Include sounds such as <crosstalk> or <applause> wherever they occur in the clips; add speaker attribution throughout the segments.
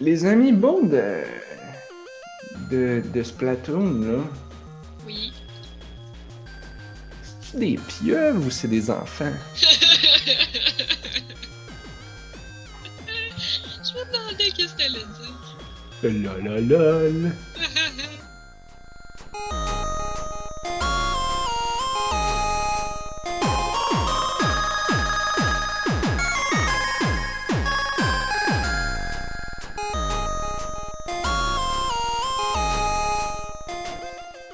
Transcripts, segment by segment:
Speaker 1: Les amis bons de. de, de Splatoon, là,
Speaker 2: Oui.
Speaker 1: c'est des pieuvres ou c'est des enfants? <laughs>
Speaker 2: Je me demandais qu'est-ce que t'allais dire.
Speaker 1: Lololol.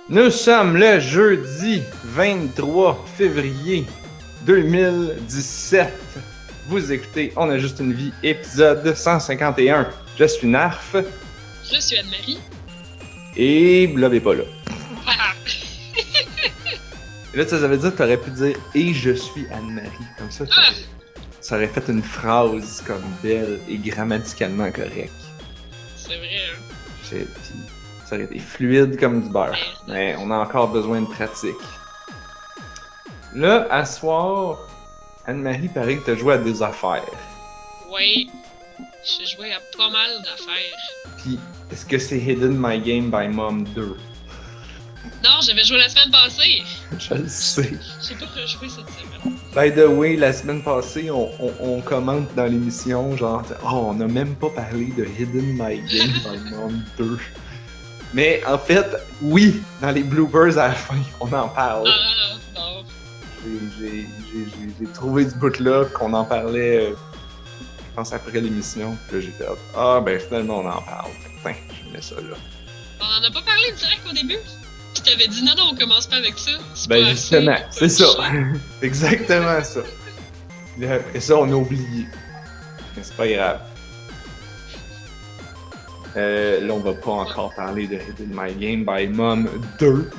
Speaker 1: Nous sommes le jeudi 23 février 2017. Vous écoutez On a juste une vie, épisode 151. Je suis Narf
Speaker 2: Je suis Anne-Marie.
Speaker 1: et Blob est pas là.
Speaker 2: Ah, <laughs>
Speaker 1: Et là, ça, ça veut dire que t'aurais pu dire Et je suis Anne-Marie. Comme ça, t'aurais- ça aurait fait une phrase comme belle et grammaticalement correcte.
Speaker 2: c'est vrai, hein.
Speaker 1: C'est- puis Ça aurait été fluide comme du beurre. Mais on a encore besoin de pratique. Là, à soir, Anne-Marie paraît que t'as joué à des affaires.
Speaker 2: Oui. J'ai joué à pas mal d'affaires.
Speaker 1: Puis, est-ce que c'est Hidden My Game by Mom 2?
Speaker 2: Non, j'avais joué la semaine passée. <laughs>
Speaker 1: Je le sais.
Speaker 2: J'ai pas rejoué cette semaine.
Speaker 1: By the way, la semaine passée, on, on, on commente dans l'émission, genre, oh, on n'a même pas parlé de Hidden My Game by Mom 2. Mais en fait, oui, dans les bloopers à la fin, <laughs> on en parle.
Speaker 2: Ah, non.
Speaker 1: J'ai- J'ai trouvé du bout là qu'on en parlait, euh, je pense, après l'émission. Là, j'ai fait, ah, ben finalement, on en parle. Que, tiens, je mets ça là.
Speaker 2: On en a pas parlé direct au début? Puis t'avais dit non, non, on commence pas avec ça.
Speaker 1: Ben
Speaker 2: pas
Speaker 1: justement, c'est ça. <laughs> Exactement ça. Après ça, on a oublié. Mais c'est pas grave. Euh, là, on va pas encore parler de Hidden My Game by Mom 2.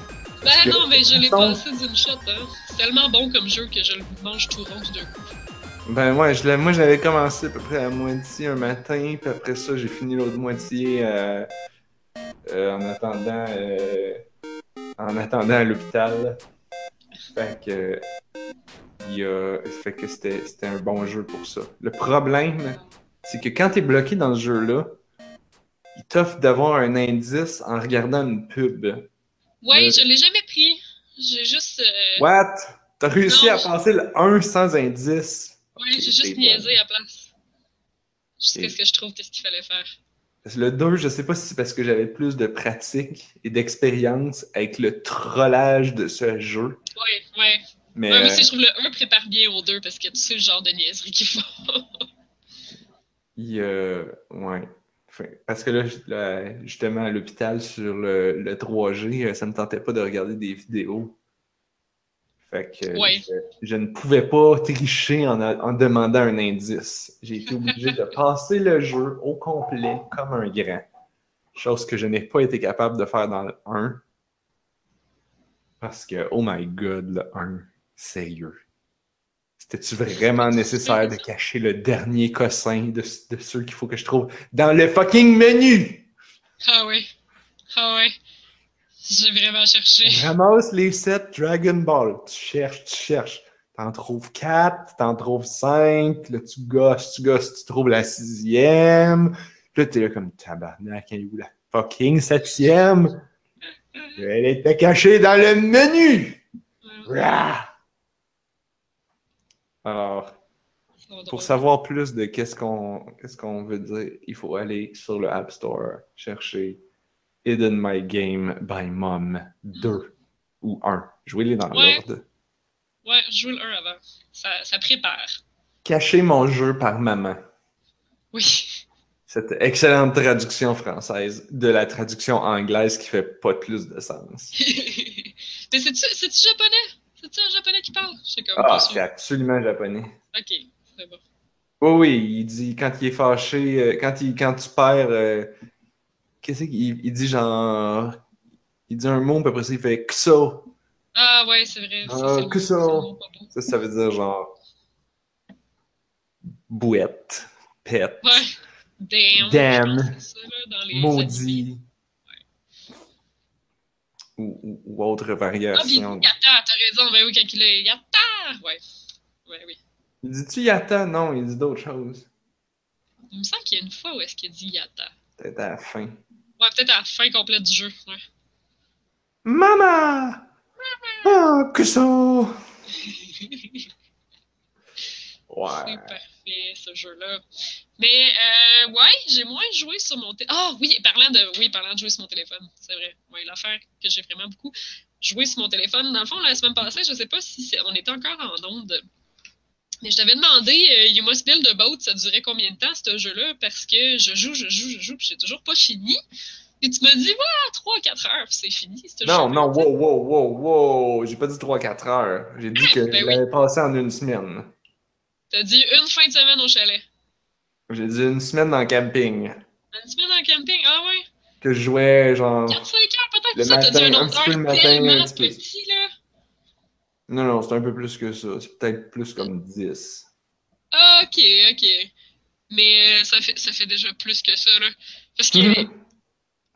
Speaker 2: Ben
Speaker 1: que-
Speaker 2: non, mais je l'ai passé d'une shot, hein. C'est tellement bon comme jeu que je le mange tout rond tout d'un coup.
Speaker 1: Ben ouais, je moi j'avais commencé à peu près à moitié un matin, puis après ça j'ai fini l'autre moitié euh, euh, en attendant en attendant à l'hôpital. Fait que il y a, fait que c'était c'était un bon jeu pour ça. Le problème, c'est que quand t'es bloqué dans ce jeu-là, il t'offre d'avoir un indice en regardant une pub.
Speaker 2: Ouais,
Speaker 1: Euh.
Speaker 2: je l'ai jamais pris. J'ai juste. euh,
Speaker 1: What? T'as réussi
Speaker 2: Non.
Speaker 1: à passer le 1 sans indice?
Speaker 2: Ouais, j'ai
Speaker 1: Ok,
Speaker 2: juste niaisé à place. Jusqu'à ce que je trouve qu'est-ce qu'il fallait faire.
Speaker 1: Le 2, je sais pas si c'est parce que j'avais plus de pratique et d'expérience avec le trollage de ce jeu.
Speaker 2: Ouais, ouais.
Speaker 1: Mais
Speaker 2: Ouais, moi
Speaker 1: euh,
Speaker 2: aussi, je trouve le 1 prépare bien au 2 parce que tu sais le genre de niaiserie qu'ils font.
Speaker 1: il, euh, ouais. Parce que là, justement, à l'hôpital sur le, le 3G, euh, ça me tentait pas de regarder des vidéos. Fait que
Speaker 2: Ouais.
Speaker 1: je, je ne pouvais pas tricher en, en demandant un indice. J'ai été obligé de passer le jeu au complet comme un grand. Chose que je n'ai pas été capable de faire dans le 1. Parce que, oh my god, le 1, sérieux. C'était-tu vraiment nécessaire de cacher le dernier cossin de, de ceux qu'il faut que je trouve dans le fucking menu?
Speaker 2: ah ouais. Ah ouais. J'ai vraiment cherché.
Speaker 1: Ramasse les 7 Dragon Ball. Tu cherches, tu cherches. T'en trouves 4, t'en trouves 5. Là, tu gosses, tu gosses, tu trouves la sixième. Là, t'es là comme tabarnak, elle est où la fucking septième? <laughs> Elle était cachée dans le menu! Alors, pour savoir plus de qu'est-ce qu'on qu'est-ce qu'on veut dire, il faut aller sur le App Store, chercher Hidden My Game by Mom 2 ou 1. Jouez-les dans
Speaker 2: Ouais.
Speaker 1: l'ordre.
Speaker 2: Ouais, joue le 1 avant. Ça, ça prépare.
Speaker 1: Cacher mon jeu par maman.
Speaker 2: Oui.
Speaker 1: Cette excellente traduction française de la traduction anglaise qui fait pas plus de sens. <laughs>
Speaker 2: Mais c'est-tu japonais? C'est-tu un japonais qui parle? Je sais comme
Speaker 1: Ah, c'est absolument japonais.
Speaker 2: Ok, c'est bon.
Speaker 1: Oui, oui, il dit quand il est fâché, euh, quand, il, quand tu perds, euh, qu'est-ce qu'il il dit genre. Il dit un mot, puis après ça, il fait XO.
Speaker 2: Ah ouais, c'est vrai.
Speaker 1: Ah, ça.
Speaker 2: beau.
Speaker 1: Ça, ça veut dire genre. Bouette, pet,
Speaker 2: Ouais. Damn.
Speaker 1: Damn.
Speaker 2: ça, là, dans les
Speaker 1: maudit. Ou, ou, ou autre
Speaker 2: Ah,
Speaker 1: variation.
Speaker 2: Yata, t'as raison. Ben oui, quand il est Yata! Ouais. Ouais, oui.
Speaker 1: Il dit-tu Yata? Non, il dit d'autres choses.
Speaker 2: Il me semble qu'il y a une fois où est-ce qu'il dit Yata.
Speaker 1: Peut-être à la fin.
Speaker 2: Ouais, peut-être à la fin complète du jeu. Ouais.
Speaker 1: Maman! Ah, que ça! <laughs> Ouais.
Speaker 2: C'est ce jeu-là. Mais, euh, ouais, j'ai moins joué sur mon téléphone. Ah, oui, parlant de, oui, parlant de jouer sur mon téléphone, c'est vrai. Ouais, l'affaire que j'ai vraiment beaucoup joué sur mon téléphone. Dans le fond, la semaine passée, je sais pas si on était encore en onde. Mais je t'avais demandé, euh, You Must Build a Boat, ça durait combien de temps, ce jeu-là? Parce que je joue, je joue, je joue, puis j'ai toujours pas fini. Puis tu m'as dit, ouais, 3-4 heures, puis c'est fini, ce
Speaker 1: Non,
Speaker 2: jeu-là.
Speaker 1: non, wow, wow, wow, wow. J'ai pas dit 3-4 heures. J'ai dit que
Speaker 2: Ben
Speaker 1: je
Speaker 2: oui.
Speaker 1: l'avais passé en une semaine.
Speaker 2: T'as dit une fin de semaine au chalet.
Speaker 1: J'ai dit une semaine dans le camping.
Speaker 2: Une semaine en camping, ah ouais?
Speaker 1: Que je jouais genre.
Speaker 2: 4-5 heures peut-être,
Speaker 1: Le
Speaker 2: ça, t'as dit un autre
Speaker 1: petit peu le
Speaker 2: heure
Speaker 1: matin,
Speaker 2: tellement
Speaker 1: un petit
Speaker 2: petit, là.
Speaker 1: Non, non, c'est un peu plus que ça. C'est peut-être plus comme 10.
Speaker 2: Ah, ok, ok. Mais euh, ça fait, ça fait déjà plus que ça, là. Parce que
Speaker 1: Mhm.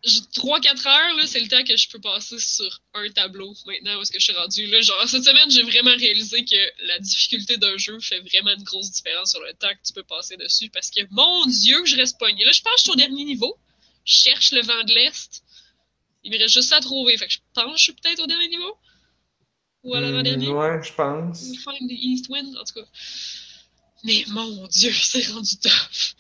Speaker 2: 3-4 heures, là, c'est le temps que je peux passer sur un tableau maintenant où est-ce que je suis rendu. Là, genre, cette semaine, j'ai vraiment réalisé que la difficulté d'un jeu fait vraiment une grosse différence sur le temps que tu peux passer dessus. Parce que, mon Dieu, je reste pogné. Là, je pense que je suis au dernier niveau. Je cherche le vent de l'Est. Il me reste juste à trouver. Fait que je pense que je suis peut-être au dernier niveau. Ou à l'avant-dernier.
Speaker 1: Hmm, ouais, je pense.
Speaker 2: Find the East Wind, en tout cas. Mais mon Dieu, <laughs> c'est rendu tough.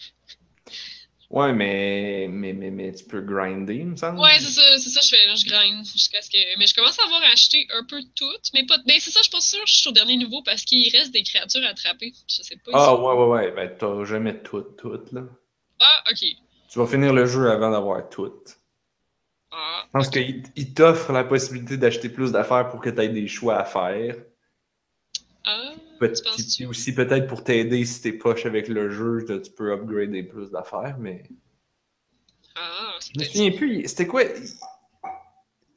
Speaker 1: Ouais, mais, mais, mais, mais tu peux grinder, il me semble.
Speaker 2: Ouais, c'est ça, c'est ça, je fais, je grind jusqu'à ce que. Mais je commence à avoir acheté un peu toutes, mais pas. Ben, c'est ça, je suis pas sûre, je suis au dernier niveau parce qu'il reste des créatures à attraper. Je sais pas.
Speaker 1: Ah, ouais, ouais, ouais. Ben, t'as jamais toutes, toutes, là.
Speaker 2: Ah, ok.
Speaker 1: Tu vas finir le jeu avant d'avoir toutes.
Speaker 2: Ah,
Speaker 1: Je pense qu'il il t'offre la possibilité d'acheter plus d'affaires pour que tu aies des choix à faire.
Speaker 2: ah,
Speaker 1: Puis- aussi peut-être pour t'aider si t'es poche avec le jeu, tu peux upgrader plus d'affaires, mais.
Speaker 2: Ah, c'est
Speaker 1: Je me souviens plus, c'était quoi?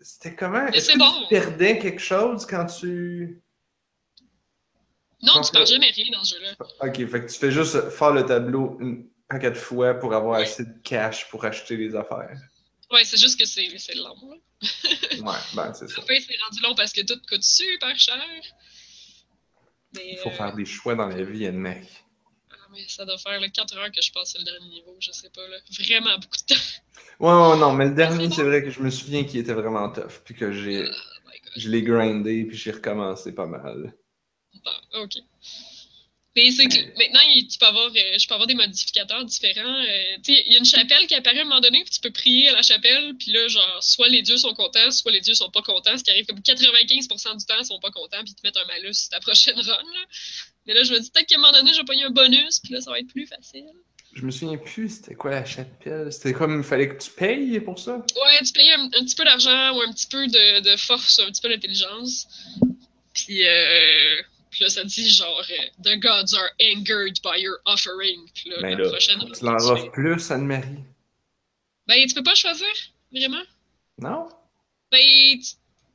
Speaker 1: C'était comment? Est-ce que
Speaker 2: bon.
Speaker 1: tu perdais quelque chose quand tu.
Speaker 2: Non, tu perds jamais rien dans ce jeu-là.
Speaker 1: Ok, fait que tu fais juste faire le tableau une paquet de fois pour avoir
Speaker 2: Ouais.
Speaker 1: assez de cash pour acheter les affaires.
Speaker 2: Ouais, c'est juste que c'est c'est long.
Speaker 1: Ouais, ben c'est <laughs> ça.
Speaker 2: Après, c'est rendu long parce que tout coûte super cher.
Speaker 1: Il faut
Speaker 2: euh,
Speaker 1: faire des choix dans la vie, mec.
Speaker 2: ah, mais ça doit faire là, 4 heures que je passe sur le dernier niveau, je sais pas, là. Vraiment beaucoup de temps.
Speaker 1: Ouais, ouais, non, mais le dernier, c'est vrai que je me souviens qu'il était vraiment tough, puis que j'ai.
Speaker 2: Oh god.
Speaker 1: Je l'ai grindé, puis j'ai recommencé pas mal.
Speaker 2: Bon, ok. Mais c'est que maintenant, tu peux avoir, euh, je peux avoir des modificateurs différents. euh, il y a une chapelle qui apparaît à un moment donné, puis tu peux prier à la chapelle, puis là, genre, soit les dieux sont contents, soit les dieux sont pas contents, ce qui arrive comme 95% du temps, ils sont pas contents, puis ils te mettent un malus sur ta prochaine <laughs> run. Là. Mais là, je me dis peut-être qu'à un moment donné, je vais pogner un bonus, puis là, ça va être plus facile.
Speaker 1: Je me souviens plus, c'était quoi la chapelle? C'était comme, il fallait que tu payes pour ça?
Speaker 2: Ouais, tu payes un, un petit peu d'argent ou un petit peu de, de force, un petit peu d'intelligence. Puis, euh, puis là, ça dit genre euh, The gods are angered by your offering. Puis là,
Speaker 1: Ben
Speaker 2: la
Speaker 1: là,
Speaker 2: prochaine.
Speaker 1: tu leur offres plus, Anne-Marie.
Speaker 2: Ben, tu peux pas choisir, vraiment.
Speaker 1: Non?
Speaker 2: Ben, tu,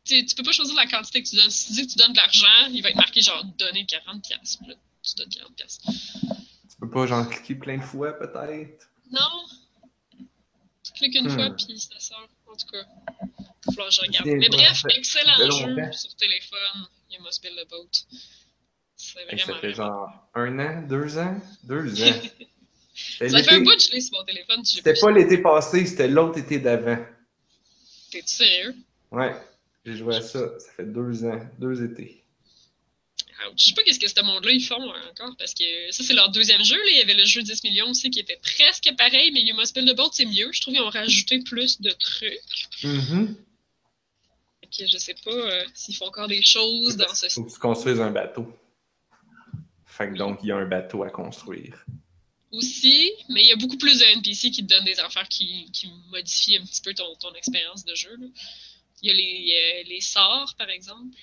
Speaker 2: tu, tu peux pas choisir la quantité que tu donnes. Si tu dis que tu donnes de l'argent, il va être marqué genre donner 40$. Puis là, tu donnes 40$.
Speaker 1: Tu peux pas, genre, cliquer plein de fois, peut-être?
Speaker 2: Non. Tu cliques une
Speaker 1: Hmm.
Speaker 2: fois, puis ça sort. En tout cas, il que je regarde. Mais bref, excellent jeu sur téléphone. You must build a boat. C'est
Speaker 1: ça fait genre un an, deux ans? Deux ans. <laughs>
Speaker 2: Ça fait un bout que je l'ai sur mon téléphone.
Speaker 1: C'était pas l'été passé, c'était l'autre été d'avant.
Speaker 2: T'es-tu sérieux?
Speaker 1: Ouais, j'ai joué à ça, ça fait deux ans, deux étés.
Speaker 2: Je sais pas qu'est-ce que ce monde-là ils font euh, encore parce que ça c'est leur deuxième jeu. Là. Il y avait le jeu 10 millions aussi qui était presque pareil, mais You Must Build a Boat c'est mieux. Je trouve qu'ils ont rajouté plus de trucs. Fait que je sais pas euh, s'ils font encore des choses dans ce
Speaker 1: Faut que tu construises un bateau. Fait que donc, il y a un bateau à construire.
Speaker 2: aussi, mais il y a beaucoup plus de NPC qui te donnent des affaires qui, qui modifient un petit peu ton, ton expérience de jeu. là. Il y a les, euh, les sorts, par exemple.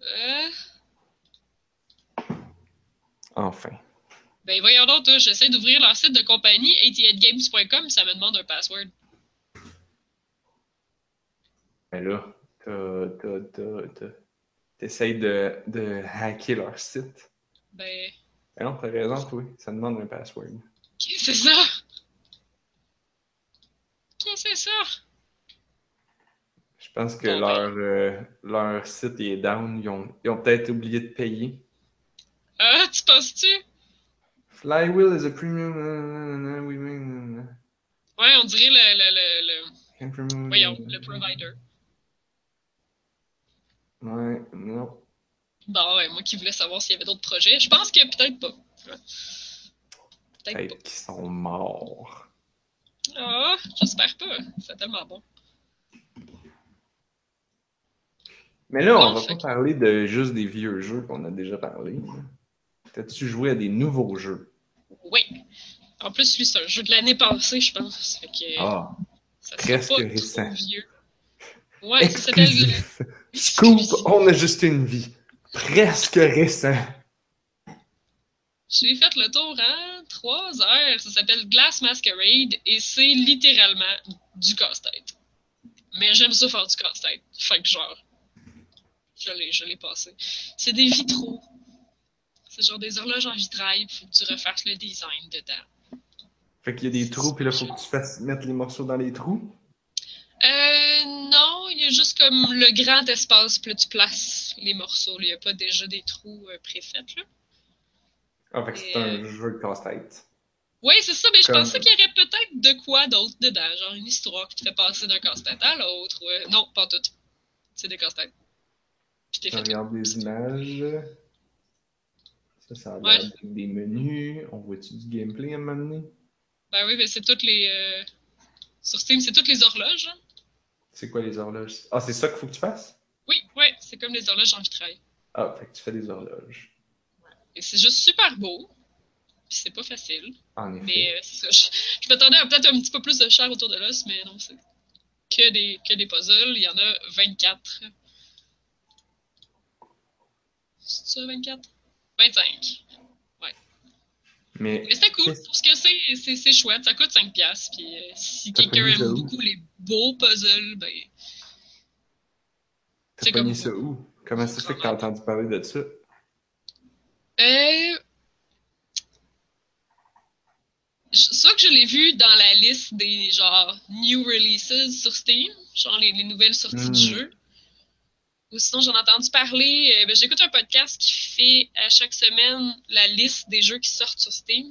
Speaker 2: Euh,
Speaker 1: Enfin.
Speaker 2: ben voyons donc, j'essaie d'ouvrir leur site de compagnie, 88games.com, ça me demande un password.
Speaker 1: Mais là, t'as- t'as- t'as- t'essayes de, de hacker leur site.
Speaker 2: Ben,
Speaker 1: Mais non, t'as raison, oui. Ça demande un password.
Speaker 2: que c'est ça? Que c'est ça?
Speaker 1: Je pense que
Speaker 2: Bon, ben.
Speaker 1: leur, euh, leur site est down. Ils ont, ils ont peut-être oublié de payer.
Speaker 2: Ah, tu penses-tu?
Speaker 1: Flywheel is a premium. nanana.
Speaker 2: Ouais, on dirait le, le, le, le- voyons, le provider.
Speaker 1: Ouais, non.
Speaker 2: Bon, ouais, moi qui voulais savoir s'il y avait d'autres projets. Je pense que peut-être pas. Peut-être pas.
Speaker 1: Peut-être qu'ils sont morts.
Speaker 2: Ah, j'espère pas. C'est tellement bon.
Speaker 1: Mais là, on va pas
Speaker 2: que-
Speaker 1: parler de juste des vieux jeux qu'on a déjà parlé. T'as-tu joué à des nouveaux jeux?
Speaker 2: Oui. En plus, lui, c'est un jeu de l'année passée, je pense. Fait que
Speaker 1: Ah,
Speaker 2: ça
Speaker 1: presque
Speaker 2: pas
Speaker 1: récent.
Speaker 2: vieux. Ouais, ça s'appelle.
Speaker 1: Scoop, on a juste une vie. Presque récent.
Speaker 2: J'ai fait le tour en 3 heures. Ça s'appelle Glass Masquerade et c'est littéralement du casse-tête. Mais j'aime ça faire du casse-tête. Fait que genre, je l'ai, je l'ai passé. C'est des vitraux. C'est genre des horloges en vitrail. Faut que tu refasses le design dedans.
Speaker 1: Fait qu'il y a des trous, puis là, faut que tu fasses mettre les morceaux dans les trous.
Speaker 2: Euh, non, il y a juste comme le grand espace, là, tu places les morceaux. Il n'y a pas déjà des trous euh, préfaits, là.
Speaker 1: Ah, fait que c'est un jeu de casse-tête.
Speaker 2: Oui, c'est ça, mais je pensais qu'il y aurait peut-être de quoi d'autre dedans, genre une histoire qui te fait passer d'un casse-tête à l'autre. ou- Non, pas tout. C'est des casse-têtes.
Speaker 1: Je regarde des images. Ça, ça a l'air
Speaker 2: Ouais.
Speaker 1: des menus. On voit-tu du gameplay à un moment donné?
Speaker 2: Ben oui, mais c'est toutes les. euh, Sur Steam, c'est toutes les horloges. hein.
Speaker 1: C'est quoi les horloges? Ah, c'est ça qu'il faut que tu fasses?
Speaker 2: Oui, oui, c'est comme les horloges en vitrail.
Speaker 1: Ah, fait que tu fais des horloges.
Speaker 2: Et c'est juste super beau. Puis c'est pas facile.
Speaker 1: En effet.
Speaker 2: Mais euh, c'est ça. Je, je m'attendais à peut-être un petit peu plus de chair autour de l'os, mais non, c'est que des, que des puzzles. Il y en a 24. C'est ça, 24? 25.
Speaker 1: Mais
Speaker 2: Mais c'était cool. Pour ce que c'est, c'est, chouette. Ça coûte 5$. piastres, Puis euh, si quelqu'un
Speaker 1: ça
Speaker 2: aime beaucoup les beaux puzzles, ben.
Speaker 1: t'as pogné
Speaker 2: comme-
Speaker 1: ça où? Comment ça se fait que t'as entendu parler de ça?
Speaker 2: Euh. Soit que je l'ai vu dans la liste des genre new releases sur Steam, genre les, les nouvelles sorties
Speaker 1: Hmm.
Speaker 2: du jeu. Ou sinon j'en ai entendu parler. euh, ben, J'écoute un podcast qui fait à chaque semaine la liste des jeux qui sortent sur Steam.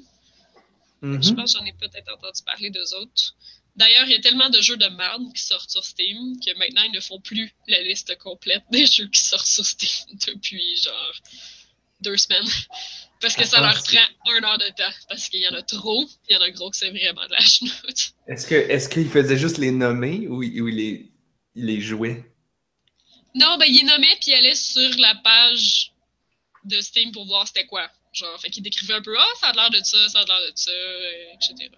Speaker 2: Je
Speaker 1: Mhm.
Speaker 2: pense que j'en ai peut-être entendu parler d'eux autres. D'ailleurs, il y a tellement de jeux de merde qui sortent sur Steam que maintenant ils ne font plus la liste complète des jeux qui sortent sur Steam <laughs> depuis genre deux semaines. Parce que ça
Speaker 1: Ah,
Speaker 2: leur
Speaker 1: c'est-
Speaker 2: prend un heure de temps. Parce qu'il y en a trop. Il y en a gros que c'est vraiment de la <laughs> chenoute.
Speaker 1: Est-ce que est-ce qu'il faisait juste les nommer ou, il- ou il, les, il les jouait?
Speaker 2: Non, ben il nommait puis il allait sur la page de Steam pour voir c'était quoi. Genre, fait qu'il décrivait un peu, ah, ça a l'air de ça, ça a l'air de ça, euh, etc.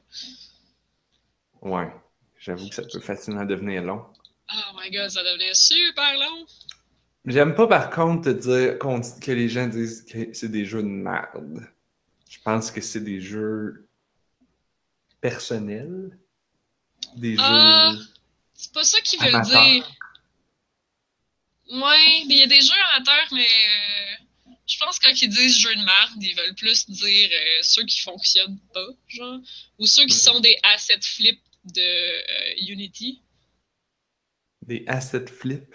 Speaker 1: Ouais. J'avoue que ça peut facilement devenir long.
Speaker 2: Oh my god, ça devenait super long.
Speaker 1: J'aime pas par contre te dire dit- que les gens disent que c'est des jeux de merde. Je pense que c'est des jeux personnels. Des
Speaker 2: Ah.
Speaker 1: jeux.
Speaker 2: C'est pas ça qu'ils veulent dire. Ouais, mais il y a des jeux amateurs, mais euh, je pense que quand ils disent jeux de merde, ils veulent plus dire euh, ceux qui fonctionnent pas, genre, ou ceux qui sont des assets flip de euh, Unity.
Speaker 1: Des asset flip?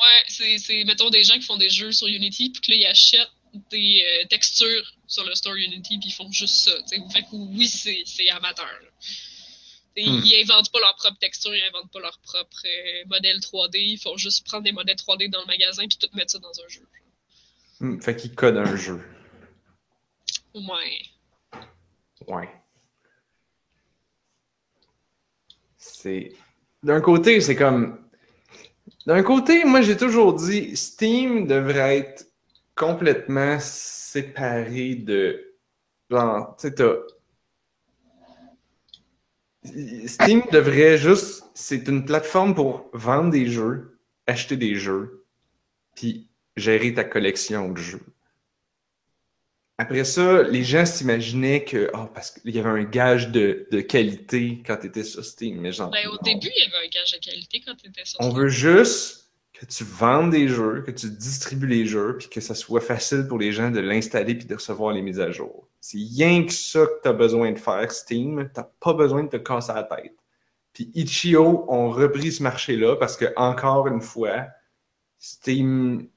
Speaker 2: Ouais, c'est, mettons, des gens qui font des jeux sur Unity, puis que là, ils achètent des textures sur le store Unity, puis ils font juste ça. Fait que oui, c'est, c'est amateur, là.
Speaker 1: Hmm.
Speaker 2: Ils inventent pas leur propre texture, ils inventent pas leur propre euh, modèle 3D, ils font juste prendre des modèles 3D dans le magasin, puis tout mettre ça dans un jeu.
Speaker 1: Hmm, fait qu'ils codent un jeu.
Speaker 2: Ouais.
Speaker 1: Ouais. C'est. D'un côté, c'est comme. D'un côté, moi, j'ai toujours dit Steam devrait être complètement séparé de. Genre, tu sais, t'as. Steam devrait juste. C'est une plateforme pour vendre des jeux, acheter des jeux, puis gérer ta collection de jeux. Après ça, les gens s'imaginaient que, oh, parce qu'il y avait un gage de, de qualité quand tu étais sur Steam. Mais genre,
Speaker 2: Ben, au
Speaker 1: non.
Speaker 2: début, il y avait un gage de qualité quand t'étais sur
Speaker 1: on
Speaker 2: Steam.
Speaker 1: veut juste que tu vendes des jeux, que tu distribues les jeux, puis que ça soit facile pour les gens de l'installer puis de recevoir les mises à jour. C'est rien que ça que tu as besoin de faire, Steam. Tu pas besoin de te casser la tête. Puis Itch.io ont repris ce marché-là parce que, encore une fois, Steam,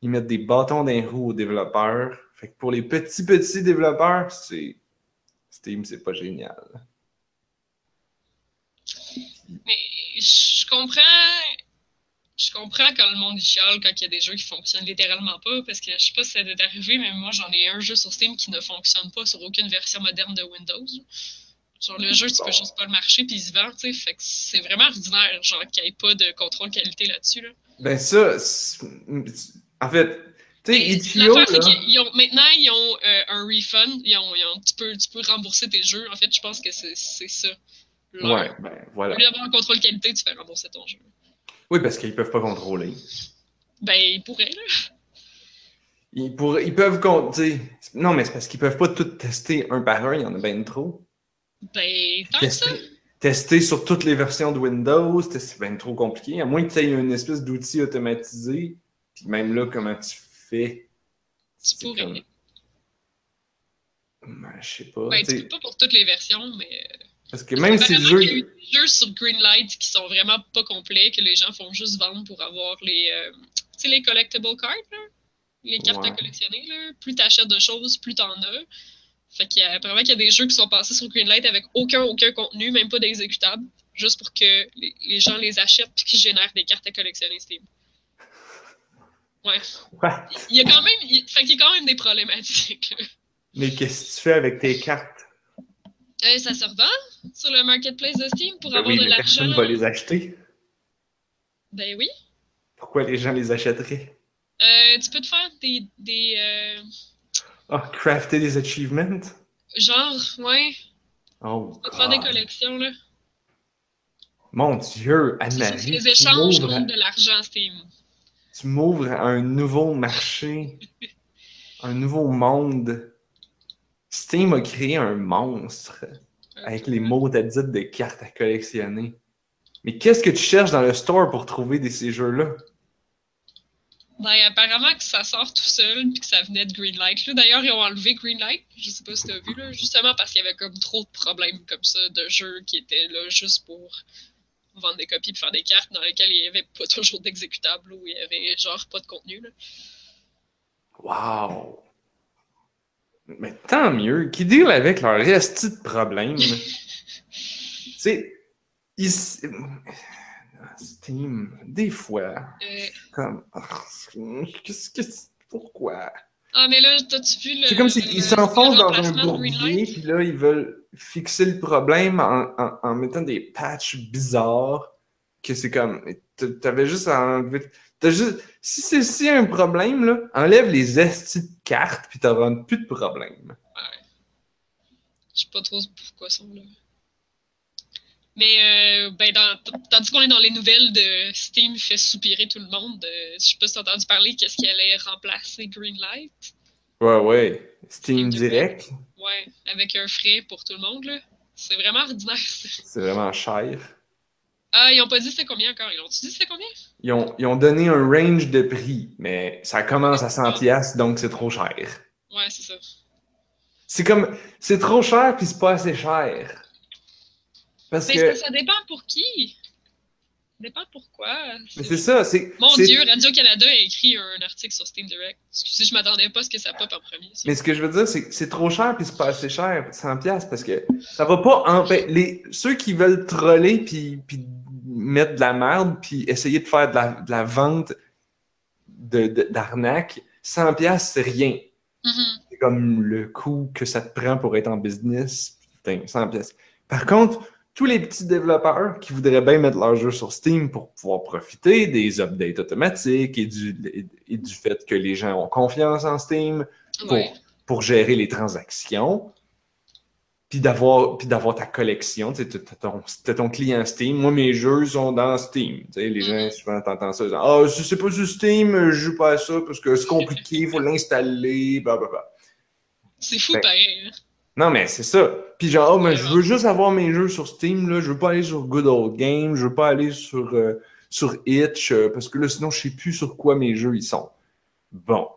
Speaker 1: ils mettent des bâtons dans les roues aux développeurs. Fait que pour les petits, petits développeurs, c'est. Steam, c'est pas génial.
Speaker 2: Mais je comprends. Je comprends quand le monde chiale quand il y a des jeux qui fonctionnent littéralement pas, parce que je sais pas si ça t'est arrivé, mais moi j'en ai un jeu sur Steam qui ne fonctionne pas sur aucune version moderne de Windows. Genre le jeu, tu peux juste pas le marcher puis il se vend, tu sais. Fait que c'est vraiment ordinaire, genre qu'il n'y ait pas de contrôle qualité là-dessus. Là.
Speaker 1: Ben ça, en fait, tu sais, Itch.io,
Speaker 2: maintenant, ils ont euh, un refund. Ils ont, ils ont- tu, peux, tu peux rembourser tes jeux. En fait, je pense que c'est c'est ça. Leur-
Speaker 1: ouais, ben voilà.
Speaker 2: Au lieu d'avoir un contrôle qualité, tu fais rembourser ton jeu.
Speaker 1: Oui, parce qu'ils peuvent pas contrôler.
Speaker 2: Ben, ils pourraient, là.
Speaker 1: Ils, ils peuvent compter. Non, mais c'est parce qu'ils peuvent pas tout tester un par un, il y en a bien trop.
Speaker 2: Ben, tant que ça.
Speaker 1: Tester, tester sur toutes les versions de Windows, c'est bien trop compliqué. À moins que tu aies une espèce d'outil automatisé. Puis même là, comment tu fais?
Speaker 2: Tu pourrais.
Speaker 1: comme- Ben, je sais pas.
Speaker 2: Ben,
Speaker 1: tu
Speaker 2: peux pas pour toutes les versions, mais.
Speaker 1: Parce que même si le jeu.
Speaker 2: qu'il y a eu des jeux sur Greenlight qui sont vraiment pas complets, que les gens font juste vendre pour avoir les. euh, tu sais, les collectible cards, là. Les cartes à collectionner, là. Plus t'achètes de choses, plus t'en as. Fait qu'il y a, apparemment qu'il y a des jeux qui sont passés sur Greenlight avec aucun, aucun contenu, même pas d'exécutable, juste pour que les, les gens les achètent puis qu'ils génèrent des cartes à collectionner Steam. <laughs> Ouais.
Speaker 1: What?
Speaker 2: Il y a quand même, il, fait qu'il y a quand même des problématiques. là.
Speaker 1: Mais qu'est-ce que tu fais avec tes cartes?
Speaker 2: Euh, ça se revend sur le marketplace de Steam pour
Speaker 1: Ben
Speaker 2: avoir
Speaker 1: oui,
Speaker 2: de l'argent.
Speaker 1: personne va les acheter.
Speaker 2: Ben oui.
Speaker 1: Pourquoi les gens les achèteraient?
Speaker 2: Euh, tu peux te faire des. des euh,
Speaker 1: Ah, crafter des achievements?
Speaker 2: genre, ouais.
Speaker 1: Oh,
Speaker 2: Tu peux te faire des collections, là.
Speaker 1: Mon Dieu, Anne-Marie,
Speaker 2: les échanges de l'argent Steam.
Speaker 1: tu m'ouvres à un nouveau marché, <laughs> un nouveau monde. Steam a créé un monstre avec les mots d'adite de cartes à collectionner. Mais qu'est-ce que tu cherches dans le store pour trouver des, ces jeux-là?
Speaker 2: Ben, apparemment que ça sort tout seul puis que ça venait de Greenlight. Là, d'ailleurs, ils ont enlevé Greenlight. Je sais pas si t'as vu, là. Justement parce qu'il y avait comme trop de problèmes comme ça de jeux qui étaient là juste pour vendre des copies et faire des cartes dans lesquelles il y avait pas toujours d'exécutable ou il y avait genre pas de contenu, là.
Speaker 1: Wow! Mais tant mieux, qui deal avec leur resti de sais, <laughs> ici- Steam, des fois,
Speaker 2: Euh,
Speaker 1: comme. Qu'est-ce que. Pourquoi?
Speaker 2: Ah, mais là, t'as-tu vu le.
Speaker 1: C'est comme s'ils s'enfoncent dans un bourbier, puis là, ils veulent fixer le problème en, en- en mettant des patchs bizarres. Que c'est comme. t'a- T'avais juste à enlever. T'as juste. Si c'est si un problème, là, enlève les estis de cartes, puis t'auras plus de problème.
Speaker 2: Je sais pas trop pourquoi ils sont là. Mais, euh, ben, dans- tandis qu'on est dans les nouvelles de Steam fait soupirer tout le monde, euh, je sais pas si t'as entendu parler qu'est-ce qui allait remplacer Greenlight.
Speaker 1: Ouais, ouais. Steam Direct,
Speaker 2: Ouais, avec un frais pour tout le monde, là. C'est vraiment ordinaire, ça.
Speaker 1: c'est vraiment cher.
Speaker 2: Ah, ils ont pas dit c'était combien encore. Ils ont-tu dit c'était combien?
Speaker 1: Ils ont, ils ont donné un range de prix, mais ça commence à 100$, piastres, donc c'est trop cher.
Speaker 2: Ouais, c'est ça.
Speaker 1: C'est comme. C'est trop cher, puis c'est pas assez cher. Parce
Speaker 2: Mais
Speaker 1: que.
Speaker 2: ça dépend pour qui. Dépend pourquoi.
Speaker 1: Mais c'est ça, c'est.
Speaker 2: Mon Dieu, Radio-Canada a écrit un article sur Steam Direct. Excusez, je m'attendais pas à ce que ça pop en premier. ça.
Speaker 1: Mais ce que je veux dire, c'est que c'est trop cher puis c'est pas assez cher, 100 pièces parce que ça va pas empêcher les ceux qui veulent troller puis, puis mettre de la merde puis essayer de faire de la, de la vente de, de- d'arnaque, 100 pièces c'est rien.
Speaker 2: Mhm.
Speaker 1: C'est comme le coût que ça te prend pour être en business, putain, 100 pièces. Par contre, tous les petits développeurs qui voudraient bien mettre leur jeu sur Steam pour pouvoir profiter des updates automatiques et du, et- du fait que les gens ont confiance en Steam, pour,
Speaker 2: Ouais.
Speaker 1: pour gérer les transactions, puis d'avoir, puis d'avoir ta collection. T'as ton, ton client Steam. Moi, mes jeux sont dans Steam. Les gens,
Speaker 2: Mhm.
Speaker 1: souvent, t'entends ça. ils disent, Ah, si c'est pas sur Steam, je joue pas à ça parce que c'est compliqué, il faut <laughs> l'installer, blablabla.
Speaker 2: C'est fou
Speaker 1: Ben,
Speaker 2: pareil. hein.
Speaker 1: Non, mais c'est ça. Puis genre, oh, mais je veux juste avoir mes jeux sur Steam, là. Je veux pas aller sur Good Old Games, je veux pas aller sur, euh, sur Itch, euh, parce que là, sinon, je sais plus sur quoi mes jeux ils sont. Bon.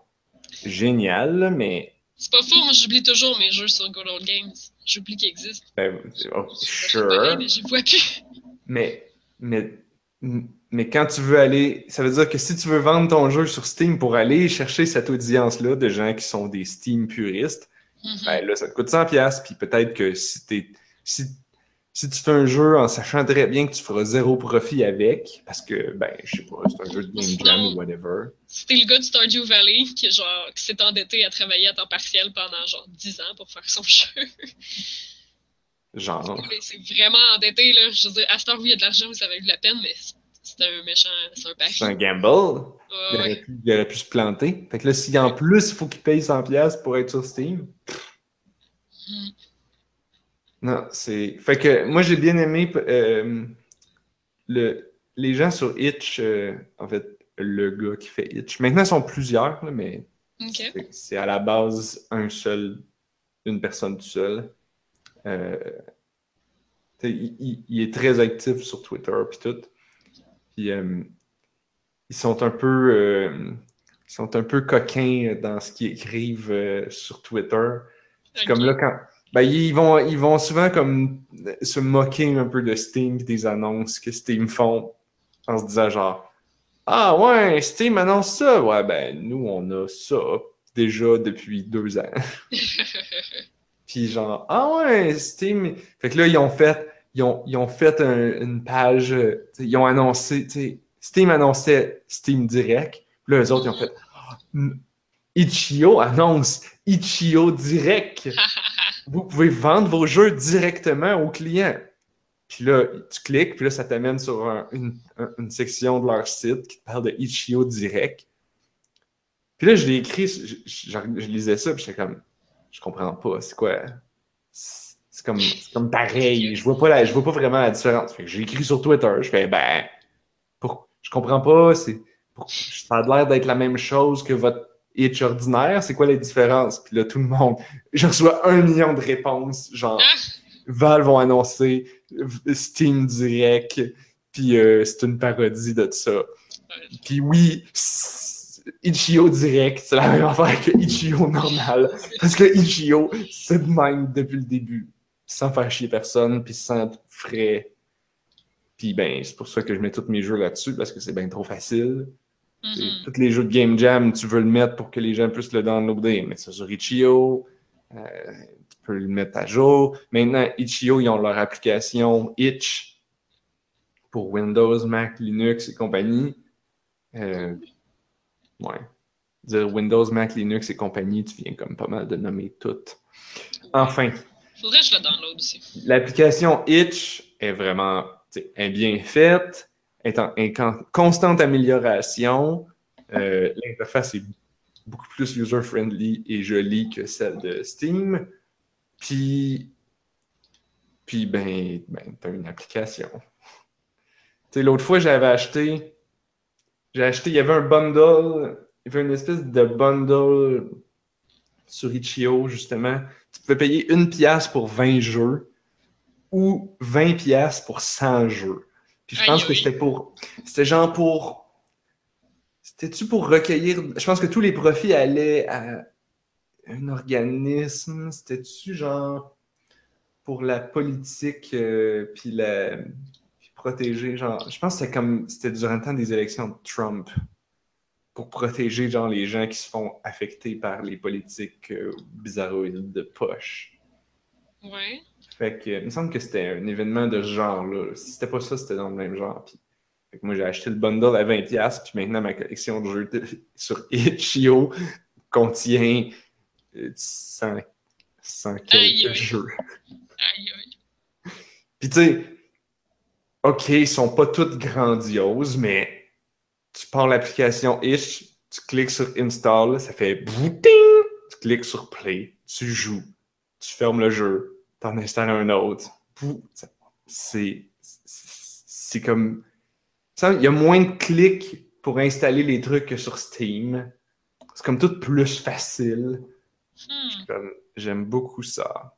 Speaker 1: Génial, là, mais
Speaker 2: C'est pas faux, moi j'oublie toujours mes jeux sur Good Old Games. J'oublie qu'ils existent.
Speaker 1: Ben, oh, sure.
Speaker 2: mais j'y vois plus.
Speaker 1: Mais, mais Mais quand tu veux aller, ça veut dire que si tu veux vendre ton jeu sur Steam pour aller chercher cette audience-là de gens qui sont des Steam puristes,
Speaker 2: Mhm.
Speaker 1: ben là, ça te coûte 100$, puis peut-être que si, t'es, si, si tu fais un jeu en sachant très bien que tu feras zéro profit avec, parce que, ben, je sais pas, c'est un jeu de Game Jam ou whatever,
Speaker 2: C'était le gars de Stardew Valley qui, genre, qui s'est endetté à travailler à temps partiel pendant genre 10 ans pour faire son <laughs> jeu.
Speaker 1: genre,
Speaker 2: c'est vraiment endetté, là. Je veux dire, à cette heure, oui, il y a de l'argent, ça eu de la peine, mais c'était un méchant, c'est un pari.
Speaker 1: c'est un gamble, il
Speaker 2: ouais.
Speaker 1: aurait, pu, il aurait pu se planter. Fait que là, si en plus, il faut qu'il paye 100$ pour être sur Steam,
Speaker 2: Mhm.
Speaker 1: Non, c'est. Fait que moi, j'ai bien aimé euh, le... les gens sur Itch, euh, en fait, le gars qui fait Itch. Maintenant, ils sont plusieurs, là, mais c'est- c'est à la base un seul, une personne tout seul. Euh, il- il est très actif sur Twitter puis tout. Puis euh, ils sont un peu, euh, ils sont un peu coquins dans ce qu'ils écrivent euh, sur Twitter. Comme là quand. Ben, ils vont, ils vont souvent comme se moquer un peu de Steam et des annonces que Steam font en se disant genre Ah ouais, Steam annonce ça. Ouais, ben nous on a ça déjà depuis deux ans. <laughs> Puis genre Ah ouais, Steam. Fait que là, ils ont fait, ils ont, ils ont fait un- une page, euh, ils ont annoncé, Steam annonçait Steam Direct. Puis là, eux autres, ils ont fait <gasps> n- Itch.io annonce Itch.io Direct <laughs> vous pouvez vendre vos jeux directement aux clients. Puis là, tu cliques, puis là, ça t'amène sur un- une, un- une section de leur site qui te parle de Itch.io direct. Puis là, je l'ai écrit, je, je- je lisais ça, puis j'étais comme, je comprends pas, c'est quoi? C'est comme, comme pareil, je vois, pas la, je vois pas vraiment la différence. Fait que j'ai écrit sur Twitter, je fais, ben, pour, je comprends pas, c'est, ça a l'air d'être la même chose que votre Itch ordinaire, c'est quoi les différences? Puis là, tout le monde, je reçois un million de réponses, genre! Valve vont annoncer Steam Direct, puis euh, c'est une parodie de ça. Puis oui, Itch.io Direct, c'est la même affaire que Itch.io normal, parce que Itch.io, c'est de même depuis le début, sans faire chier personne, puis sans frais. Puis ben, c'est pour ça que je mets tous mes jeux là-dessus, parce que c'est bien trop facile.
Speaker 2: Mhm.
Speaker 1: Tous les jeux de Game Jam, tu veux le mettre pour que les gens puissent le downloader. Mets ça sur Itch.io. euh, tu peux le mettre à jour. Maintenant, Itch.io, ils ont leur application Itch pour Windows, Mac, Linux et compagnie. Euh, ouais. Dire Windows, Mac, Linux et compagnie, tu viens comme pas mal de nommer toutes. Enfin,
Speaker 2: Download aussi.
Speaker 1: L'application Itch est vraiment est bien faite, est en, constante amélioration. Euh, L'interface est beaucoup plus user-friendly et jolie que celle de Steam. Puis, puis ben, ben tu as une application. L'autre fois, j'avais acheté, j'ai acheté, il y avait un bundle, il y avait une espèce de bundle sur Itch.io, justement. Tu pouvais payer une pièce pour 20 jeux ou 20 pièces pour 100 jeux. Puis je pense que c'était pour c'était genre pour c'était-tu pour recueillir je pense que tous les profits allaient à un organisme, c'était-tu genre pour la politique euh, puis la puis protéger genre je pense que c'était comme c'était durant le temps des élections de Trump pour protéger genre les gens qui se font affecter par les politiques euh, bizarroïdes de poche.
Speaker 2: Ouais.
Speaker 1: Fait que, il me semble que c'était un événement de ce genre-là. Si c'était pas ça, c'était dans le même genre. Puis, fait que moi, j'ai acheté le bundle à 20$, puis maintenant, ma collection de jeux <laughs> sur Itch.io contient euh, 100, 100 quelques
Speaker 2: Aïe, aïe.
Speaker 1: jeux.
Speaker 2: Aïe, aïe.
Speaker 1: Puis, tu sais, OK, ils sont pas toutes grandioses, mais tu pars l'application Itch, tu cliques sur Install, ça fait bouting, tu cliques sur Play, tu joues, tu fermes le jeu, t'en installes un autre. C'est c'est comme ça, il y a moins de clics pour installer les trucs que sur Steam. C'est comme tout plus facile.
Speaker 2: Hmm.
Speaker 1: J'aime beaucoup ça.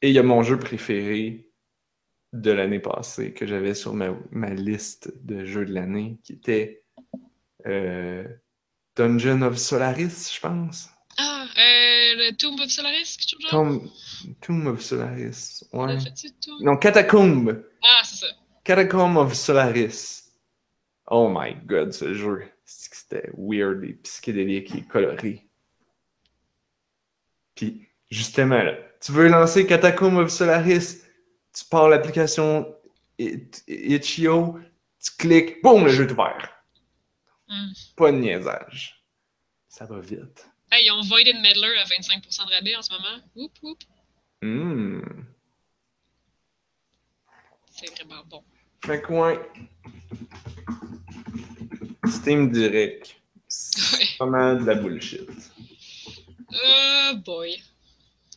Speaker 1: Et il y a mon jeu préféré de l'année passée que j'avais sur ma, ma liste de jeux de l'année, qui était euh, Dungeon of Solaris, je pense.
Speaker 2: Ah, euh, le Tomb of Solaris, quelque chose genre?
Speaker 1: Tomb, Tomb of Solaris. Ouais. Non, Catacombe.
Speaker 2: Ah, c'est ça.
Speaker 1: Catacomb of Solaris. Oh my god, ce jeu. C'était weird et psychédélique et coloré. Puis, justement, là, tu veux lancer Catacomb of Solaris, tu pars l'application Itch.io, tu cliques, boum, le jeu est ouvert.
Speaker 2: Hmm.
Speaker 1: Pas de niaisage. Ça va vite.
Speaker 2: Hey, ils ont Voided Meddler à 25% de rabais en ce moment. Whoop, whoop.
Speaker 1: Hmm.
Speaker 2: C'est vraiment bon.
Speaker 1: Fait que ouais. Steam Direct. C'est
Speaker 2: Ouais.
Speaker 1: pas mal de la bullshit.
Speaker 2: Oh boy.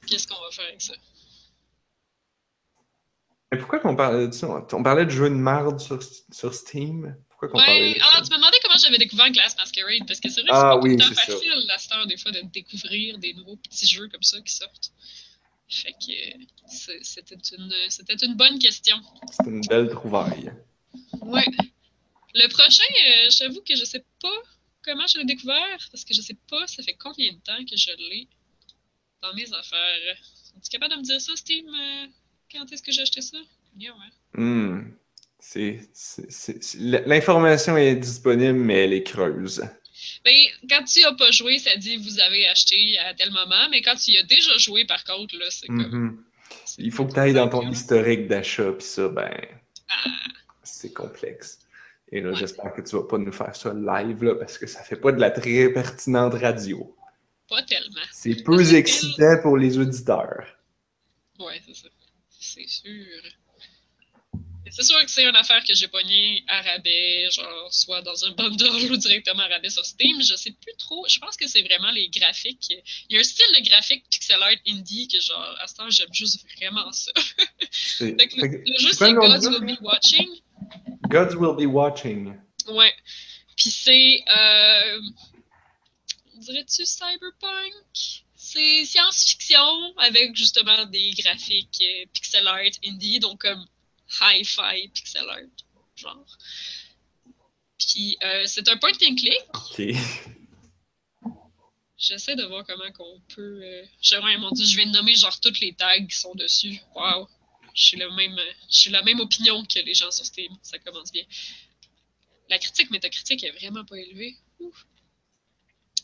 Speaker 2: Qu'est-ce qu'on va faire avec ça?
Speaker 1: Mais pourquoi qu'on parlait de ça? On parlait de jeux de merde sur, sur Steam? Pourquoi qu'on parlait de
Speaker 2: ah,
Speaker 1: ça?
Speaker 2: tu me demandais comment j'avais découvert Glass Masquerade, parce que c'est vrai que
Speaker 1: Ah
Speaker 2: c'est pas
Speaker 1: oui,
Speaker 2: tout facile cette heure, des fois, de découvrir des nouveaux petits jeux comme ça qui sortent. Fait que euh, c'était une, c'était une bonne question.
Speaker 1: C'est une belle trouvaille.
Speaker 2: Ouais. Le prochain, euh, j'avoue que je sais pas comment je l'ai découvert, parce que je sais pas ça fait combien de temps que je l'ai dans mes affaires. Es-tu capable de me dire ça, Steam? Quand est-ce que j'ai acheté ça? Yeah, ouais.
Speaker 1: Hmm. L'information est disponible, mais elle est creuse.
Speaker 2: Mais quand tu as pas joué, ça dit vous avez acheté à tel moment, mais quand tu y as déjà joué, par contre, là, c'est comme.
Speaker 1: Mhm.
Speaker 2: c'est-
Speaker 1: Il faut que tu ailles dans ton historique d'achat, puis ça, ben,
Speaker 2: Ah,
Speaker 1: c'est complexe. Et là,
Speaker 2: Ouais.
Speaker 1: j'espère que tu vas pas nous faire ça live, là, parce que ça fait pas de la très pertinente radio.
Speaker 2: pas tellement.
Speaker 1: C'est peu excitant pour les auditeurs.
Speaker 2: Ouais, c'est ça. C'est sûr. C'est sûr que c'est une affaire que j'ai pognée à rabais, genre soit dans un bundle <laughs> ou directement à rabais sur Steam. Je sais plus trop. Je pense que c'est vraiment les graphiques. Il y a un style de graphique pixel art indie que genre à ce temps j'aime juste vraiment ça. <laughs> Fait que le, jeu
Speaker 1: c'est
Speaker 2: Gods? Will Be Watching.
Speaker 1: Gods will be watching.
Speaker 2: Ouais. Puis c'est. Euh, Dirais-tu cyberpunk? C'est science-fiction avec justement des graphiques euh, pixel art indie, donc comme hi-fi pixel art, genre. Puis euh, c'est un point and click. J'essaie de voir comment qu'on peut. Euh... Je, ouais, mon dieu, je viens de nommer genre toutes les tags qui sont dessus. Waouh! J'ai le même, j'ai la même opinion que les gens sur Steam. Ça commence bien. La critique métacritique est vraiment pas élevée. Ouf.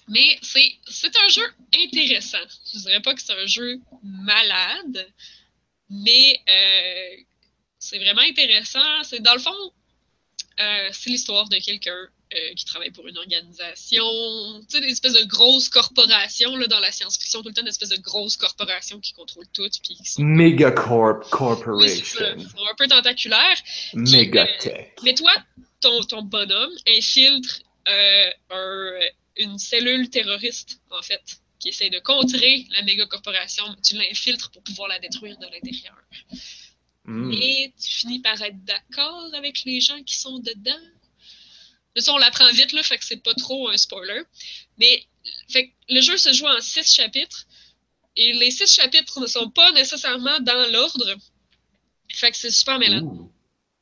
Speaker 2: Mais c'est, un jeu intéressant. Je dirais pas que c'est un jeu malade, mais euh, c'est vraiment intéressant. C'est dans le fond, euh, c'est l'histoire de quelqu'un euh, qui travaille pour une organisation, tu sais, des espèces de grosses corporations là, dans la science-fiction, tout le temps des espèces de grosses corporations qui contrôlent tout, puis qui sont,
Speaker 1: Megacorp
Speaker 2: Oui, c'est ça,
Speaker 1: Corporation.
Speaker 2: un peu tentaculaires.
Speaker 1: Megatech.
Speaker 2: Mais toi, ton, ton bonhomme infiltre euh, un- une cellule terroriste, en fait, qui essaie de contrer la méga corporation. Tu l'infiltres pour pouvoir la détruire de l'intérieur.
Speaker 1: Hmm.
Speaker 2: Et tu finis par être d'accord avec les gens qui sont dedans. De ça, on l'apprend vite, là, fait que c'est pas trop un spoiler. Mais fait que le jeu se joue en six chapitres. Et les six chapitres ne sont pas nécessairement dans l'ordre. Fait que c'est super mêlant.
Speaker 1: Ouh.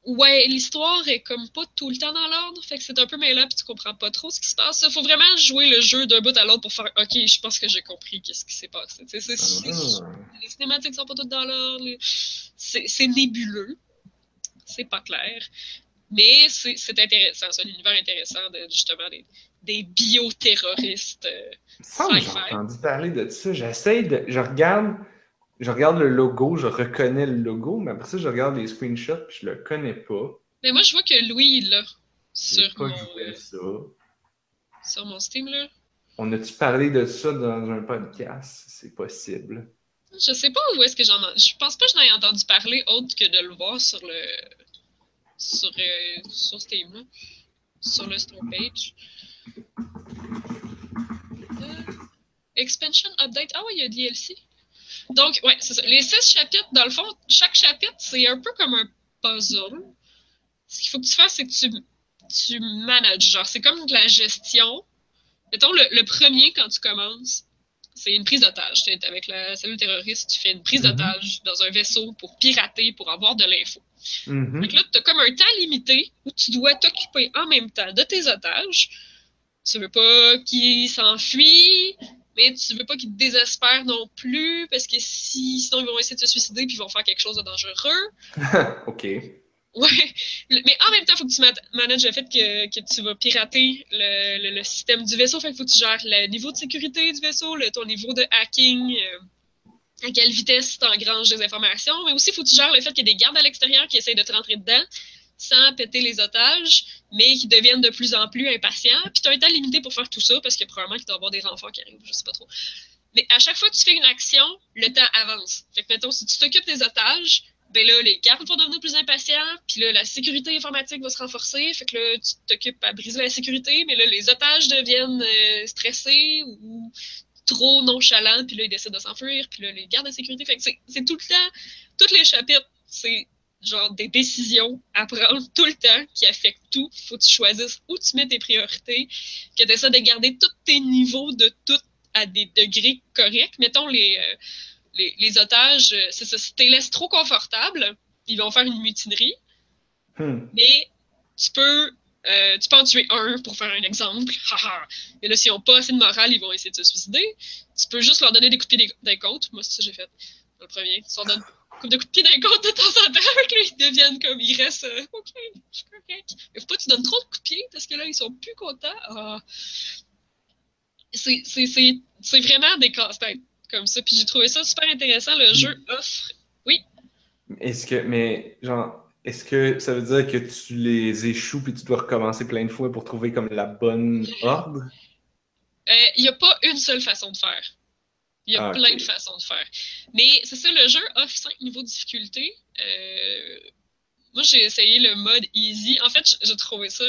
Speaker 2: Ouais, l'histoire est comme pas tout le temps dans l'ordre, fait que c'est un peu mêlant puis tu comprends pas trop ce qui se passe. Faut vraiment jouer le jeu d'un bout à l'autre pour faire OK, je pense que j'ai compris qu'est-ce qui s'est passé. C'est-
Speaker 1: Ah.
Speaker 2: les cinématiques sont pas toutes dans l'ordre, c'est nébuleux, c'est pas clair, mais c'est intéressant, c'est un univers intéressant de justement des, des bioterroristes. euh,
Speaker 1: que j'ai entendu parler de ça. J'essaie de. Je regarde. Je regarde le logo, je reconnais le logo, mais après ça, je regarde les screenshots puis je le connais pas.
Speaker 2: Mais moi, je vois que Louis il l'a
Speaker 1: J'ai
Speaker 2: sur
Speaker 1: pas
Speaker 2: mon,
Speaker 1: joué ça.
Speaker 2: sur mon Steam là.
Speaker 1: On a-tu parlé de ça dans un podcast? C'est possible.
Speaker 2: Je sais pas où est-ce que j'en ai. Je pense pas que j'en ai entendu parler autre que de le voir sur le. sur, euh, sur Steam, là. Sur le store page. Euh, expansion update. Ah ouais, il y a DLC. Donc, ouais, c'est ça. Les six chapitres, dans le fond, chaque chapitre, c'est un peu comme un puzzle. Ce qu'il faut que tu fasses, c'est que tu, tu manages. Genre, c'est comme de la gestion. Mettons, le, le premier, quand tu commences, c'est une prise d'otage. Avec la cellule terroriste, tu fais une prise
Speaker 1: Mhm.
Speaker 2: d'otage dans un vaisseau pour pirater, pour avoir de l'info.
Speaker 1: Mhm.
Speaker 2: Fait que là, tu as comme un temps limité où tu dois t'occuper en même temps de tes otages. Tu veux pas qu'ils s'enfuient, mais tu veux pas qu'ils te désespèrent non plus, parce que si, sinon ils vont essayer de se suicider puis ils vont faire quelque chose de dangereux. <laughs>
Speaker 1: ok.
Speaker 2: Ouais, mais en même temps, il faut que tu manages le fait que, que tu vas pirater le, le, le, système du vaisseau. Fait qu'il faut que tu gères le niveau de sécurité du vaisseau, le, ton niveau de hacking, euh, à quelle vitesse tu engranges des informations. Mais aussi, il faut que tu gères le fait qu'il y a des gardes à l'extérieur qui essayent de te rentrer dedans sans péter les otages, mais qui deviennent de plus en plus impatients. Puis tu as un temps limité pour faire tout ça, parce que probablement qu'il doit avoir des renforts qui arrivent, je sais pas trop. Mais à chaque fois que tu fais une action, le temps avance. Fait que, mettons, si tu t'occupes des otages, ben là, les gardes vont devenir plus impatients, puis là, la sécurité informatique va se renforcer, fait que là, tu t'occupes à briser la sécurité, mais là, les otages deviennent euh, stressés ou trop nonchalants, puis là, ils décident de s'enfuir, puis là, les gardes de sécurité, fait que c'est tout le temps, tous les chapitres, c'est genre des décisions à prendre <laughs> tout le temps qui affectent tout. Faut que tu choisisses où tu mets tes priorités, que tu essaies de garder tous tes niveaux de tout à des degrés corrects. Mettons les... Euh, les, otages, euh, c'est ça, si tu les laisses trop confortables, ils vont faire une mutinerie. Hmm. Mais tu peux, euh, tu peux en tuer un pour faire un exemple. <laughs> Et là, s'ils n'ont pas assez de morale, ils vont essayer de se suicider. Tu peux juste leur donner des coups de pied d'un côte. Moi, c'est ça que j'ai fait. Le premier. Tu leur donnes coups de coups de pied d'un côte de temps en temps. <laughs> Avec lui, ils deviennent comme, ils restent, euh, OK, je suis correct. Mais faut pas que tu donnes trop de coups de pied parce que là, ils sont plus contents. Ah. C'est vraiment des casse-têtes comme ça. Puis j'ai trouvé ça super intéressant. Le jeu offre. Oui.
Speaker 1: Est-ce que, mais genre, est-ce que ça veut dire que tu les échoues puis tu dois recommencer plein de fois pour trouver comme la bonne <laughs> ordre?
Speaker 2: Il euh, n'y a pas une seule façon de faire. Il y a ah, plein de façons de faire. Mais c'est ça, le jeu offre cinq niveaux de difficulté. Euh, moi, j'ai essayé le mode easy. En fait, j'ai trouvé ça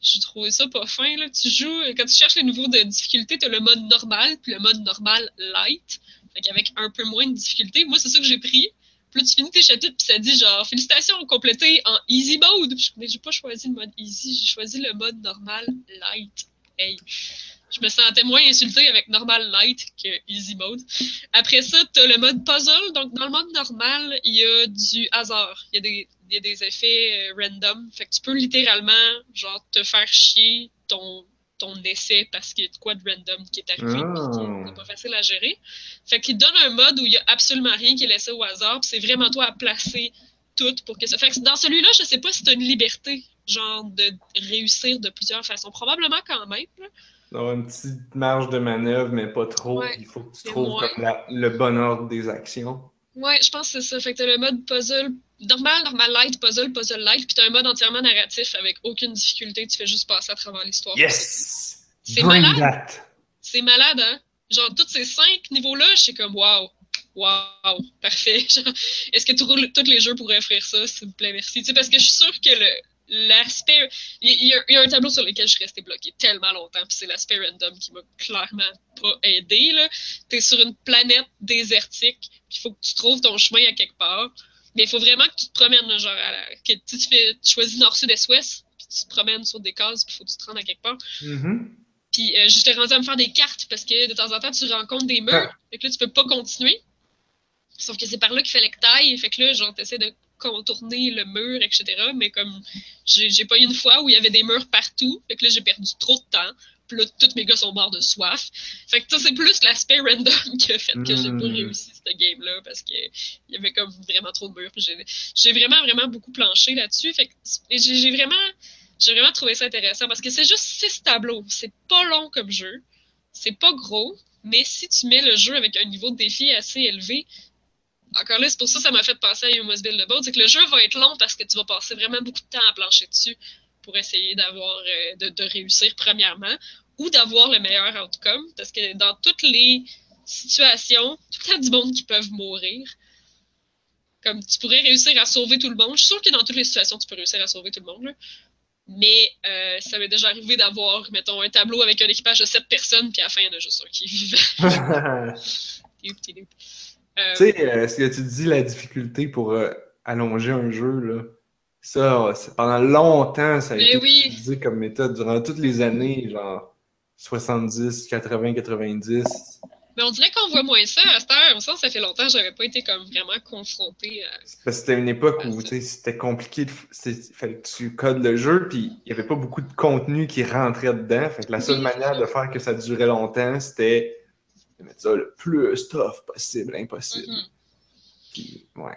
Speaker 2: j'ai trouvé ça pas fin. Là. Tu joues, quand tu cherches les niveaux de difficulté, tu as le mode normal, puis le mode normal light. Fait qu'avec un peu moins de difficulté. Moi, c'est ça que j'ai pris. Puis là, tu finis tes chapitres, puis ça dit genre félicitations, complété en easy mode. Mais j'ai pas choisi le mode easy, j'ai choisi le mode normal light. Hey. Je me sentais moins insulté avec normal light que easy mode. Après ça, tu as le mode puzzle. Donc, dans le mode normal, il y a du hasard. Il y a des il y a des effets euh, random. Fait que tu peux littéralement, genre, te faire chier ton, ton essai parce qu'il y a de quoi de random qui est arrivé oh. qui pas facile à gérer. Fait qu'il donne un mode où il y a absolument rien qui est laissé au hasard, c'est vraiment toi à placer tout pour que ça. Fait que dans celui-là, je sais pas si tu as une liberté, genre, de réussir de plusieurs façons. Probablement quand même.
Speaker 1: Là. Une petite marge de manœuvre, mais pas trop. il faut que tu trouves le bon ordre des actions.
Speaker 2: Ouais, je pense que c'est ça. Fait que t'as le mode puzzle normal, normal light, puzzle, puzzle light, puis t'as un mode entièrement narratif avec aucune difficulté, tu fais juste passer à travers l'histoire.
Speaker 1: Yes!
Speaker 2: C'est malade. C'est malade, hein? Genre, tous ces cinq niveaux-là, je suis comme, wow, wow, parfait. <laughs> Est-ce que tous les jeux pourraient offrir ça, s'il vous plaît, merci? Tu sais, parce que je suis sûre que le, l'aspect. Il y, a un tableau sur lequel je suis resté bloqué tellement longtemps, puis c'est l'aspect random qui m'a clairement pas aidé. Là. T'es sur une planète désertique, puis il faut que tu trouves ton chemin à quelque part. Mais il faut vraiment que tu te promènes, genre, que tu, fais, tu choisis nord, sud, est, ouest, puis tu te promènes sur des cases, puis il faut que tu te rendes à quelque part.
Speaker 1: Mm-hmm.
Speaker 2: Puis euh, j'étais rendu à me faire des cartes parce que de temps en temps, tu rencontres des murs. Ah. Fait que là, tu peux pas continuer. Sauf que c'est par là qu'il fallait que t'ailles. Fait que là, genre, t'essaies de contourner le mur, etc. Mais comme j'ai pas eu une fois où il y avait des murs partout, fait que là j'ai perdu trop de temps. Puis là, tous mes gars sont morts de soif. Fait que ça, c'est plus l'aspect random qui a fait que j'ai pas hmm. réussi cette game-là parce qu'il y avait comme vraiment trop de murs. J'ai vraiment, vraiment beaucoup planché là-dessus. Fait que j'ai vraiment, j'ai vraiment trouvé ça intéressant parce que c'est juste six tableaux. C'est pas long comme jeu. C'est pas gros. Mais si tu mets le jeu avec un niveau de défi assez élevé, encore là, c'est pour ça que ça m'a fait penser à You Must Build the Boat, c'est que le jeu va être long parce que tu vas passer vraiment beaucoup de temps à plancher dessus pour essayer d'avoir euh, de, réussir premièrement ou d'avoir le meilleur outcome parce que dans toutes les situations, tout le temps du monde qui peuvent mourir. Comme tu pourrais réussir à sauver tout le monde. Je suis sûre que dans toutes les situations, tu peux réussir à sauver tout le monde. Mais euh, ça m'est déjà arrivé d'avoir, mettons, un tableau avec un équipage de 7 personnes, puis à la fin, il y en a juste un qui est vivant. <laughs>
Speaker 1: Euh, tu sais, euh, ce que tu dis, la difficulté pour euh, allonger un jeu, là, ça, pendant longtemps, ça a été utilisé comme méthode durant toutes les années, genre 70, 80, 90.
Speaker 2: Mais on dirait qu'on voit moins ça à cette heure. sens ça fait longtemps que j'avais pas été comme vraiment confronté à.
Speaker 1: Parce que c'était une époque où c'était compliqué. Il fallait que tu codes le jeu, puis il y avait pas beaucoup de contenu qui rentrait dedans. Fait que la seule manière de faire que ça durait longtemps, c'était de mettre ça le plus tough possible, impossible.
Speaker 2: Mm-hmm.
Speaker 1: Puis, ouais.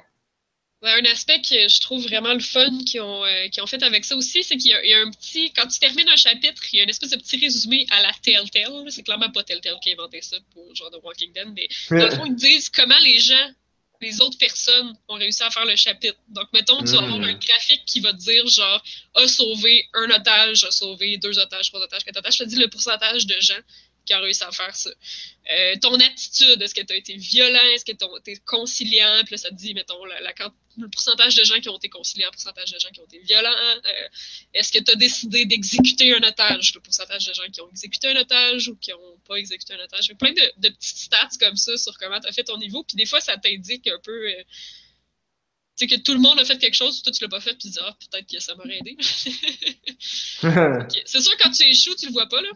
Speaker 2: un aspect que je trouve vraiment le fun qu'ils ont, euh, ont fait avec ça aussi, c'est qu'il y, a un petit. Quand tu termines un chapitre, il y a une espèce de petit résumé à la Telltale. C'est clairement pas Telltale qui a inventé ça pour genre de Walking Dead, mais dans le fond, ils disent comment les gens, les autres personnes ont réussi à faire le chapitre. Donc, mettons, tu vas avoir un graphique qui va te dire genre a sauvé un otage, a sauvé deux otages, trois otages, quatre otages. Je te dis le pourcentage de gens qui a réussi à faire ça. Euh, ton attitude, est-ce que tu as été violent, est-ce que tu es conciliant, puis là, ça te dit, mettons, la, le pourcentage de gens qui ont été conciliants, le pourcentage de gens qui ont été violents. Euh, est-ce que tu as décidé d'exécuter un otage, le pourcentage de gens qui ont exécuté un otage ou qui n'ont pas exécuté un otage? Plein de, de, petites stats comme ça sur comment tu as fait ton niveau, puis des fois, ça t'indique un peu. Euh, tu sais, que tout le monde a fait quelque chose, toi tu l'as pas fait, puis tu dis, ah, peut-être que ça m'aurait aidé. <laughs> <laughs> C'est sûr, quand tu échoues, tu le vois pas, là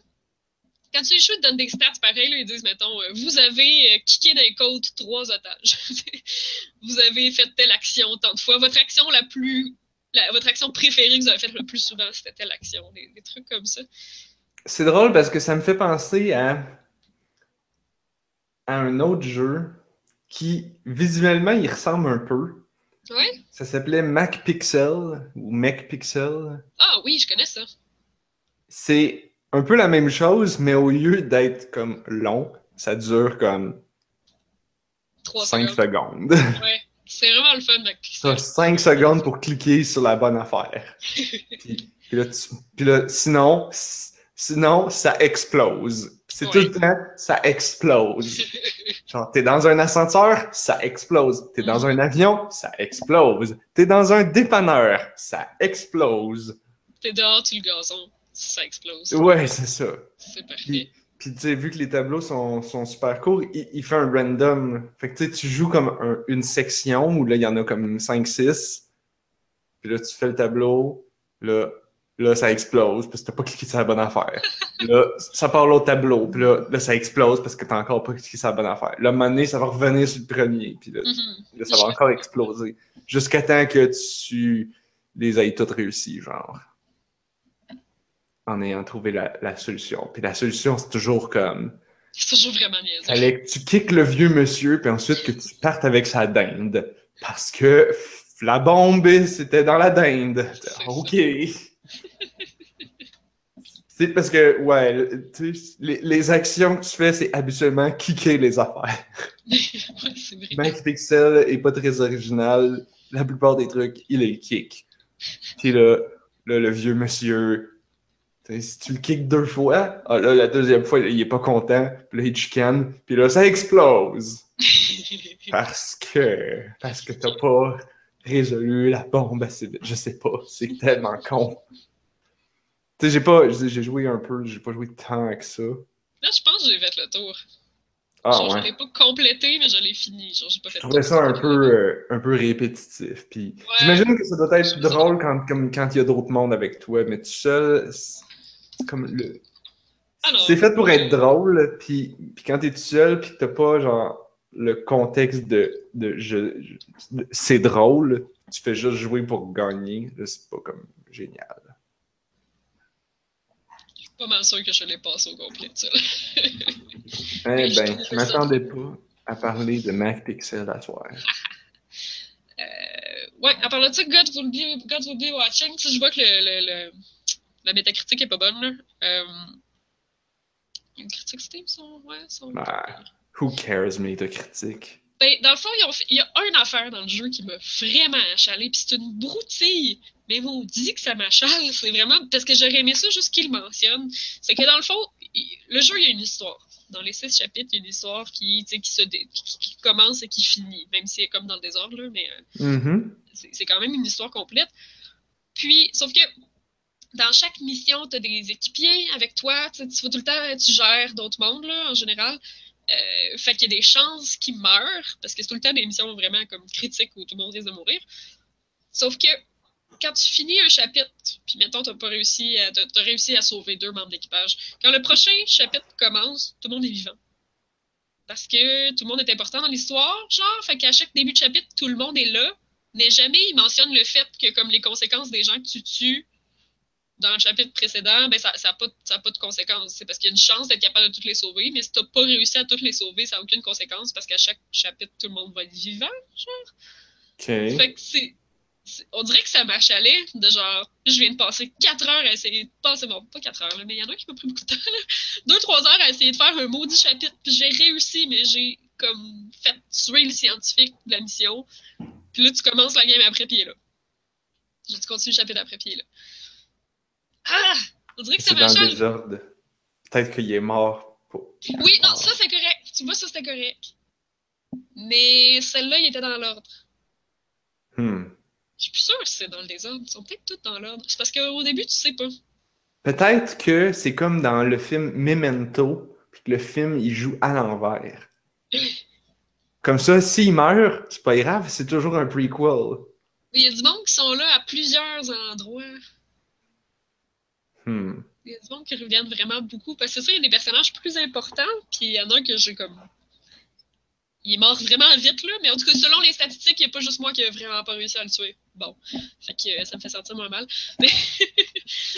Speaker 2: quand tu ils te donnent des stats pareils. ils disent, mettons, euh, vous avez euh, kické d'un côte trois otages. <laughs> vous avez fait telle action tant de fois. Votre action la plus. votre action préférée que vous avez faite le plus souvent, c'était telle action. Des, trucs comme ça.
Speaker 1: C'est drôle parce que ça me fait penser à, à un autre jeu qui, visuellement, il ressemble un peu.
Speaker 2: Oui.
Speaker 1: Ça s'appelait Mac Pixel ou Mac Pixel.
Speaker 2: Ah oui, je connais ça.
Speaker 1: C'est un peu la même chose, mais au lieu d'être comme long, ça dure comme 5 secondes. <laughs>
Speaker 2: ouais, c'est vraiment le fun.
Speaker 1: Tu as 5 secondes pour cliquer sur la bonne affaire. <laughs> puis, là, puis, là, sinon, sinon, ça explose. C'est tout le temps, ça explose. <laughs> Genre, t'es dans un ascenseur, ça explose. T'es dans mm. un avion, ça explose. T'es dans un dépanneur, ça explose.
Speaker 2: T'es dehors, tu le gazon ça explose.
Speaker 1: Ouais, c'est ça.
Speaker 2: C'est parfait.
Speaker 1: Puis, tu sais, vu que les tableaux sont, sont super courts, il, fait un random. Fait que tu tu joues comme une section où là, il y en a comme 5-6. Puis là, tu fais le tableau. Là, là ça explose parce que t'as pas cliqué sur la bonne affaire. <laughs> là, ça part l'autre tableau. Puis là, là, ça explose parce que t'as encore pas cliqué sur la bonne affaire. Là, à un moment donné, ça va revenir sur le premier. Puis là, mm-hmm. là ça va encore exploser. Jusqu'à temps que tu les aies toutes réussies, genre en ayant trouvé la, solution. Puis la solution, c'est toujours comme.
Speaker 2: C'est toujours vraiment niaiseux.
Speaker 1: Tu kicks le vieux monsieur, puis ensuite que tu partes avec sa dinde. Parce que la bombe, c'était dans la dinde. OK. c'est parce que, ouais, les, les, actions que tu fais, c'est habituellement kicker les affaires. <laughs>
Speaker 2: ouais,
Speaker 1: Max Pixel est pas très original. La plupart des trucs, il les kick. Puis là, là, le vieux monsieur, si tu le kicks deux fois, ah, là, la deuxième fois, il est pas content, puis là, il chicane, puis là, ça explose. <laughs> parce que, parce que t'as pas résolu la bombe assez vite. Je sais pas, c'est tellement con. Tu sais, j'ai pas, j'ai joué un peu, j'ai pas joué tant que ça.
Speaker 2: Là, je pense que j'ai fait le tour.
Speaker 1: Ah, genre,
Speaker 2: ouais. Je l'ai pas complété, mais je l'ai fini. Genre, j'ai pas fait
Speaker 1: je trouvais ça un peu, euh, un peu répétitif. Puis j'imagine que ça doit être drôle quand, comme, quand il y a d'autres mondes avec toi, mais tout seul, comme le. C'est fait pour être drôle, puis, puis quand t'es tout seul, puis t'as pas genre le contexte de, de, je, c'est drôle, tu fais juste jouer pour gagner, c'est pas comme génial.
Speaker 2: Je suis pas mal sûr que je l'ai passé au complet, ça.
Speaker 1: eh ben, je m'attendais pas à parler de Mac Pixel à soir. <laughs>
Speaker 2: euh, ouais, à part de ça, God will be, God will be watching, je vois que le, le la métacritique est pas bonne. Là. Euh, une critique Steam, son, ouais, son...
Speaker 1: Bah, who cares, métacritique?
Speaker 2: Ben, dans le fond, il y a une affaire dans le jeu qui m'a vraiment achalé, puis c'est une broutille. Mais vous dit que ça m'achale, c'est vraiment parce que j'aurais aimé ça juste qu'il mentionne. C'est que dans le fond, le jeu, il y a une histoire. Dans les six chapitres, il y a une histoire qui, qui, se qui, commence et qui finit, même si c'est comme dans le désordre, là, mais
Speaker 1: euh, mm-hmm.
Speaker 2: c'est quand même une histoire complète. Puis, sauf que dans chaque mission, tu as des équipiers avec toi. Tu, tout le temps, tu gères d'autres mondes, là, en général. Euh, fait qu'il y a des chances qu'ils meurent, parce que c'est tout le temps des missions vraiment comme critiques où tout le monde risque de mourir. Sauf que quand tu finis un chapitre, puis mettons, tu pas réussi à, as réussi à sauver deux membres d'équipage, quand le prochain chapitre commence, tout le monde est vivant. Parce que tout le monde est important dans l'histoire, genre, fait qu'à chaque début de chapitre, tout le monde est là, mais jamais il mentionne le fait que comme les conséquences des gens que tu tues dans le chapitre précédent, ben, ça n'a pas, pas, de conséquences. C'est parce qu'il y a une chance d'être capable de toutes les sauver, mais si tu n'as pas réussi à toutes les sauver, ça n'a aucune conséquence parce qu'à chaque chapitre, tout le monde va être vivant, genre. Fait que c'est. c'est- On dirait que ça m'achalait de genre, je viens de passer 4 heures à essayer de passer, bon, pas 4 heures, là, mais il y en a qui m'a pris beaucoup de temps, là. 2-3 heures à essayer de faire un maudit chapitre, puis j'ai réussi, mais j'ai comme fait tuer le scientifique de la mission. Puis là, tu commences la game après, puis il est là. J'ai dû continuer le chapitre après, puis il est là. Ah! On dirait que ça
Speaker 1: désordre. Peut-être qu'il est mort. Pour...
Speaker 2: Oui, non, ça c'est correct. Tu vois, ça c'était correct. Mais celle-là, il était dans l'ordre.
Speaker 1: Hmm.
Speaker 2: Je suis plus sûre si c'est dans le désordre. Ils sont peut-être tous dans l'ordre. C'est parce qu'au début, tu sais pas.
Speaker 1: Peut-être que c'est comme dans le film Memento, puis que le film il joue à l'envers. <laughs> Comme ça, s'il meurt, c'est pas grave, c'est toujours un prequel.
Speaker 2: Il y a du monde qui sont là à plusieurs endroits.
Speaker 1: Hmm.
Speaker 2: Il y a du monde qui reviennent vraiment beaucoup. Parce que c'est ça, il y a des personnages plus importants, puis il y en a que j'ai comme. Il est mort vraiment vite, là, mais en tout cas, selon les statistiques, il n'y a pas juste moi qui ai vraiment pas réussi à le tuer. Bon. Fait que euh, ça me fait sentir moins mal. <laughs> Mais,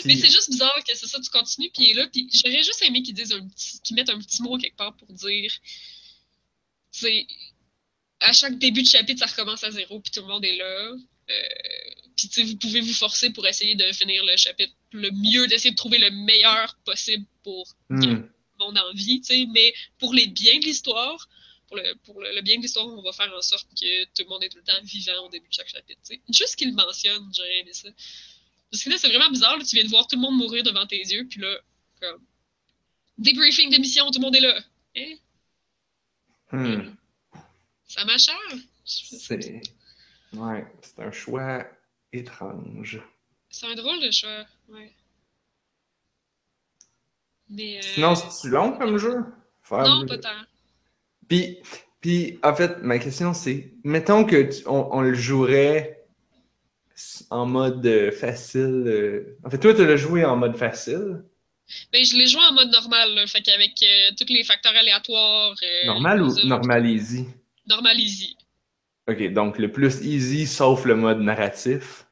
Speaker 2: mais c'est juste bizarre que c'est ça, tu continues, puis il est là, puis j'aurais juste aimé qu'ils disent un petit. qu'ils mettent un petit mot quelque part pour dire. C'est. À chaque début de chapitre, ça recommence à zéro, puis tout le monde est là. Euh, puis tu sais, vous pouvez vous forcer pour essayer de finir le chapitre le mieux, d'essayer de trouver le meilleur possible pour
Speaker 1: Hmm.
Speaker 2: mon envie, tu sais, mais pour les biens de l'histoire, pour, le, pour le, bien de l'histoire, on va faire en sorte que tout le monde est tout le temps vivant au début de chaque chapitre, tu sais. Juste qu'il mentionne, j'aurais aimé ça. Parce que là, c'est vraiment bizarre, là, tu viens de voir tout le monde mourir devant tes yeux, puis là, comme, débriefing de mission, tout le monde est là. Hein?
Speaker 1: Hmm.
Speaker 2: Ça m'achève.
Speaker 1: C'est. Ouais, c'est un choix étrange.
Speaker 2: C'est un drôle de choix, ouais. Mais, euh,
Speaker 1: Sinon, c'est long comme jeu? Faire-
Speaker 2: non, pas tant.
Speaker 1: Puis, puis, en fait, ma question c'est, mettons que tu- on, on le jouerait en mode euh, facile. euh, En fait, toi, tu l'as joué en mode facile.
Speaker 2: Ben, je l'ai joué en mode normal, là, fait qu'avec euh, tous les facteurs aléatoires.
Speaker 1: Normal ou
Speaker 2: les autres-
Speaker 1: normal easy?
Speaker 2: Normal easy.
Speaker 1: Ok, donc le plus easy sauf le mode narratif?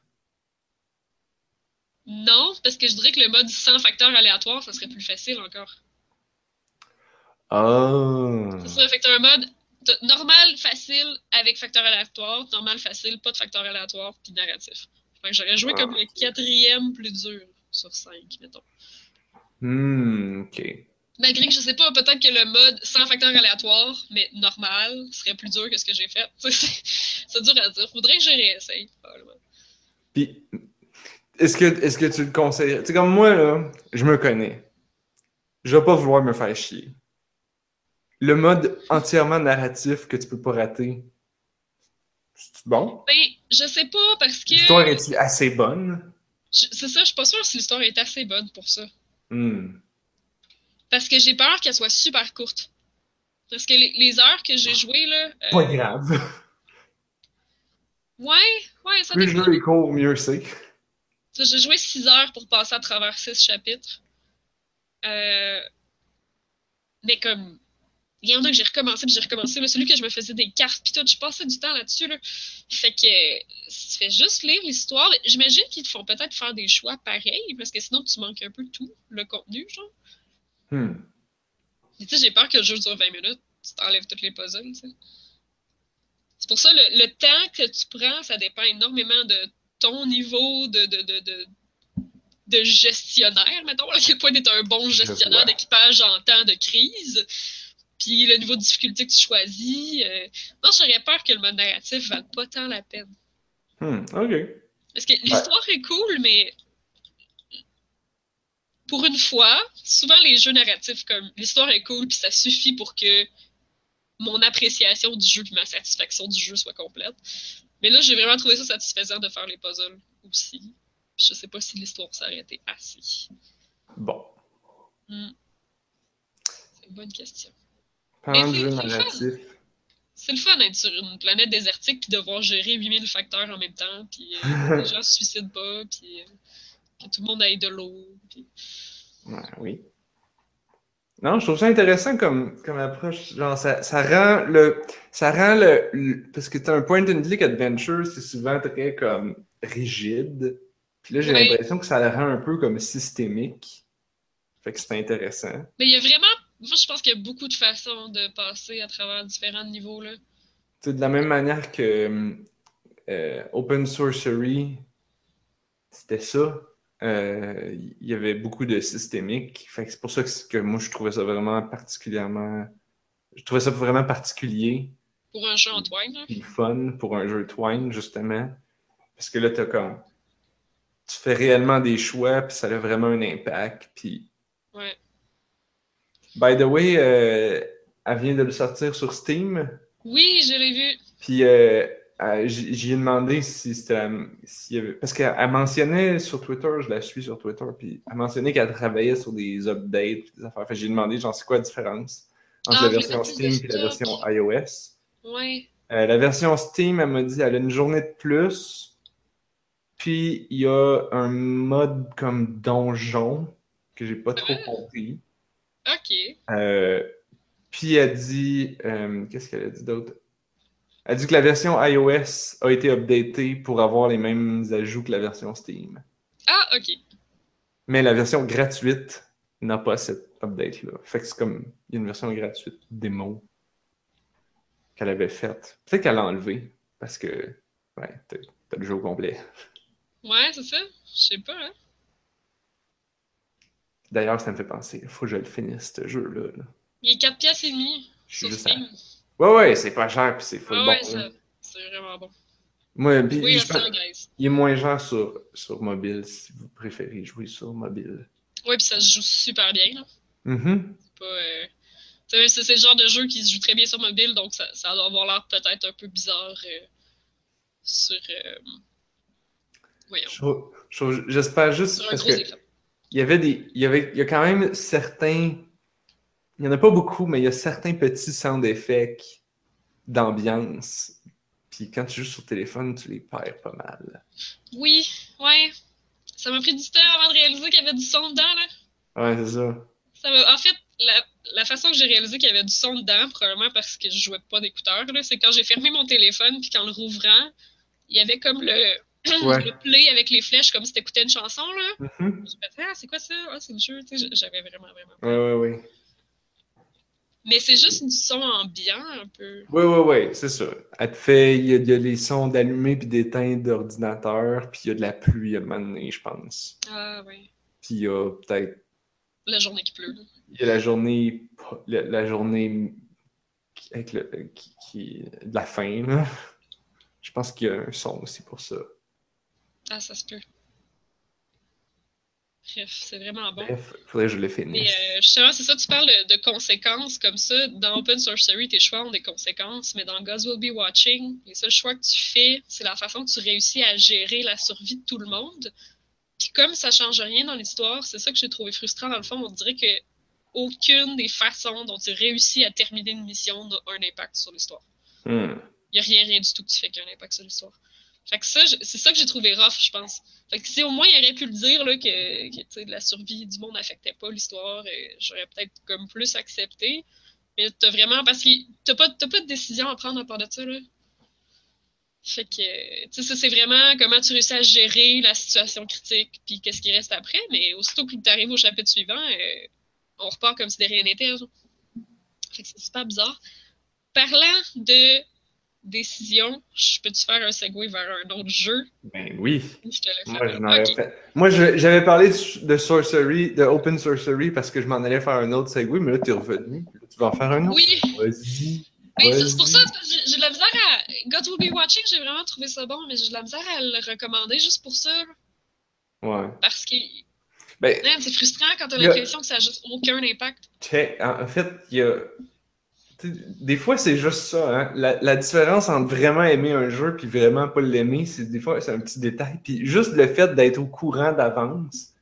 Speaker 2: Non, parce que je dirais que le mode sans facteur aléatoire, ça serait plus facile encore.
Speaker 1: Ah.
Speaker 2: Ça serait fait que un mode normal, facile, avec facteur aléatoire, normal, facile, pas de facteur aléatoire, puis narratif. Fait que j'aurais joué comme le quatrième plus dur sur cinq, mettons.
Speaker 1: Hmm, ok.
Speaker 2: Malgré que je sais pas, peut-être que le mode sans facteur aléatoire, mais normal, serait plus dur que ce que j'ai fait. <laughs> C'est dur à dire. Faudrait que je réessaye, probablement.
Speaker 1: Puis, est-ce que, est-ce que tu le conseilles? Tu sais, comme moi, là, je me connais. Je vais pas vouloir me faire chier. Le mode entièrement narratif que tu peux pas rater, c'est bon?
Speaker 2: Ben, je sais pas, parce que.
Speaker 1: L'histoire est assez bonne?
Speaker 2: C'est ça, je suis pas sûre si l'histoire est assez bonne pour ça.
Speaker 1: Hmm.
Speaker 2: Parce que j'ai peur qu'elle soit super courte. Parce que les, les heures que j'ai jouées, là. euh,
Speaker 1: Pas grave.
Speaker 2: ouais, ouais, ça
Speaker 1: Plus le
Speaker 2: dépend.
Speaker 1: jeu est court, mieux c'est.
Speaker 2: J'ai joué 6 heures pour passer à travers 6 chapitres. Euh, Mais comme. Il y en a que j'ai recommencé, puis j'ai recommencé. là, celui que je me faisais des cartes, puis tout, je passais du temps là-dessus. Là. Fait que. Tu fais juste lire l'histoire. J'imagine qu'ils te font peut-être faire des choix pareils, parce que sinon tu manques un peu tout, le contenu, genre.
Speaker 1: Hmm.
Speaker 2: Tu sais, j'ai peur que le jeu dure 20 minutes, tu t'enlèves toutes les puzzles, tu sais. C'est pour ça, le, le temps que tu prends, ça dépend énormément de ton niveau de, de, de, de, de gestionnaire, mettons, à quel point tu un bon gestionnaire d'équipage en temps de crise, puis le niveau de difficulté que tu choisis. euh, Non, j'aurais peur que le mode narratif ne vaille pas tant la peine.
Speaker 1: Hmm, ok.
Speaker 2: Parce que l'histoire est cool, mais pour une fois, souvent les jeux narratifs, comme l'histoire est cool, puis ça suffit pour que mon appréciation du jeu puis ma satisfaction du jeu soit complète. Mais là, j'ai vraiment trouvé ça satisfaisant de faire les puzzles aussi. Puis je sais pas si l'histoire s'arrêtait assez.
Speaker 1: Bon.
Speaker 2: Hmm. C'est une bonne question.
Speaker 1: Jeu narratif.
Speaker 2: C'est le fun d'être sur une planète désertique puis devoir gérer 8000 facteurs en même temps, puis euh, <laughs> les gens se suicident pas, puis euh, que tout le monde ait de l'eau. puis-
Speaker 1: Ouais, oui. Non, je trouve ça intéressant comme, comme approche. Genre, ça, ça rend le. Ça rend le. le- parce que t'as un point and click adventure, c'est souvent très comme rigide. Puis là, j'ai l'impression que ça le rend un peu comme systémique. Fait que c'est intéressant.
Speaker 2: Mais il y a vraiment. Moi, je pense qu'il y a beaucoup de façons de passer à travers différents niveaux. Là.
Speaker 1: De la même manière que euh, Open Sorcery, c'était ça. Euh, Il y avait beaucoup de systémique. C'est pour ça que, que moi, je trouvais ça vraiment particulièrement. Je trouvais ça vraiment particulier.
Speaker 2: Pour un jeu en twine,
Speaker 1: puis fun pour un jeu Twine, justement. Parce que là, t'as comme. Tu fais réellement des choix, puis ça a vraiment un impact. Puis,
Speaker 2: Ouais.
Speaker 1: by the way, euh, elle vient de le sortir sur Steam.
Speaker 2: Oui, je l'ai vu.
Speaker 1: Puis, euh, euh, j- j'y ai demandé si c'était. Parce qu'elle elle mentionnait sur Twitter, je la suis sur Twitter, puis elle mentionnait qu'elle travaillait sur des updates, des affaires. Fait j'ai demandé, genre, c'est quoi la différence entre
Speaker 2: Ah,
Speaker 1: la version Steam et la version iOS?
Speaker 2: Ouais.
Speaker 1: Euh, la version Steam, elle m'a dit, elle a une journée de plus. Puis il y a un mode comme donjon que j'ai pas trop
Speaker 2: Ah.
Speaker 1: compris.
Speaker 2: Ok.
Speaker 1: Euh, puis elle dit, qu'est-ce qu'elle a dit d'autre? Elle dit que la version iOS a été updatée pour avoir les mêmes ajouts que la version Steam.
Speaker 2: Ah, ok.
Speaker 1: Mais la version gratuite n'a pas cette update-là. Fait que c'est comme, il y a une version gratuite démo qu'elle avait faite. Peut-être qu'elle l'a enlevée parce que, ouais, t'as le jeu au complet.
Speaker 2: Ouais, c'est ça. Je sais pas, hein.
Speaker 1: D'ailleurs, ça me fait penser, il faut que je le finisse, ce jeu-là. là.
Speaker 2: Il est 4 piastres et demi
Speaker 1: Je suis
Speaker 2: sur
Speaker 1: juste à-. Ouais, ouais, c'est pas cher, puis c'est full
Speaker 2: Ah
Speaker 1: bon.
Speaker 2: ouais, c'est vraiment bon.
Speaker 1: Moi, puis
Speaker 2: Oui,
Speaker 1: je pense- il est moins cher sur, sur mobile, si vous préférez jouer sur mobile.
Speaker 2: Ouais, puis ça se joue super bien, là.
Speaker 1: Mhm.
Speaker 2: C'est euh, C'est le genre de jeu qui se joue très bien sur mobile, donc ça, ça doit avoir l'air peut-être un peu bizarre euh, sur. euh, Voyons.
Speaker 1: Je- je- J'espère juste
Speaker 2: Sur un
Speaker 1: parce
Speaker 2: gros
Speaker 1: que il y avait des. Il y avait. Il y a quand même certains. Il y en a pas beaucoup, mais il y a certains petits sound effects d'ambiance. Puis quand tu joues sur téléphone, tu les perds pas mal.
Speaker 2: Oui, ouais. Ça m'a pris du temps avant de réaliser qu'il y avait du son dedans, là.
Speaker 1: Ouais, c'est ça.
Speaker 2: En fait, la, la façon que j'ai réalisé qu'il y avait du son dedans, probablement parce que je jouais pas d'écouteurs, là, c'est quand j'ai fermé mon téléphone, puis qu'en le rouvrant, il y avait comme le, <clears throat>
Speaker 1: Ouais.
Speaker 2: le play avec les flèches, comme si t'écoutais une chanson, là.
Speaker 1: Mhm.
Speaker 2: Je me disais, ah, c'est quoi ça? Ah, c'est le jeu, tu sais, j'avais vraiment, vraiment.
Speaker 1: Ouais, ouais, ouais.
Speaker 2: Mais c'est juste du son ambiant, un peu.
Speaker 1: Ouais, ouais, ouais, c'est ça. Elle te fait. Il y a, les sons d'allumés puis d'éteindre d'ordinateur, puis il y a de la pluie à un moment donné, je pense.
Speaker 2: Ah, ouais.
Speaker 1: Puis il y a peut-être.
Speaker 2: La journée qui pleut.
Speaker 1: Il y a la journée. La, la journée. Avec le. Qui, qui- de la fin, là. Je pense qu'il y a un son aussi pour ça.
Speaker 2: Ah, ça se peut. Bref, c'est vraiment bon.
Speaker 1: Bref, faudrait que je le
Speaker 2: Mais
Speaker 1: finisse.
Speaker 2: euh, justement, c'est ça, tu parles de, conséquences comme ça. Dans Open Sorcery, tes choix ont des conséquences, mais dans Gods Will Be Watching, les seuls choix que tu fais, c'est la façon que tu réussis à gérer la survie de tout le monde. Puis comme ça change rien dans l'histoire, c'est ça que j'ai trouvé frustrant dans le fond. On dirait que aucune des façons dont tu réussis à terminer une mission n'a un impact sur l'histoire.
Speaker 1: Hmm.
Speaker 2: Il n'y a rien, rien du tout que tu fais qui a un impact sur l'histoire. Fait que ça, c'est ça que j'ai trouvé rough, je pense. Fait que si au moins il aurait pu le dire là, que, que la survie du monde n'affectait pas l'histoire, euh, j'aurais peut-être comme plus accepté. Mais t'as vraiment. Parce que t'as pas, pas de décision à prendre à part de ça, là. Fait que, tu sais, ça, c'est vraiment comment tu réussis à gérer la situation critique, puis qu'est-ce qui reste après. Mais aussitôt que tu arrives au chapitre suivant, euh, on repart comme si de rien n'était. Fait que c'est super bizarre. Parlant de décision, je peux-tu faire un segue vers un autre jeu?
Speaker 1: Ben oui.
Speaker 2: Ou je te
Speaker 1: Moi, je
Speaker 2: pas?
Speaker 1: n'aurais
Speaker 2: Ok.
Speaker 1: fait. Moi, j'avais parlé de, Sorcery, de Open Sorcery, parce que je m'en allais faire un autre segway, mais là, t'es revenu. Là, tu vas en faire un autre.
Speaker 2: Oui,
Speaker 1: Vas-y.
Speaker 2: oui c'est pour ça j'ai de la misère à. God Will Be Watching, j'ai vraiment trouvé ça bon, mais j'ai de la misère à le recommander juste pour ça.
Speaker 1: Ouais.
Speaker 2: Parce que
Speaker 1: Ben,
Speaker 2: c'est frustrant quand t'as
Speaker 1: a-
Speaker 2: l'impression que ça a juste aucun impact.
Speaker 1: en fait, il y a. Des fois, c'est juste ça. Hein? La, la différence entre vraiment aimer un jeu puis vraiment pas l'aimer, c'est des fois, c'est un petit détail. Puis juste le fait d'être au courant d'avance,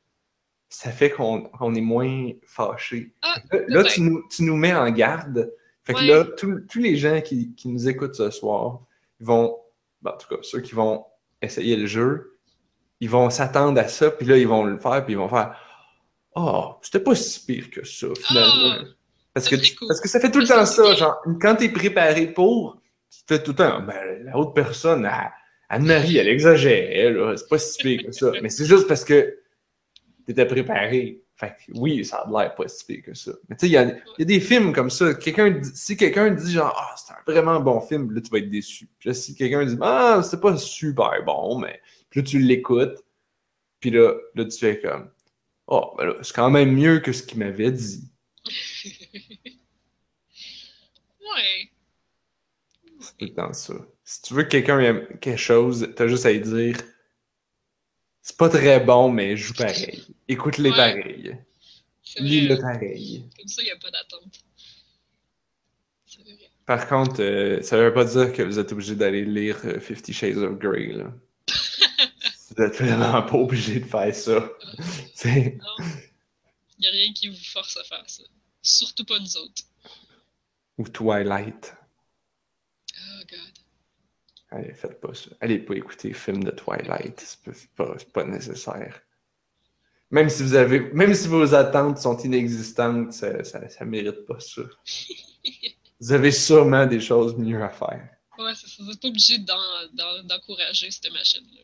Speaker 1: ça fait qu'on on est moins fâché.
Speaker 2: Ah,
Speaker 1: Là, tu, nous, tu nous mets en garde. Fait que
Speaker 2: Ouais.
Speaker 1: là, tous les gens qui, qui nous écoutent ce soir, ils vont, ben, en tout cas, ceux qui vont essayer le jeu, ils vont s'attendre à ça, puis là, ils vont le faire, puis ils vont faire Oh, c'était pas si pire que ça, finalement.
Speaker 2: Ah,
Speaker 1: parce, que, tu-
Speaker 2: cool.
Speaker 1: parce que ça fait tout le temps ça, <laughs> genre, quand t'es préparé pour, tu fais tout le temps, ben, la autre personne, elle- Anne-Marie, elle exagérait, là, c'est pas si pire que ça. <laughs> Mais c'est juste parce que t'étais préparé. Fait que oui, ça a l'air pas si pire que ça. Mais tu sais, il y a, y a des films comme ça. Quelqu'un si quelqu'un dit genre, ah, c'est un vraiment bon film, là, tu vas être déçu. Puis là, si quelqu'un dit, ah, c'est pas super bon, mais. Puis là, tu l'écoutes. Puis là, là, tu fais comme, oh, ben là, c'est quand même mieux que ce qu'il m'avait dit.
Speaker 2: Ouais.
Speaker 1: C'est tout le temps ça. Si tu veux que quelqu'un aime quelque chose, t'as juste à lui dire c'est pas très bon, mais joue pareil. Écoute-les
Speaker 2: Ouais.
Speaker 1: pareil. Lis-le pareil.
Speaker 2: Comme ça, il n'y a pas d'attente.
Speaker 1: Par contre, euh, ça veut pas dire que vous êtes obligé d'aller lire euh, Fifty Shades of Grey. Là. <laughs> vous êtes vraiment pas obligé de faire ça.
Speaker 2: Il n'y a rien qui vous force à faire ça. Surtout pas nous autres.
Speaker 1: Ou Twilight.
Speaker 2: Oh god.
Speaker 1: Allez, faites pas ça. Allez pas écouter le film de Twilight. C'est pas, pas, nécessaire. Même si vous avez, même si vos attentes sont inexistantes, ça, ça, ça mérite pas ça. <laughs> Vous avez sûrement des choses mieux à faire.
Speaker 2: Ouais, c'est ça. Vous n'êtes pas obligé d'en- d'en- d'encourager cette machine-là.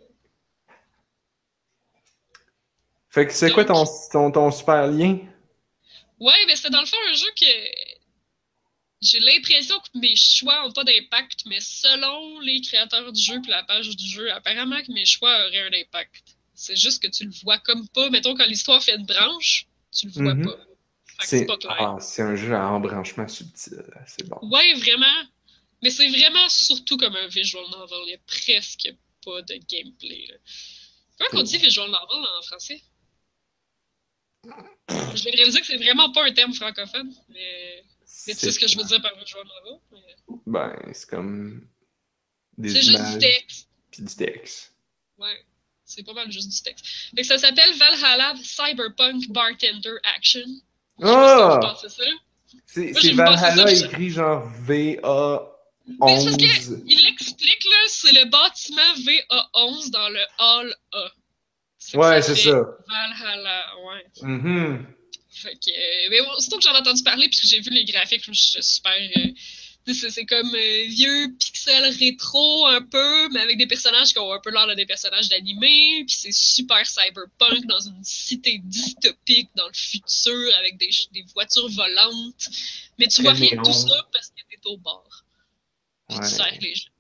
Speaker 1: Fait que c'est quoi ton, ton, ton super lien?
Speaker 2: Ouais, mais c'était dans le fond un jeu que j'ai l'impression que mes choix n'ont pas d'impact, mais selon les créateurs du jeu et la page du jeu, apparemment que mes choix auraient un impact. C'est juste que tu le vois comme pas. Mettons, quand l'histoire fait une branche, tu le vois
Speaker 1: Mhm.
Speaker 2: pas.
Speaker 1: C'est
Speaker 2: c'est
Speaker 1: ah, c'est un jeu à embranchement subtil. C'est bon.
Speaker 2: Ouais, vraiment. Mais c'est vraiment surtout comme un visual novel. Il n'y a presque pas de gameplay. Là. Comment on dit visual novel en français? Je de réaliser que c'est vraiment pas un terme francophone. Mais, mais tu sais ce que je veux dire par visual novel? Mais-
Speaker 1: Ben, c'est comme des
Speaker 2: C'est juste du texte.
Speaker 1: puis du texte.
Speaker 2: Ouais. C'est pas mal juste du texte. Fait que ça s'appelle Valhalla Cyberpunk Bartender Action.
Speaker 1: Ah!
Speaker 2: ça.
Speaker 1: C'est c'est Valhalla
Speaker 2: ça-
Speaker 1: écrit genre VA11.
Speaker 2: Mais c'est parce que il explique, là, c'est le bâtiment VA11 dans le Hall A.
Speaker 1: Ouais, c'est ça.
Speaker 2: Valhalla, ouais.
Speaker 1: Mhm.
Speaker 2: Fait que, euh, mais bon, surtout que j'en ai entendu parler puis que j'ai vu les graphiques, je suis super. euh, c'est comme euh, vieux pixel rétro un peu, mais avec des personnages qui ont un peu l'air de des personnages d'animé, puis c'est super cyberpunk dans une cité dystopique dans le futur avec des, des voitures volantes. Mais tu
Speaker 1: Très
Speaker 2: vois rien de tout ça parce que t'es au bar. Puis
Speaker 1: Ouais.
Speaker 2: tu sers les gens.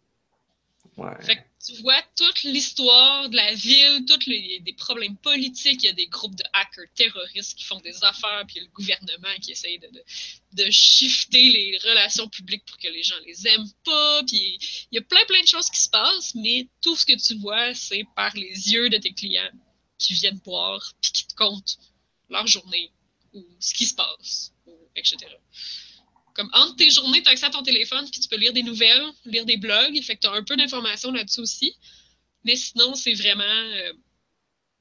Speaker 1: Ouais.
Speaker 2: Fait que tu vois toute l'histoire de la ville, tous les des problèmes politiques, il y a des groupes de hackers terroristes qui font des affaires, puis il y a le gouvernement qui essaye de, de, de shifter les relations publiques pour que les gens les aiment pas, puis il y a plein plein de choses qui se passent, mais tout ce que tu vois, c'est par les yeux de tes clients qui viennent boire, puis qui te comptent leur journée, ou ce qui se passe, ou etc. Comme entre tes journées, tu as accès à ton téléphone, puis tu peux lire des nouvelles, lire des blogs, fait que tu as un peu d'informations là-dessus aussi. Mais sinon, c'est vraiment euh,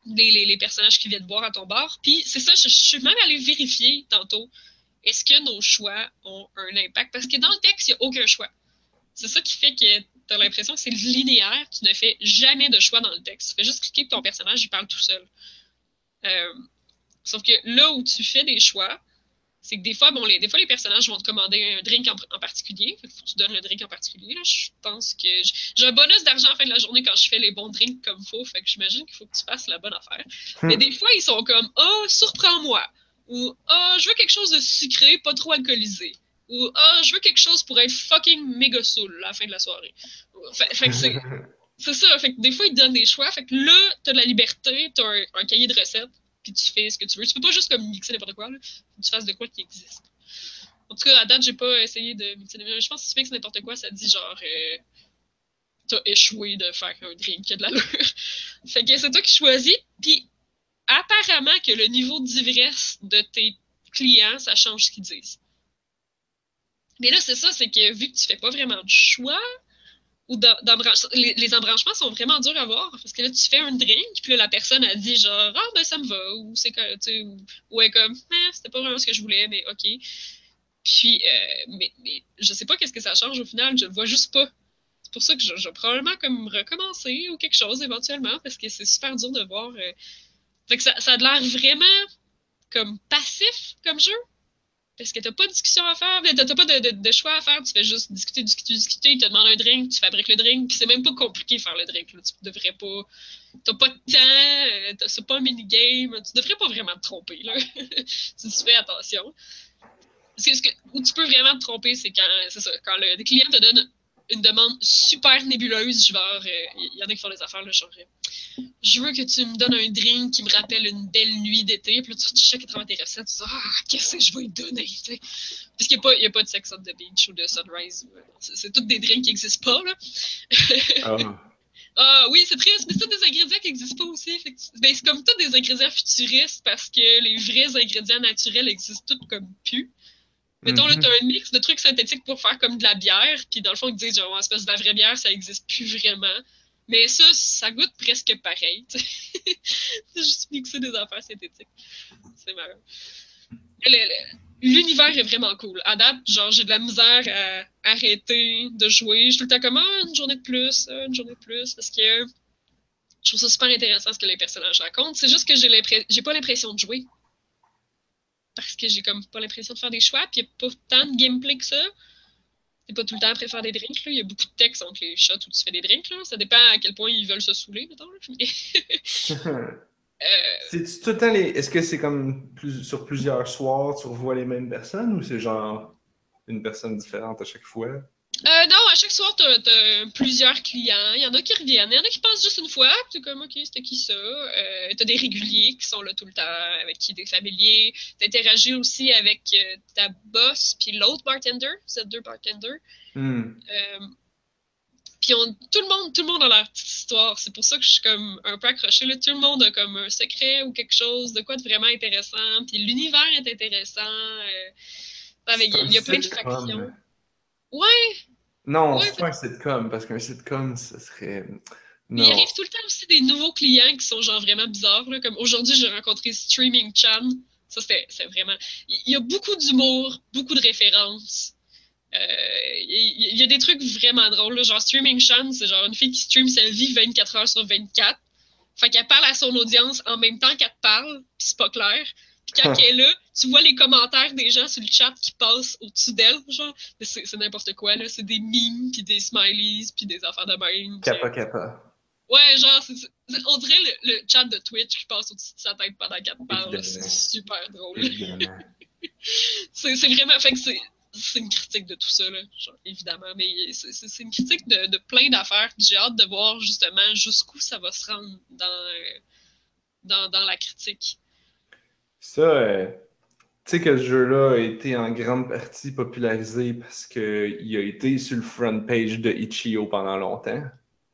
Speaker 2: les, les- personnages qui viennent boire à ton bar. Puis c'est ça, je, je suis même allée vérifier tantôt. Est-ce que nos choix ont un impact? Parce que dans le texte, il n'y a aucun choix. C'est ça qui fait que tu as l'impression que c'est linéaire. Tu ne fais jamais de choix dans le texte. Tu fais juste cliquer que ton personnage, il parle tout seul. Euh, sauf que là où tu fais des choix, c'est que des fois, bon, les, des fois, les personnages vont te commander un drink en, en particulier. Fait que faut que tu donnes le drink en particulier. Là. Je pense que j'ai un bonus d'argent à la fin de la journée quand je fais les bons drinks comme faut. Fait que j'imagine qu'il faut que tu fasses la bonne affaire. Mais des fois, ils sont comme Oh, surprends-moi. Ou Oh, je veux quelque chose de sucré, pas trop alcoolisé. Ou Oh, je veux quelque chose pour être fucking méga saoul à la fin de la soirée. Fait, fait que c'est. <laughs> C'est ça, fait que des fois, ils te donnent des choix. Fait que là, t'as de la liberté, t'as un, un cahier de recettes, puis tu fais ce que tu veux. Tu peux pas juste comme mixer n'importe quoi, là. Que tu fasses de quoi qui existe. En tout cas, à date, j'ai pas essayé de mixer des Je pense que si tu mixes n'importe quoi, ça dit genre. euh, t'as échoué de faire un drink qui a de l'allure. <laughs> fait que c'est toi qui choisis, puis apparemment que le niveau d'ivresse de tes clients, ça change ce qu'ils disent. Mais là, c'est ça, c'est que vu que tu fais pas vraiment de choix, ou les, les embranchements sont vraiment durs à voir parce que là tu fais un drink puis là la personne a dit genre ah ben ça me va ou c'est ou, ou elle est comme eh, c'était pas vraiment ce que je voulais mais ok puis euh, mais, mais je sais pas qu'est-ce que ça change au final je le vois juste pas c'est pour ça que je, je vais probablement comme recommencer ou quelque chose éventuellement parce que c'est super dur de voir euh. fait que ça, ça a l'air vraiment comme passif comme jeu Parce que t'as pas de discussion à faire, t'as pas de, choix à faire, tu fais juste discuter, discuter, discuter, ils te demandent un drink, tu fabriques le drink, puis c'est même pas compliqué faire le drink, là. tu devrais pas, t'as pas de temps, euh, c'est pas un minigame, tu devrais pas vraiment te tromper, là, <laughs> tu fais attention. Parce que, ce que- où tu peux vraiment te tromper, c'est quand, ça, quand le client te donne une demande super nébuleuse, genre, il y en a qui font des affaires, là, genre, euh, je veux que tu me donnes un drink qui me rappelle une belle nuit d'été. Puis là, tu checkes 80 recettes, tu dis, ah, qu'est-ce que je vais lui donner, tu sais? Parce qu'il n'y a, a pas de sex on the beach ou de sunrise. euh, C'est tous des drinks qui n'existent pas, là.
Speaker 1: Ah. <laughs>
Speaker 2: Ah oui, c'est triste, mais c'est tous des ingrédients qui n'existent pas aussi. Fait que c'est- ben, c'est comme tous des ingrédients futuristes parce que les vrais ingrédients naturels existent tous comme plus. Mettons, là,
Speaker 1: Mhm.
Speaker 2: t'as un mix de trucs synthétiques pour faire comme de la bière, puis dans le fond, ils disent, genre, espèce de la vraie bière, ça existe plus vraiment. Mais ça, ça goûte presque pareil. <laughs> C'est juste mixer des affaires synthétiques. C'est marrant. L'univers est vraiment cool. À date, genre, j'ai de la misère à arrêter de jouer. Je suis tout le temps comme, ah, une journée de plus, ah, une journée de plus, parce que je trouve ça super intéressant ce que les personnages racontent. C'est juste que j'ai pas l'impression de jouer. Parce que j'ai comme pas l'impression de faire des choix, puis il y a pas tant de gameplay que ça. C'est pas tout le temps après faire des drinks, là. Il y a beaucoup de texte entre les shots où tu fais des drinks, là. Ça dépend à quel point ils veulent se saouler, mettons, là. Mais, <laughs> euh,
Speaker 1: C'est tout le temps les. Est-ce que c'est comme plus... sur plusieurs soirs, tu revois les mêmes personnes ou c'est genre une personne différente à chaque fois?
Speaker 2: Euh, non, à chaque soir, t'as, t'as plusieurs clients. Il y en a qui reviennent. Il y en a qui passent juste une fois. puis T'es comme, OK, c'était qui ça? Euh, t'as des réguliers qui sont là tout le temps, avec qui des familiers. T'interagis aussi avec euh, ta boss puis l'autre bartender. Vous êtes deux bartenders.
Speaker 1: Hmm.
Speaker 2: Euh, puis on- tout le monde, tout le monde a leur petite histoire. C'est pour ça que je suis comme un peu accrochée. Là. Tout le monde a comme un secret ou quelque chose de quoi de vraiment intéressant. Puis l'univers est intéressant. euh, il y a plein de factions. Ouais,
Speaker 1: Non,
Speaker 2: Ouais,
Speaker 1: c'est pas un sitcom parce qu'un sitcom, ça serait. Non.
Speaker 2: il arrive tout le temps aussi des nouveaux clients qui sont genre vraiment bizarres. Là. Comme aujourd'hui, j'ai rencontré Streaming Chan. Ça, c'était c'est vraiment. Il y a beaucoup d'humour, beaucoup de références. Euh, il il y a des trucs vraiment drôles. là. Genre, Streaming Chan, c'est genre une fille qui stream sa vie 24 heures sur 24. Fait qu'elle parle à son audience en même temps qu'elle te parle, puis c'est pas clair. Puis quand elle est là, tu vois les commentaires des gens sur le chat qui passent au-dessus d'elle, genre. C'est c'est n'importe quoi, là. C'est des memes, puis des smileys, puis des affaires de même.
Speaker 1: Kappa Kappa.
Speaker 2: Ouais, genre, c'est- c'est- on dirait le, le chat de Twitch qui passe au-dessus de sa tête pendant là.
Speaker 1: Évidemment.
Speaker 2: C'est super drôle. <laughs> C'est c'est vraiment. Fait que c'est. C'est une critique de tout ça, là, genre, évidemment. Mais c'est- c'est c'est une critique de, de plein d'affaires. J'ai hâte de voir justement jusqu'où ça va se rendre dans, dans, dans la critique.
Speaker 1: Ça, euh, tu sais que ce jeu-là a été en grande partie popularisé parce qu'il a été sur le front page de Itch.io pendant longtemps.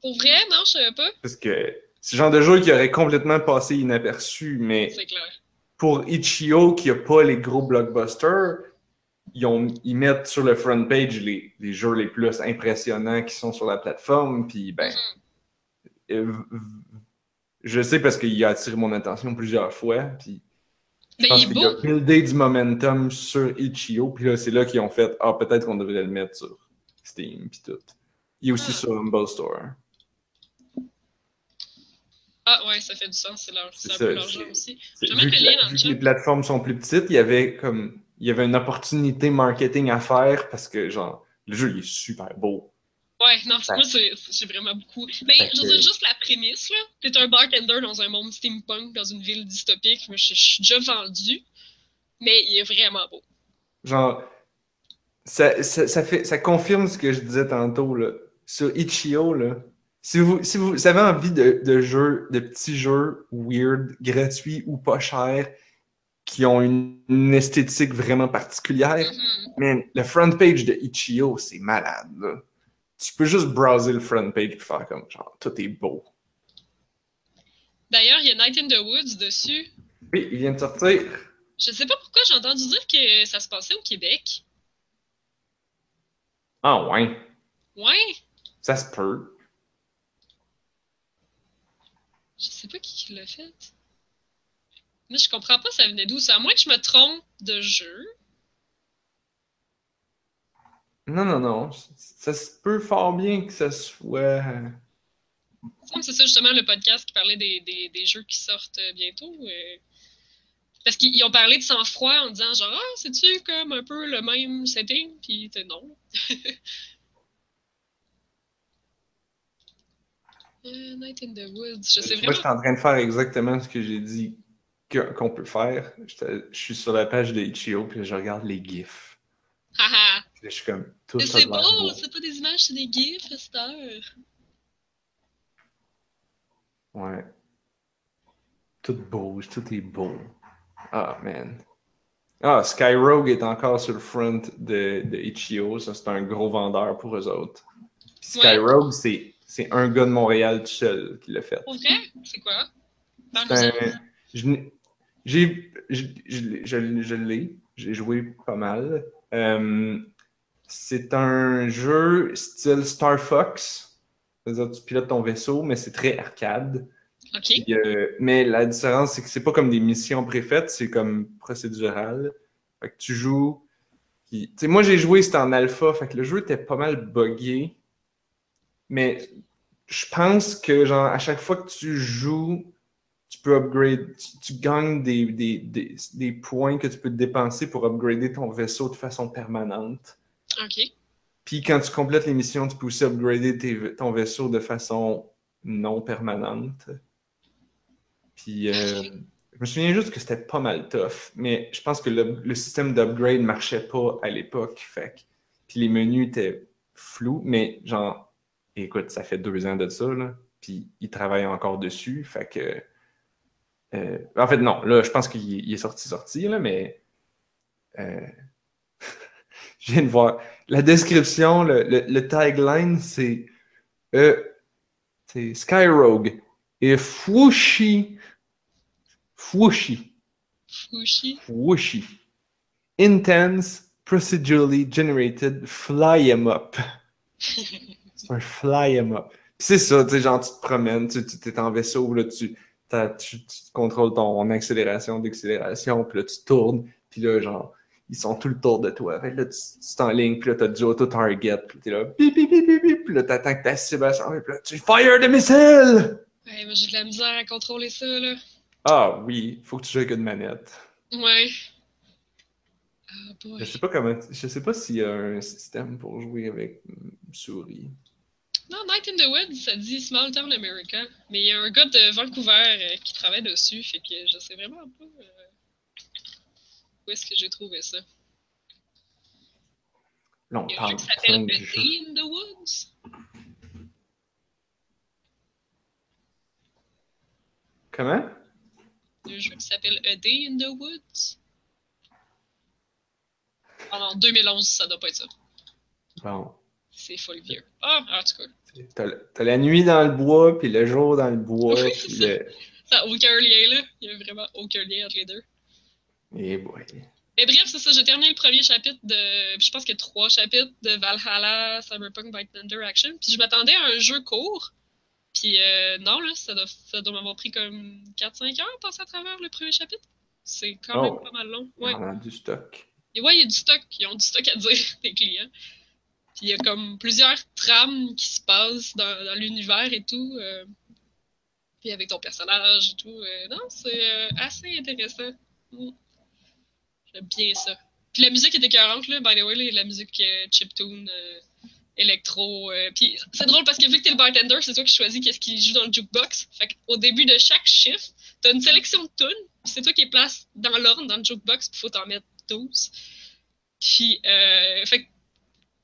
Speaker 2: Pour vrai, non, je savais pas.
Speaker 1: Parce que c'est le genre de jeu qui aurait complètement passé inaperçu, mais
Speaker 2: clair.
Speaker 1: pour Itch.io qui a pas les gros blockbusters, ils, ont, ils mettent sur le front page les, les jeux les plus impressionnants qui sont sur la plateforme, puis ben,
Speaker 2: Mhm.
Speaker 1: euh, je sais parce qu'il a attiré mon attention plusieurs fois, puis je
Speaker 2: Ben,
Speaker 1: pense qu'il a buildé du momentum sur Itch.io, puis là, c'est là qu'ils ont fait « Ah, peut-être qu'on devrait le mettre sur Steam, puis tout. » Il est aussi
Speaker 2: Ah.
Speaker 1: sur Humble Store.
Speaker 2: Ah, ouais, ça fait du sens. C'est leur-
Speaker 1: C'est ça,
Speaker 2: aussi. Je
Speaker 1: Vu, que,
Speaker 2: le
Speaker 1: la-
Speaker 2: lien dans le
Speaker 1: vu que les plateformes sont plus petites, il y avait comme il y avait une opportunité marketing à faire parce que genre le jeu il est super beau.
Speaker 2: Ouais, non, c'est-
Speaker 1: Ouais.
Speaker 2: moi, c'est- j'ai vraiment beaucoup. Mais
Speaker 1: Fait
Speaker 2: je veux dire, juste la prémisse, là. T'es un bartender dans un monde steampunk, dans une ville dystopique. Moi, je je suis déjà vendu. Mais il est vraiment beau.
Speaker 1: Genre ça, ça, ça fait ça confirme ce que je disais tantôt là. Sur Itch.io là. Si vous, si vous avez envie de, de jeux, de petits jeux weird, gratuits ou pas chers, qui ont une, une esthétique vraiment particulière,
Speaker 2: Mhm.
Speaker 1: Man, le front page de Itch.io, c'est malade, là. Tu peux juste browser le front page et faire comme, genre, tout est beau.
Speaker 2: D'ailleurs, il y a Night in the Woods dessus.
Speaker 1: Oui, il vient de sortir.
Speaker 2: Je sais pas pourquoi j'ai entendu dire que ça se passait au Québec.
Speaker 1: Ah ouais,
Speaker 2: Ouais,
Speaker 1: ça se peut.
Speaker 2: je sais pas qui, l'a fait. Mais je comprends pas ça venait d'où. C'est à moins que je me trompe de jeu.
Speaker 1: Non, non, non. Ça se peut fort bien que ça soit...
Speaker 2: Que C'est ça justement le podcast qui parlait des, des, des jeux qui sortent euh, bientôt. euh. Parce qu'ils ont parlé de sang-froid en disant genre, ah, c'est-tu comme un peu le même setting? Puis non. <laughs> Euh, Night in the Woods, je sais
Speaker 1: Moi,
Speaker 2: vraiment.
Speaker 1: je suis en train de faire exactement ce que j'ai dit qu'on peut faire. Je je suis sur la page de Ichio, puis je regarde les GIFs.
Speaker 2: Haha.
Speaker 1: Je suis comme, tout
Speaker 2: c'est beau, c'est pas des images, c'est des gifs heure.
Speaker 1: Ouais. Tout bouge, tout est beau. Ah, man. Ah, Skyrogue est encore sur le front de, de Ichio. Ça, c'est un gros vendeur pour eux autres.
Speaker 2: Ouais.
Speaker 1: Skyrogue, c'est, c'est un gars de Montréal tout seul qui l'a fait.
Speaker 2: Pour vrai? C'est quoi?
Speaker 1: J'ai, je, je, l'ai- je, je l'ai, j'ai joué pas mal. Euh, c'est un jeu style Star Fox. C'est-à-dire, tu pilotes ton vaisseau, mais c'est très arcade.
Speaker 2: Ok.
Speaker 1: Puis, euh, mais la différence, c'est que c'est pas comme des missions préfaites, c'est comme procédural. Fait que tu joues. puis- Tu sais, moi, j'ai joué, c'était en alpha, fait que le jeu était pas mal buggé. Mais je pense que, genre, à chaque fois que tu joues, tu peux upgrade, tu, tu gagnes des, des, des, des points que tu peux dépenser pour upgrader ton vaisseau de façon permanente. Puis quand tu complètes les missions, tu peux aussi upgrader ton vaisseau de façon non permanente. Puis euh, je me souviens juste que c'était pas mal tough, mais je pense que le, système d'upgrade marchait pas à l'époque. Fait puis les menus étaient flous, mais genre, écoute, ça fait deux ans de ça, là. Puis ils travaillent encore dessus. Fait que. euh, en fait, non, là, je pense qu'il il est sorti, sorti, là, mais. euh, <laughs> je viens de voir. La description, le, le, le tagline, c'est euh, c'est Skyrogue et Fushi. Fushi.
Speaker 2: Fushi.
Speaker 1: Fushi. Intense, procedurally generated fly 'em up. <laughs> C'est un fly 'em up. C'est ça, tu sais, genre, tu te promènes, tu es en vaisseau, là, tu, tu, tu contrôles ton accélération, décélération, puis là, tu tournes, puis là, genre, ils sont tout le tour de toi. Fait que là, tu, tu t'enlignes, puis là, t'as du auto-target, puis t'es là, bip, bip, bip, bip, bip, puis là, t'attends que ta cible s'en puis là, tu fire des missiles!
Speaker 2: Ouais, moi j'ai de la misère à contrôler ça, là.
Speaker 1: Ah oui, faut que tu joues avec une manette.
Speaker 2: Ouais. Boy.
Speaker 1: Je sais pas comment, je sais pas s'il y a un système pour jouer avec une souris.
Speaker 2: Non, Night in the Woods, ça dit Small Town America. Mais il y a un gars de Vancouver euh, qui travaille dessus, fait que je sais vraiment pas euh, où est-ce que j'ai trouvé ça?
Speaker 1: Là, on
Speaker 2: Il y a un jeu qui s'appelle A. Day in the Woods?
Speaker 1: Comment?
Speaker 2: Il y a un jeu qui s'appelle A Day in the Woods? Ah non, 2011, ça doit pas être ça.
Speaker 1: Bon.
Speaker 2: C'est full vieux. Ah, en tout cas,
Speaker 1: T'as t'as la nuit dans le bois, puis le jour dans le bois,
Speaker 2: Oui,
Speaker 1: puis
Speaker 2: ça n'a aucun lien là. Il y a vraiment aucun lien entre les deux.
Speaker 1: Eh boy.
Speaker 2: Mais bref, c'est ça, j'ai terminé le premier chapitre de. puis Je pense qu'il y a trois chapitres de Valhalla Cyberpunk by Thunder Action. Puis je m'attendais à un jeu court. Puis euh, non, là, ça doit, ça doit m'avoir pris comme 4-5 heures à passer à travers le premier chapitre. C'est quand
Speaker 1: Oh.
Speaker 2: même pas mal long.
Speaker 1: Il
Speaker 2: Ouais.
Speaker 1: y en a du stock.
Speaker 2: Et ouais, il y a du stock. Ils ont du stock à dire, <laughs> les clients. Puis il y a comme plusieurs trames qui se passent dans, dans l'univers et tout. euh, puis avec ton personnage et tout. euh, non, c'est euh, assez intéressant. Mm. Bien ça. Puis la musique est écœurante, là. By the way, la musique euh, chiptune, euh, électro. euh, puis c'est drôle parce que vu que t'es le bartender, c'est toi qui choisis qu'est-ce qui joue dans le jukebox. Fait qu'au début de chaque shift, t'as une sélection de tunes. Puis c'est toi qui les place dans l'ordre dans le jukebox. Puis faut t'en mettre 12. Puis, euh, fait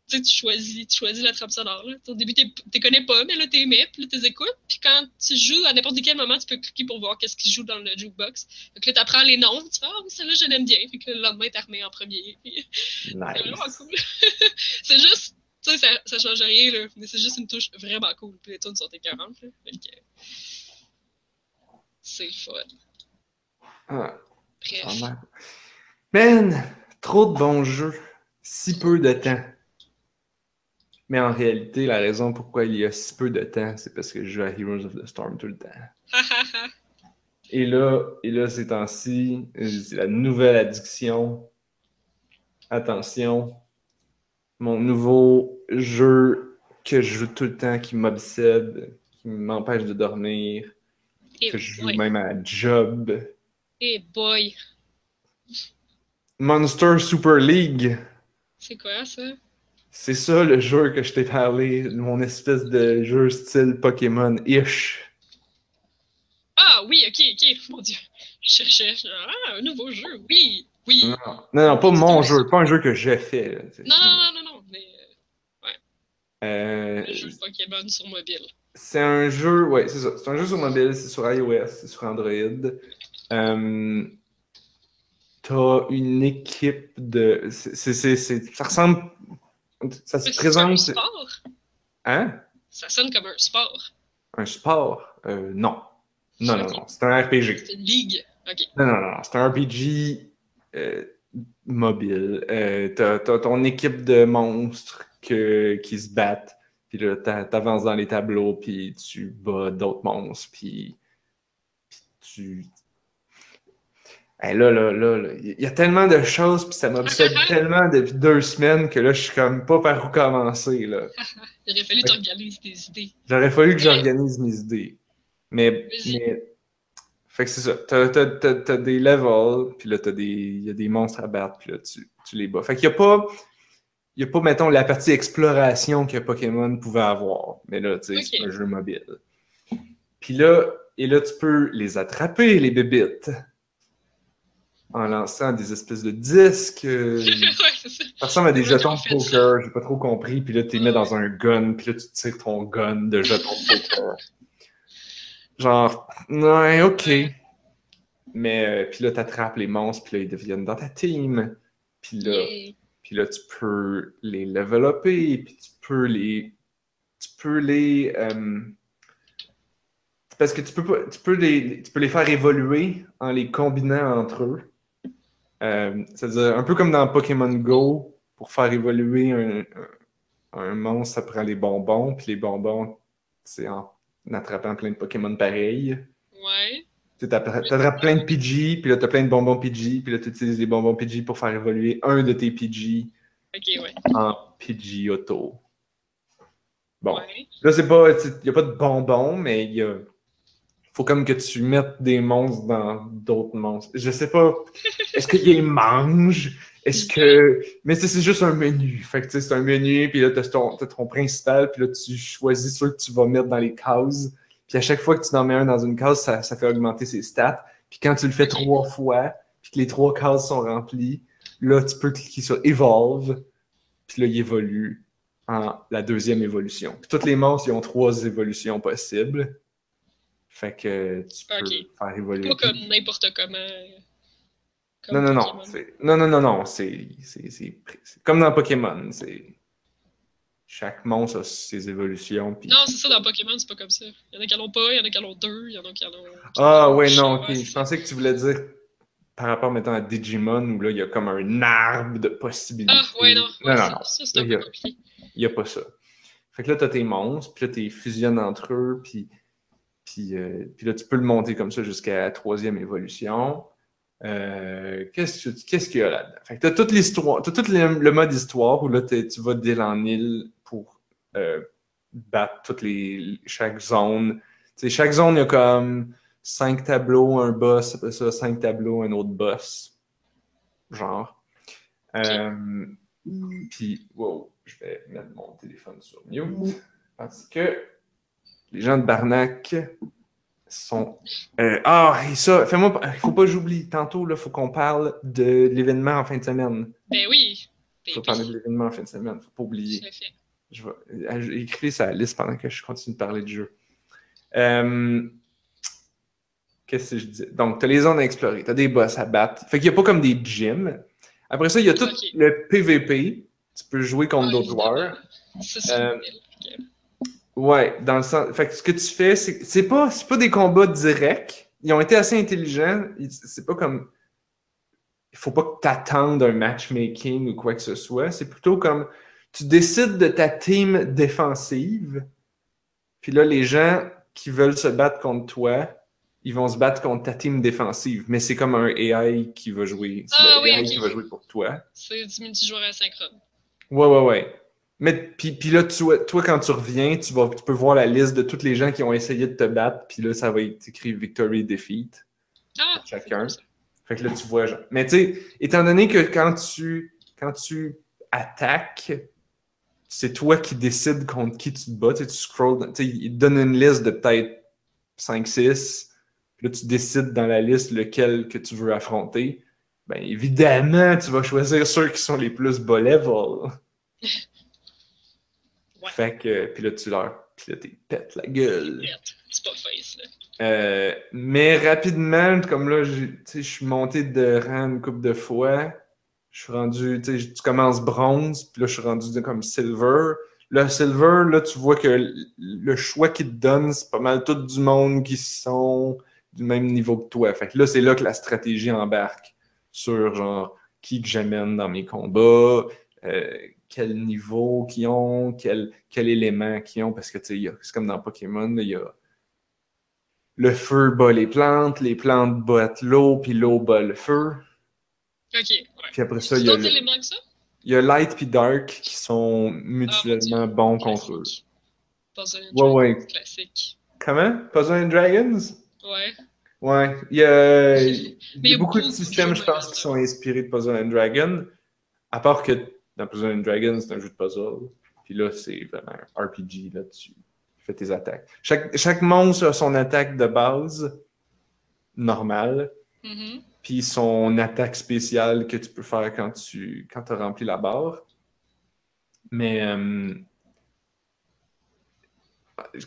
Speaker 2: tu sais, tu choisis, tu choisis la trame sonore, là. Au début, t'es- t'es connais pas, mais là, t'es mets, puis là, t'es écoutes. Puis quand tu joues, à n'importe quel moment, tu peux cliquer pour voir qu'est-ce qui joue dans le jukebox. Donc là, t'apprends les noms, tu fais, ah, oui, celle-là, je l'aime bien. Fait que le lendemain, t'as remis en premier. Puis <laughs> c'est vraiment
Speaker 1: Nice.
Speaker 2: cool. <laughs> c'est juste, tu sais, ça, ça change rien, là. Mais c'est juste une touche vraiment cool. Puis les tunes sont écœurantes, là. Que, c'est fun.
Speaker 1: Ah,
Speaker 2: Bref.
Speaker 1: Man, trop de bons jeux, si peu de temps. Mais en réalité, la raison pourquoi il y a si peu de temps, c'est parce que je joue à Heroes of the Storm tout le temps. <laughs> Et là, et là ces temps-ci, c'est la nouvelle addiction. Attention, mon nouveau jeu que je joue tout le temps, qui m'obsède, qui m'empêche de dormir,
Speaker 2: Et
Speaker 1: que je joue même à job.
Speaker 2: Et boy.
Speaker 1: Monster Super League.
Speaker 2: C'est quoi ça?
Speaker 1: C'est ça le jeu que je t'ai parlé, mon espèce de jeu style Pokémon-ish.
Speaker 2: Ah oui, ok, ok, mon dieu. Je cherchais. Ah, un nouveau jeu, oui, oui.
Speaker 1: Non, non, non, pas mon jeu, pas un jeu que j'ai fait. là.
Speaker 2: Non, non, non, non, mais
Speaker 1: Euh,
Speaker 2: le jeu Pokémon sur mobile.
Speaker 1: c'est un jeu, ouais, c'est ça. C'est un jeu sur mobile, c'est sur iOS, c'est sur Android. Euh, T'as une équipe de. c'est- ça ressemble. Ça se
Speaker 2: Mais c'est un
Speaker 1: présente.
Speaker 2: sport?
Speaker 1: Hein?
Speaker 2: Ça sonne comme un sport.
Speaker 1: Un sport? Euh, non. Non, non, non. C'est un RPG.
Speaker 2: C'est une ligue. Ok.
Speaker 1: Non, non, non. C'est un RPG euh, mobile. Euh, t'as, ton équipe de monstres que, qui se battent. Puis là, t'a- t'avances dans les tableaux, puis tu bats d'autres monstres, puis, puis tu... Hey, là, là, là, il y a tellement de choses, puis ça m'obsède <laughs> tellement depuis deux semaines que là, je suis comme pas par où commencer, là. <laughs>
Speaker 2: Il aurait fallu t'organiser tes idées.
Speaker 1: J'aurais fallu que j'organise mes idées. Mais, mais fait que c'est ça. T'as, t'as, t'as, t'as des levels, puis là, t'as des, il y a des monstres à battre, puis là, tu, tu les bats. Fait qu'il y a pas, il y a pas, mettons, la partie exploration que Pokémon pouvait avoir. Mais là, tu sais, c'est un jeu mobile. Puis là, et là, tu peux les attraper, les bébites, en lançant des espèces de disques. euh, <laughs>
Speaker 2: ouais, ça.
Speaker 1: ressemble à des jetons de poker, j'ai pas trop compris. Puis là, tu les mets dans un gun, puis là, tu tires ton gun de jetons de <laughs> poker. Genre, ouais, ok. Mais, euh, puis là, t'attrapes les monstres, puis là, ils deviennent dans ta team. Puis là, puis là, tu peux les leveloper, puis tu peux les. Tu peux les. euh, parce que tu peux, pas, tu, peux les, tu peux les faire évoluer en les combinant entre eux. Euh, C'est-à-dire, un peu comme dans Pokémon Go, pour faire évoluer un, un, un monstre, ça prend les bonbons, puis les bonbons, c'est en, en attrapant plein de Pokémon pareils.
Speaker 2: Ouais.
Speaker 1: Tu t'attrapes plein de Pidgey, puis là, t'as plein de bonbons Pidgey, puis là, tu utilises les bonbons Pidgey pour faire évoluer un de tes
Speaker 2: ouais.
Speaker 1: en Pidgey Auto. Bon,
Speaker 2: Ouais.
Speaker 1: là, c'est pas, il n'y a pas de bonbons, mais il y a. Faut comme que tu mettes des monstres dans d'autres monstres. Je sais pas. Est-ce qu'ils mangent? Est-ce que. Mais c'est juste un menu. Fait que c'est un menu, puis là, t'as ton, ton principal, puis là, tu choisis ceux que tu vas mettre dans les cases. Puis à chaque fois que tu en mets un dans une case, ça, ça fait augmenter ses stats. Puis quand tu le fais trois fois, puis que les trois cases sont remplies, là, tu peux cliquer sur Evolve, puis là, il évolue en la deuxième évolution. Puis tous les monstres, ils ont trois évolutions possibles. Fait que tu peux
Speaker 2: Ok.
Speaker 1: faire évoluer.
Speaker 2: Pas comme n'importe comment.
Speaker 1: Non,
Speaker 2: Comme
Speaker 1: non, non. C'est- Non, non, non, non. C'est comme dans Pokémon. C'est Chaque monstre a ses évolutions.
Speaker 2: Non, c'est ça, dans Pokémon, c'est pas comme ça. Il y en a qui en ont pas, il y en a qui en ont deux, il y en a qui en ont.
Speaker 1: Ah, ouais, non, ok. Je pensais que tu voulais dire par rapport, mettons, à Digimon, où là, il y a comme un arbre de possibilités.
Speaker 2: Ah, ouais, non.
Speaker 1: Non,
Speaker 2: Ouais,
Speaker 1: non,
Speaker 2: ça,
Speaker 1: non.
Speaker 2: ça, c'est un peu compliqué.
Speaker 1: Il n'y a pas ça. Fait que là, tu as tes monstres, puis là, tu les fusionnes entre eux, puis, puis, euh, puis là, tu peux le monter comme ça jusqu'à la troisième évolution. Euh, Qu'est-ce que- qu'est-ce qu'il y a là-dedans? Fait que tu as toute l'histoire, tu tout le, le mode histoire où là, tu vas d'île en île pour euh, battre toutes les, chaque zone. Chaque zone, il y a comme cinq tableaux, un boss, après ça, cinq tableaux, un autre boss. Genre. Euh, puis, wow, je vais mettre mon téléphone sur mute parce que les gens de Barnac sont. Euh, ah, et ça, fais-moi. Il faut pas que j'oublie. Tantôt, il faut qu'on parle de l'événement en fin de semaine.
Speaker 2: Ben oui.
Speaker 1: Il faut
Speaker 2: Ben
Speaker 1: parler
Speaker 2: oui,
Speaker 1: de l'événement en fin de semaine. faut pas oublier.
Speaker 2: tout à fait.
Speaker 1: Je vais euh, écrire ça à la liste pendant que je continue de parler du jeu. Euh, Qu'est-ce que je disais? Donc, tu as les zones à explorer, tu as des boss à battre. Fait qu'il n'y a pas comme des gyms. Après ça, il y a tout le PVP. Tu peux jouer contre
Speaker 2: Ah,
Speaker 1: d'autres joueurs.
Speaker 2: Ça, c'est
Speaker 1: Euh. Ouais, dans le sens. Fait que ce que tu fais, c'est c'est pas, c'est pas des combats directs. Ils ont été assez intelligents. C'est pas comme. Il faut pas que tu attendes un matchmaking ou quoi que ce soit. C'est plutôt comme. Tu décides de ta team défensive. Puis là, les gens qui veulent se battre contre toi, ils vont se battre contre ta team défensive. Mais c'est comme un AI qui va jouer. C'est
Speaker 2: Ah
Speaker 1: le
Speaker 2: oui,
Speaker 1: AI qui va jouer pour toi.
Speaker 2: C'est du multijoueur asynchrone.
Speaker 1: Ouais, ouais, ouais. Mais puis, puis là, tu, toi, quand tu reviens, tu, vas, tu peux voir la liste de tous les gens qui ont essayé de te battre. Puis là, ça va être écrit Victory Defeat
Speaker 2: Ah!
Speaker 1: pour chacun. Fait que là, tu vois, genre. Mais tu sais, étant donné que quand tu, quand tu attaques, c'est toi qui décides contre qui tu te bats. Tu scrolls, tu sais, il te donne une liste de peut-être 5-6. Puis là, tu décides dans la liste lequel que tu veux affronter. Ben, évidemment, tu vas choisir ceux qui sont les plus bas level. <laughs>
Speaker 2: Ouais.
Speaker 1: Fait que, puis là, tu leur puis là, t'es pète la gueule.
Speaker 2: C'est pas face, là.
Speaker 1: Euh, mais rapidement, comme là, j'ai- tu sais, je suis monté de rang une couple de fois. Je suis rendu, tu sais, tu commences bronze, puis là, je suis rendu de- comme silver. Le silver, là, tu vois que le choix qu'ils te donnent, c'est pas mal tout du monde qui sont du même niveau que toi. Fait que là, c'est là que la stratégie embarque sur, genre, qui que j'amène dans mes combats, euh, quel niveau qu'ils ont, quel, quel élément qu'ils ont, parce que, c'est comme dans Pokémon, il y a le feu bat les plantes, les plantes battent l'eau, puis l'eau bat le feu.
Speaker 2: Ok, ouais.
Speaker 1: Puis après ça, il y a, le-
Speaker 2: ça?
Speaker 1: il y a Light puis Dark qui sont
Speaker 2: Ah,
Speaker 1: mutuellement bons contre eux.
Speaker 2: Puzzle and
Speaker 1: Ouais,
Speaker 2: Dragons,
Speaker 1: ouais.
Speaker 2: Classique.
Speaker 1: Comment? Puzzle and Dragons?
Speaker 2: Ouais.
Speaker 1: Ouais. Il y a, <laughs> il y a beaucoup de
Speaker 2: beaucoup de
Speaker 1: systèmes, je pense, qui sont inspirés de Puzzle and Dragons. À part que dans Puzzle and Dragons, c'est un jeu de puzzle. Puis là, c'est vraiment un RPG. Là, tu fais tes attaques. Chaque, chaque monstre a son attaque de base normale.
Speaker 2: Mhm.
Speaker 1: puis son attaque spéciale que tu peux faire quand tu quand as rempli la barre. Mais euh,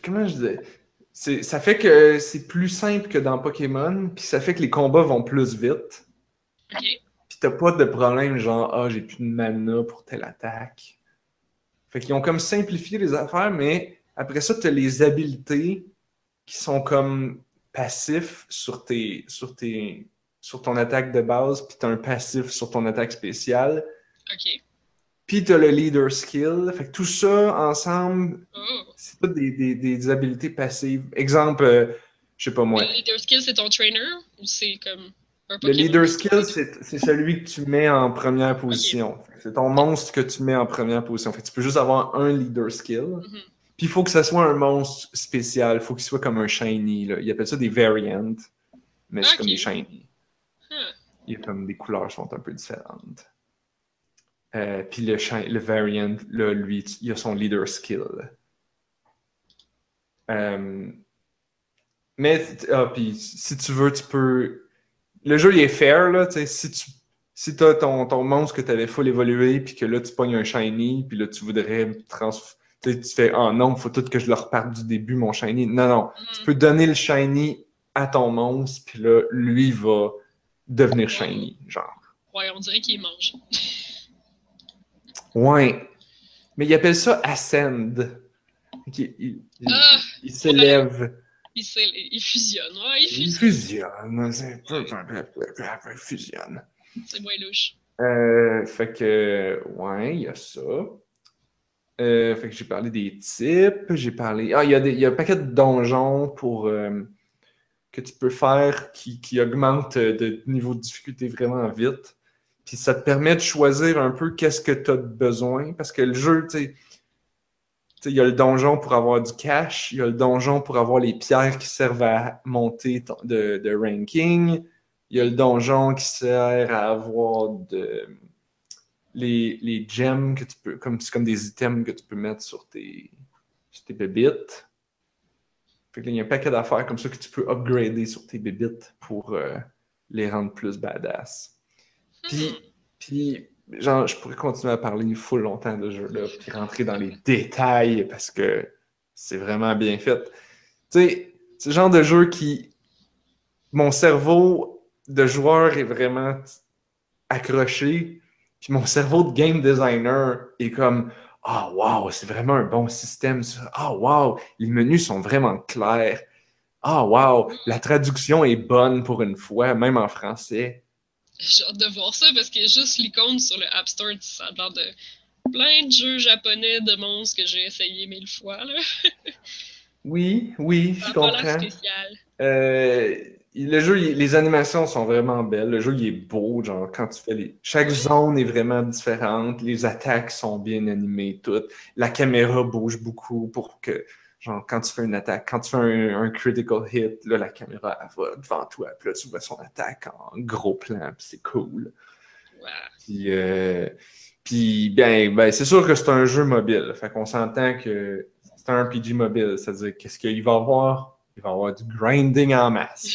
Speaker 1: comment je disais? C'est- Ça fait que c'est plus simple que dans Pokémon, puis ça fait que les combats vont plus vite. Puis t'as pas de problème genre Ah, j'ai plus de mana pour telle attaque. Fait qu'ils ont comme simplifié les affaires, mais après ça, t'as les habiletés qui sont comme passifs sur tes. sur tes. sur ton attaque de base, puis t'as un passif sur ton attaque spéciale.
Speaker 2: Ok.
Speaker 1: Puis t'as le leader skill. Fait que tout ça ensemble,
Speaker 2: Oh.
Speaker 1: c'est pas des, des, des habiletés passives. Exemple, euh, je sais pas moi.
Speaker 2: Le leader skill, c'est ton trainer ou c'est comme
Speaker 1: Le leader skill, c'est celui que tu mets en première position. C'est ton monstre que tu mets en première position. Fait que tu peux juste avoir un leader skill.
Speaker 2: Mhm.
Speaker 1: Puis il faut que ça soit un monstre spécial. Il faut qu'il soit comme un shiny. Là. Ils appellent ça des variants. Mais c'est comme des shiny.
Speaker 2: Huh.
Speaker 1: Il y a comme des couleurs sont un peu différentes. Euh, puis le, le variant, là, lui, il a son leader skill. Euh, mais, ah, puis si tu veux, tu peux. Le jeu, il est fair, là. tu sais, Si tu si as ton, ton monstre que tu avais full évolué, puis que là, tu pognes un shiny, puis là, tu voudrais trans. Tu tu fais, ah non, faut tout que je le reparte du début, mon shiny. Non, non. Tu
Speaker 2: Mhm.
Speaker 1: peux donner le shiny à ton monstre, puis là, lui va devenir shiny, genre.
Speaker 2: Ouais, on dirait qu'il mange. <laughs>
Speaker 1: Ouais. Mais il appelle ça ascend. Il, il-
Speaker 2: Ah,
Speaker 1: il s'élève.
Speaker 2: Il, fusionne. Ouais, il
Speaker 1: Il
Speaker 2: fusionne.
Speaker 1: Il fusionne.
Speaker 2: C'est moins louche.
Speaker 1: Euh, fait que, ouais, il y a ça. Euh, fait que j'ai parlé des types, j'ai parlé. Ah, il y a, des, il y a un paquet de donjons pour, euh, que tu peux faire qui, qui augmentent euh, de niveau de difficulté vraiment vite. Puis ça te permet de choisir un peu qu'est-ce que tu as besoin. Parce que le jeu, tu sais, il y a le donjon pour avoir du cash, il y a le donjon pour avoir les pierres qui servent à monter de, de ranking, il y a le donjon qui sert à avoir de, les, les gems que tu peux, comme, c'est comme des items que tu peux mettre sur tes, sur tes bébites. Fait que là, il y a un paquet d'affaires comme ça que tu peux upgrader sur tes bébites pour euh, les rendre plus badass. Puis,
Speaker 2: Hmm.
Speaker 1: puis, genre, je pourrais continuer à parler full longtemps de jeu-là, puis rentrer dans les détails parce que c'est vraiment bien fait. Tu sais, c'est le genre de jeu qui. Mon cerveau de joueur est vraiment accroché, puis mon cerveau de game designer est comme Ah, wow, c'est vraiment un bon système. Ah, wow, les menus sont vraiment clairs. Ah, wow, la traduction est bonne pour une fois, même en français.
Speaker 2: J'ai hâte de voir ça parce que juste l'icône sur le App Store, ça a l'air de plein de jeux japonais de monstres que j'ai essayé mille fois. Là. <laughs>
Speaker 1: Oui, oui,
Speaker 2: Ça
Speaker 1: je comprends.
Speaker 2: spécial.
Speaker 1: Euh, le jeu, les animations sont vraiment belles. Le jeu, il est beau. Genre, quand tu fais les. Chaque zone est vraiment différente. Les attaques sont bien animées, toutes. La caméra bouge beaucoup pour que genre, quand tu fais une attaque, quand tu fais un, un critical hit, là, la caméra, elle va devant toi, puis là, tu vois son attaque en gros plan, puis c'est cool. Puis, euh, puis ben, ben, c'est sûr que c'est un jeu mobile. Fait qu'on s'entend que c'est un RPG mobile. C'est-à-dire, qu'est-ce qu'il va avoir? Il va avoir du grinding en masse.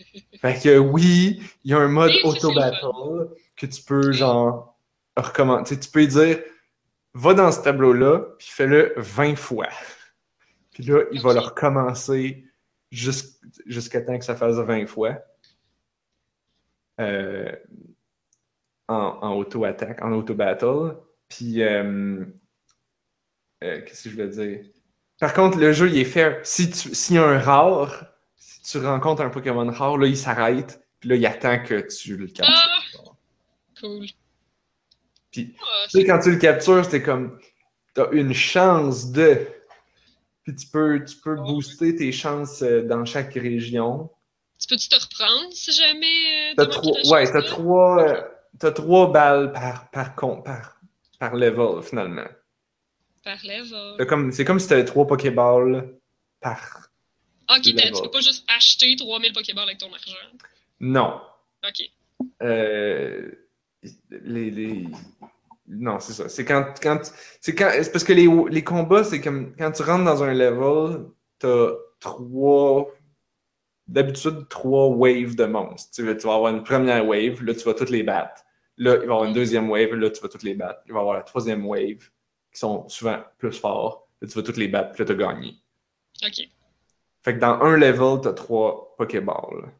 Speaker 1: <laughs> fait que oui, il y a un mode auto-battle que tu peux, genre, recommencer. Tu peux dire, va dans ce tableau-là, puis fais-le 20 fois. Puis là, il va le recommencer jusqu'- jusqu'à temps que ça fasse 20 fois. Euh, en, auto-attaque, en auto-battle. Puis, euh, euh, qu'est-ce que je veux dire? Par contre, le jeu, il est fair. Si tu, s'il y a un rare, si tu rencontres un Pokémon rare, là, il s'arrête. Puis là, il attend que tu le captures.
Speaker 2: Ah! Cool.
Speaker 1: Puis, Tu sais, quand tu le captures, c'est comme. T'as une chance de. Puis tu peux, tu peux booster tes chances euh, dans chaque région.
Speaker 2: tu peux-tu te reprendre si jamais euh,
Speaker 1: T'as trois, ouais, t'as trois, euh, t'as trois balles par, par, par, par level, finalement.
Speaker 2: Par level.
Speaker 1: T'as comme, c'est comme si t'avais trois Pokéballs par.
Speaker 2: Ok, tu peux pas juste acheter 3000 Pokéballs avec ton argent.
Speaker 1: Non.
Speaker 2: Ok.
Speaker 1: Euh, les, les... Non, c'est ça. C'est quand, quand, c'est quand, c'est parce que les, les combats, c'est comme quand tu rentres dans un level, t'as trois, d'habitude, trois waves de monstres. Tu, vas- tu vas avoir une première wave, là, tu vas toutes les battre. Là, il va y avoir une deuxième wave, là, tu vas toutes les battre. Il va y avoir la troisième wave, qui sont souvent plus forts. Là, tu vas toutes les battre, puis là, t'as gagné.
Speaker 2: Ok.
Speaker 1: Fait que dans un level, t'as trois Pokéballs.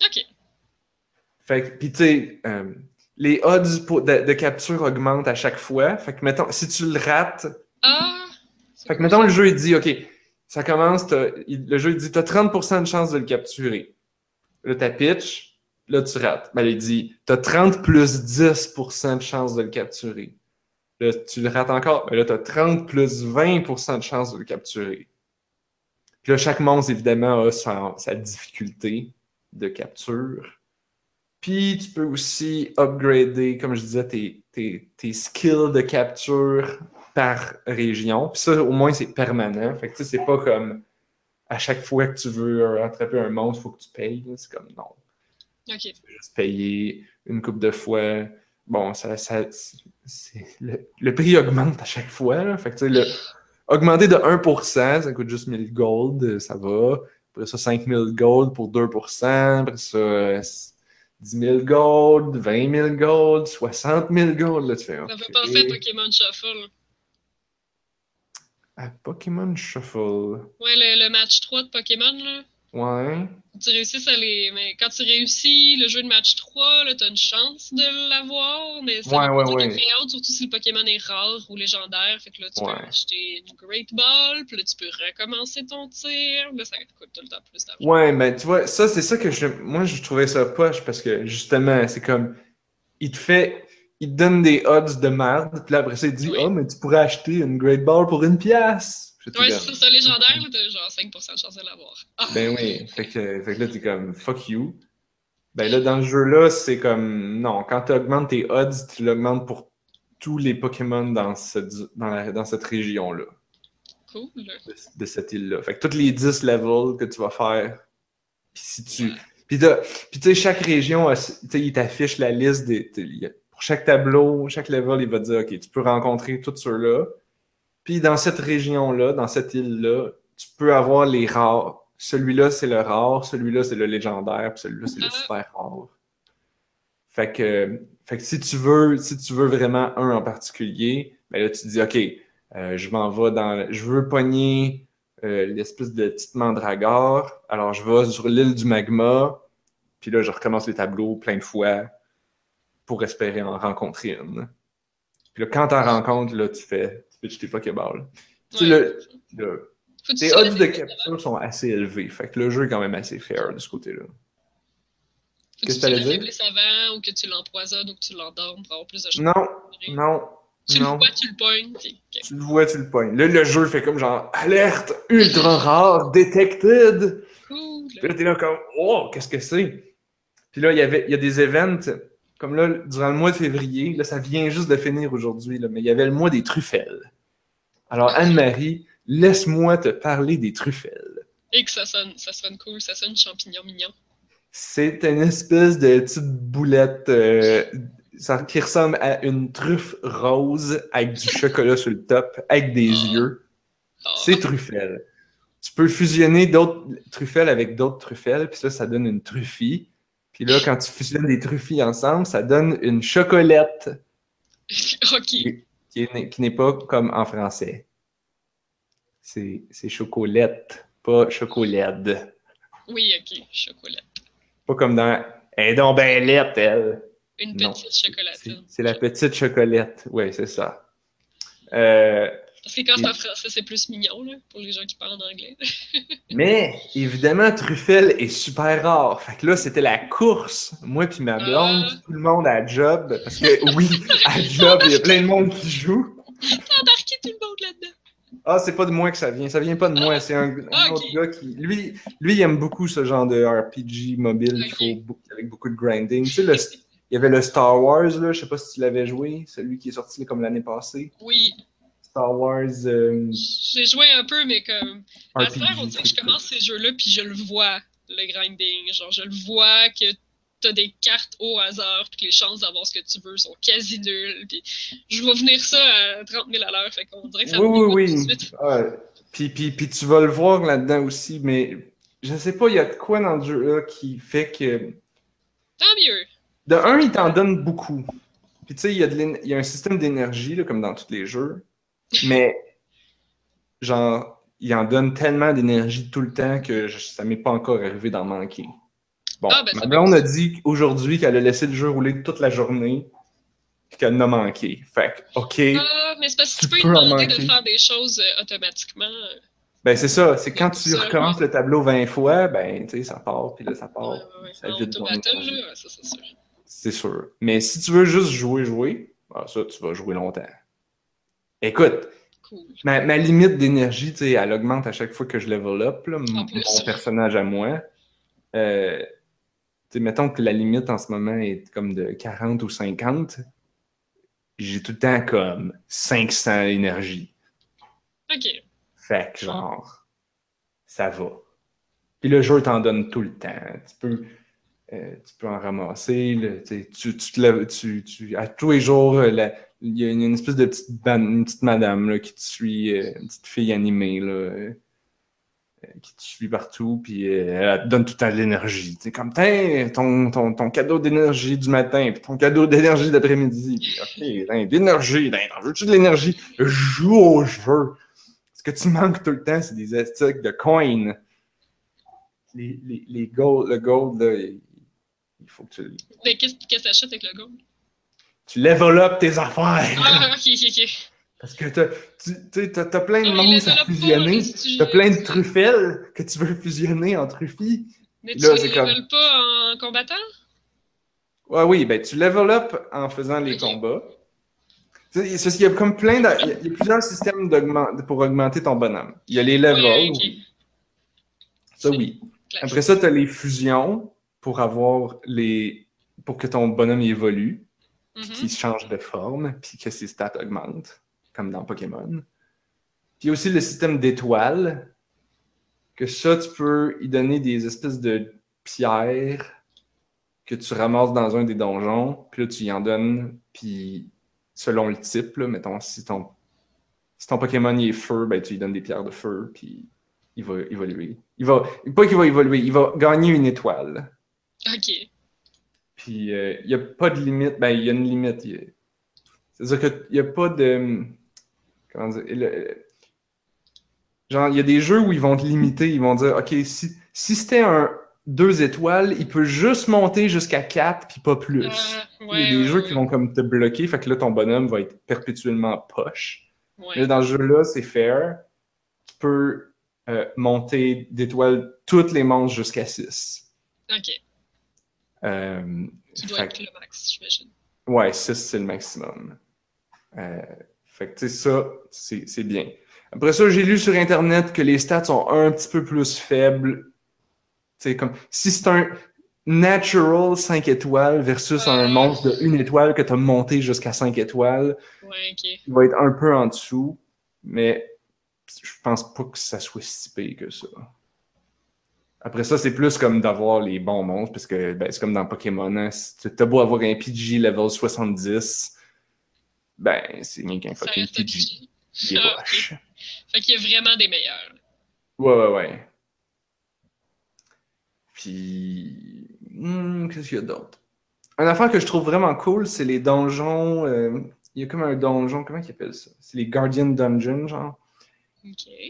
Speaker 2: Ok.
Speaker 1: Fait que, pis tu sais, euh, les odds pour- de, de capture augmentent à chaque fois. Fait que, mettons, si tu le rates,
Speaker 2: Ah!
Speaker 1: fait que, mettons, le jeu, il dit, OK, ça commence, il- le jeu, il dit, t'as 30% de chance de le capturer. Là, t'as pitch, là, tu rates. Ben, il dit, t'as 30 plus 10% de chance de le capturer. Là, tu le rates encore, ben là, t'as 30 plus 20% de chance de le capturer. Puis là, chaque monstre, évidemment, a sa, sa difficulté de capture. Puis tu peux aussi upgrader, comme je disais, tes, tes, tes skills de capture par région. Puis ça, au moins, c'est permanent. Fait que tu sais, c'est pas comme à chaque fois que tu veux attraper un monstre, il faut que tu payes. C'est comme non.
Speaker 2: Ok.
Speaker 1: Tu peux juste payer une coupe de fois. Bon, ça, ça, c'est- le, le prix augmente à chaque fois. là. Fait que tu sais, le, augmenter de 1%, ça coûte juste 1000 gold, ça va. Après ça, 5000 gold pour 2%. Après ça, 10 000 gold, 20 000 gold, 60 000 gold. Là, tu fais,
Speaker 2: Ça
Speaker 1: OK.
Speaker 2: fait penser à Pokémon Shuffle.
Speaker 1: À Pokémon Shuffle.
Speaker 2: Ouais, le, le match 3 de Pokémon, là.
Speaker 1: Ouais.
Speaker 2: Tu réussis à les. Mais quand tu réussis le jeu de match 3, là, t'as une chance de l'avoir, mais ça
Speaker 1: Ouais, ouais, ouais.
Speaker 2: payante, surtout si le Pokémon est rare ou légendaire. Fait que là, tu
Speaker 1: Ouais.
Speaker 2: peux acheter une Great Ball, puis là, tu peux recommencer ton tir. Là, ça coûte tout le temps plus d'argent.
Speaker 1: Ouais, mais tu vois, ça, c'est ça que je. Moi, je trouvais ça poche parce que justement, c'est comme. Il te fait. Il te donne des odds de merde, puis là, après ça, il dit
Speaker 2: Oui.
Speaker 1: Oh, mais tu pourrais acheter une Great Ball pour une pièce.
Speaker 2: Ouais,
Speaker 1: comme,
Speaker 2: c'est ça, légendaire, t'as genre 5% de chance de l'avoir. Ah.
Speaker 1: Ben oui, fait que, fait que là, t'es comme fuck you. Ben là, dans le jeu-là, c'est comme non, quand tu augmentes tes odds, tu l'augmentes pour tous les Pokémon dans cette, dans la- dans cette région-là,
Speaker 2: Cool.
Speaker 1: de, de cette île-là. Fait que tous les 10 levels que tu vas faire, puis si tu. Puis tu sais, chaque région, a- il t'affiche la liste des. Pour chaque tableau, chaque level, il va te dire OK, tu peux rencontrer tous ceux-là. Puis dans cette région-là, dans cette île-là, tu peux avoir les rares. Celui-là, c'est le rare, celui-là, c'est le légendaire, puis celui-là, c'est le
Speaker 2: Ah.
Speaker 1: super rare. Fait que, fait que si tu veux, si tu veux vraiment un en particulier, ben là, tu te dis OK, euh, je m'en vais dans. Je veux pogner euh, l'espèce de petite mandragore. Alors, je vais sur l'île du magma, puis là, je recommence les tableaux plein de fois pour espérer en rencontrer une. Puis là, quand t'en rencontres, là, tu fais, pitches tes. Tu sais, le, tes odds de capture sont assez élevés. Fait que le jeu est quand même assez fair de ce côté-là. Qu'est-ce
Speaker 2: que tu
Speaker 1: t'allais
Speaker 2: le
Speaker 1: dire?
Speaker 2: faiblesses avant ou que tu l'empoisonnes ou que tu l'endormes pour avoir plus de chance.
Speaker 1: Non, non,
Speaker 2: Tu
Speaker 1: non.
Speaker 2: le vois, tu le pognes.
Speaker 1: Tu le vois, tu le pognes. Là, le jeu fait comme genre alerte ultra rare detected.
Speaker 2: Cool.
Speaker 1: Puis là, t'es là comme oh, qu'est-ce que c'est? Puis là, il y avait il y a des events comme là durant le mois de février, là ça vient juste de finir aujourd'hui mais il y avait le mois des truffelles. Alors Anne-Marie, laisse-moi te parler des truffelles.
Speaker 2: Et que ça sonne, ça sonne cool, ça sonne champignon mignon.
Speaker 1: C'est une espèce de petite boulette euh, ça, qui ressemble à une truffe rose avec du chocolat sur le top, avec des
Speaker 2: Oh.
Speaker 1: yeux.
Speaker 2: Oh.
Speaker 1: C'est truffelle. Tu peux fusionner d'autres truffelles avec d'autres truffelles, puis ça, ça donne une truffie. Puis là, quand tu fusionnes des truffies ensemble, ça donne une chocolette <laughs>
Speaker 2: ok.
Speaker 1: qui est- qui n'est pas comme en français. C'est chocolette, pas chocolade.
Speaker 2: Oui, ok, chocolat.
Speaker 1: Pas comme dans Elle est donc ben laite, elle.
Speaker 2: Une
Speaker 1: Non,
Speaker 2: petite
Speaker 1: C'est
Speaker 2: chocolatine.
Speaker 1: c'est la petite chocolette. Oui, c'est ça. Euh,
Speaker 2: Parce que quand c'est en français, c'est plus mignon, là, pour les gens qui parlent en anglais. <laughs>
Speaker 1: mais évidemment, truffelle est super rare. Fait que là, c'était la course. Moi puis ma blonde,
Speaker 2: Ah.
Speaker 1: tout le monde à job. Parce que oui, à job, il y a plein de monde qui joue.
Speaker 2: T'as embarqué tout le monde là-dedans.
Speaker 1: Ah, c'est pas de moi que ça vient. Ça vient pas de moi. C'est un, un
Speaker 2: Ah,
Speaker 1: autre gars qui. Lui, lui, il aime beaucoup ce genre de RPG mobile faut avec beaucoup de grinding. Tu sais, le- il y avait le Star Wars, là. Je sais pas si tu l'avais joué. Celui qui est sorti comme l'année passée.
Speaker 2: Oui,
Speaker 1: Star Wars euh,
Speaker 2: j'ai joué un peu, mais comme. À
Speaker 1: RPG.
Speaker 2: faire, on dirait que je commence ces jeux-là, puis je le vois, le grinding. Genre, je le vois que t'as des cartes au hasard, puis que les chances d'avoir ce que tu veux sont quasi nulles. Puis je vois venir ça à 30 000 à l'heure, fait qu'on dirait que ça
Speaker 1: Oui, oui, oui.
Speaker 2: tout de suite.
Speaker 1: Ouais. Puis, puis, puis tu vas le voir là-dedans aussi, mais je sais pas, il y a de quoi dans le jeu-là qui fait que.
Speaker 2: Tant mieux.
Speaker 1: De un, il t'en donne beaucoup. Puis tu sais, il y, a de l'én- il y a un système d'énergie, comme dans tous les jeux. Mais, genre, il en donne tellement d'énergie tout le temps que je- ça m'est pas encore arrivé d'en manquer. Bon,
Speaker 2: Ah, ben,
Speaker 1: ma blonde a dit aujourd'hui qu'elle a laissé le jeu rouler toute la journée, puis qu'elle en a manqué. Fait que, OK.
Speaker 2: Ah, mais c'est parce que tu peux lui demander de faire des choses euh, automatiquement.
Speaker 1: Ben, c'est ça. C'est quand tu
Speaker 2: Ça,
Speaker 1: recommences
Speaker 2: ouais.
Speaker 1: le tableau 20 fois, ben, tu sais, ça part, puis là, ça part.
Speaker 2: Ouais, ouais, ouais.
Speaker 1: Ça vide
Speaker 2: c'est sûr.
Speaker 1: C'est sûr. Mais si tu veux juste jouer, jouer, ben, ça, tu vas jouer longtemps. Écoute,
Speaker 2: Cool.
Speaker 1: ma, ma limite d'énergie, tu sais, elle augmente à chaque fois que je level up, là, mon personnage à moi. Euh, tu sais, mettons que la limite en ce moment est comme de 40 ou 50. J'ai tout le temps comme 500 énergie.
Speaker 2: Ok.
Speaker 1: Fait que genre, ça va. Puis le jeu t'en donne tout le temps. Tu peux, euh, tu peux en ramasser. là, tu, tu, te lèves- tu, tu- à tous les jours, euh, la- il y a une, espèce de petite, madame là, qui te suit, euh, une petite fille animée là, euh, euh, qui te suit partout, puis elle te donne tout le temps de l'énergie. Sais, comme, ton, ton, ton cadeau d'énergie du matin, puis ton cadeau d'énergie d'après-midi. Ok, d'énergie, veux-tu de l'énergie? Joue au jeu. Ce que tu manques tout le temps, c'est des astiques de coins. Les, les, les gold, le gold, là, il faut que tu,
Speaker 2: Mais qu'est-ce que t'achètes avec le gold?
Speaker 1: Tu level up tes affaires.
Speaker 2: Ah, <laughs> ok, ok, ok.
Speaker 1: Parce que t'as, tu t'as plein de
Speaker 2: les
Speaker 1: à fusionner.
Speaker 2: tu-
Speaker 1: T'as plein de truffelles que tu veux fusionner en truffilles.
Speaker 2: Mais tu
Speaker 1: Là,
Speaker 2: les
Speaker 1: c'est comme-
Speaker 2: level pas en combattant?
Speaker 1: Ouais, oui, ben tu level up en faisant les combats. Tu y a comme plein de, il y a- il y a plusieurs systèmes pour augmenter ton bonhomme. Il y a les levels, ça oui.
Speaker 2: Classique.
Speaker 1: Après ça, tu as les fusions pour avoir les. pour que ton bonhomme évolue, puis
Speaker 2: Mhm.
Speaker 1: qu'il change de forme, puis que ses stats augmentent, comme dans Pokémon. Puis aussi le système d'étoiles, que ça, tu peux y donner des espèces de pierres que tu ramasses dans un des donjons, puis là, tu y en donnes, puis selon le type, là, mettons, si ton, si ton Pokémon il est feu, ben, tu lui donnes des pierres de feu, puis il va évoluer. Il va, pas qu'il va évoluer, il va gagner une étoile.
Speaker 2: Ok.
Speaker 1: Puis euh, il n'y a pas de limite. Ben, il y a une limite. C'est-à-dire qu'il n'y a pas de. Comment dire? le- Genre, il y a des jeux où ils vont te limiter. Ils vont dire OK, si, si c'était un deux étoiles, il peut juste monter jusqu'à 4 puis pas plus.
Speaker 2: Ah,
Speaker 1: il y a des
Speaker 2: ouais,
Speaker 1: jeux
Speaker 2: ouais.
Speaker 1: qui vont comme te bloquer. Fait que là, ton bonhomme va être perpétuellement poche. Dans ce jeu-là, c'est fair. Tu peux euh, monter d'étoiles toutes les monstres jusqu'à 6.
Speaker 2: Ok.
Speaker 1: Euh,
Speaker 2: Qui doit
Speaker 1: fait
Speaker 2: être le max, j'imagine.
Speaker 1: Ouais, 6, c'est le maximum. Euh, fait que, tu sais, ça, c'est bien. Après ça, j'ai lu sur Internet que les stats sont un petit peu plus faibles. Tu sais, comme, si c'est un natural 5 étoiles versus un monstre de 1 étoile que tu as monté jusqu'à 5 étoiles,
Speaker 2: Ouais, ok.
Speaker 1: il va être un peu en dessous. Mais je pense pas que ça soit si pire que ça. Après ça, c'est plus comme d'avoir les bons monstres, parce que ben, c'est comme dans Pokémon. Hein, si t'as beau avoir un PG level 70, ben c'est bien qu'un fucking
Speaker 2: un
Speaker 1: PG. Il est
Speaker 2: Ah. Fait qu'il y a vraiment des meilleurs.
Speaker 1: Ouais, ouais, ouais. Puis. hmm, Qu'est-ce qu'il y a d'autre? Une affaire que je trouve vraiment cool, c'est les donjons. euh, Il y a comme un donjon, comment ils appellent ça? C'est les Guardian Dungeons, genre.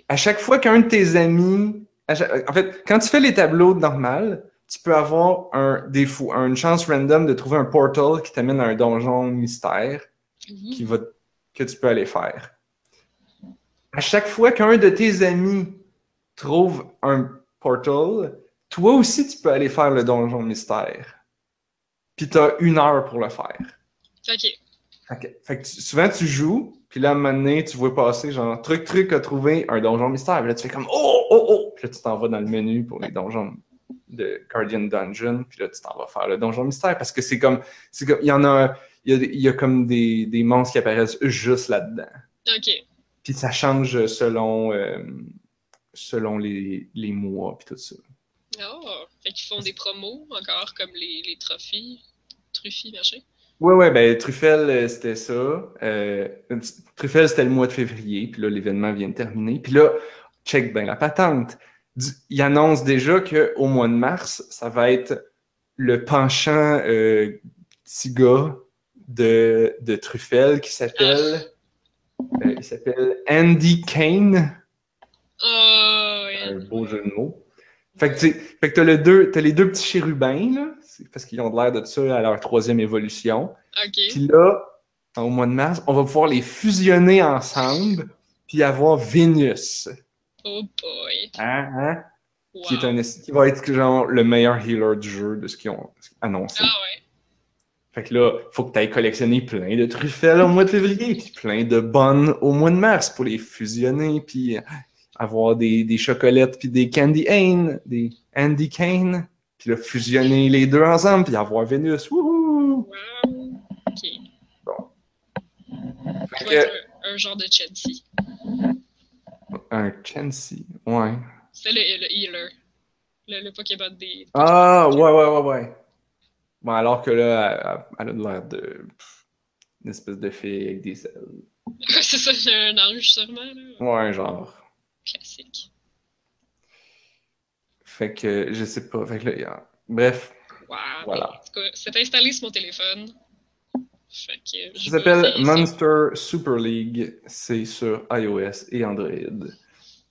Speaker 1: À chaque fois qu'un de tes amis. En fait, quand tu fais les tableaux normal, tu peux avoir un une chance random de trouver un portal qui t'amène à un donjon mystère
Speaker 2: Mhm.
Speaker 1: qui va, que tu peux aller faire. À chaque fois qu'un de tes amis trouve un portal, toi aussi tu peux aller faire le donjon mystère. Puis tu as une heure pour le faire.
Speaker 2: OK.
Speaker 1: Fait que, fait que tu- souvent tu joues, puis là à un moment donné, tu vois passer genre truc truc à trouver un donjon mystère. Puis là tu fais comme oh oh oh, puis là tu t'en vas dans le menu pour les donjons de Guardian Dungeon, puis là tu t'en vas faire le donjon mystère parce que c'est comme il y en a il y a, il y a comme des, des monstres qui apparaissent juste là-dedans.
Speaker 2: OK.
Speaker 1: Puis ça change selon euh, selon les, les mois puis tout ça.
Speaker 2: Oh. Fait qu'ils font des promos encore comme les, les trophies. Truffis, machin.
Speaker 1: Ouais, ouais, ben Truffel, euh, c'était ça. Euh, Truffel, c'était le mois de février, puis là, l'événement vient de terminer. Puis là, check ben la patente. Il annonce déjà qu'au mois de mars, ça va être le penchant euh, petit gars de, de Truffel qui s'appelle euh, il s'appelle Andy Kane.
Speaker 2: Oh, yeah.
Speaker 1: Un beau jeu de mots. Fait que, tu le deux, t'as les deux petits chérubins, là, parce qu'ils ont l'air de ça à leur troisième évolution. Puis là, au mois de mars, on va pouvoir les fusionner ensemble, puis avoir Vénus,
Speaker 2: Oh boy.
Speaker 1: hein, hein,
Speaker 2: Wow.
Speaker 1: qui, est un, qui va être genre le meilleur healer du jeu de ce qu'ils ont annoncé.
Speaker 2: Ah ouais.
Speaker 1: Fait que là, faut que tu ailles collectionner plein de truffelles au mois de février, puis plein de bonnes au mois de mars pour les fusionner, puis avoir des, des chocolates, puis des candy cane, des Andy Cane, puis là, fusionner les deux ensemble, puis avoir Vénus. Wouhou!
Speaker 2: Wow. OK.
Speaker 1: Fait
Speaker 2: Ça
Speaker 1: que-
Speaker 2: un genre de Chelsea.
Speaker 1: Un Chansey, ouais.
Speaker 2: C'est le, le healer. Le, le des.
Speaker 1: Ah, ouais, ouais, ouais, ouais. Bon, alors que là, elle, elle a l'air de. pff, Une espèce de fille avec des ailes. <laughs>
Speaker 2: c'est ça, un ange sûrement, là.
Speaker 1: Ouais, genre.
Speaker 2: Classique.
Speaker 1: Fait que, je sais pas. Fait que là, il y a- Bref,
Speaker 2: Wow.
Speaker 1: Voilà.
Speaker 2: En tout cas, c'est installé sur mon téléphone. Fait que. je
Speaker 1: ça s'appelle. Monster Super League. C'est sur iOS et Android.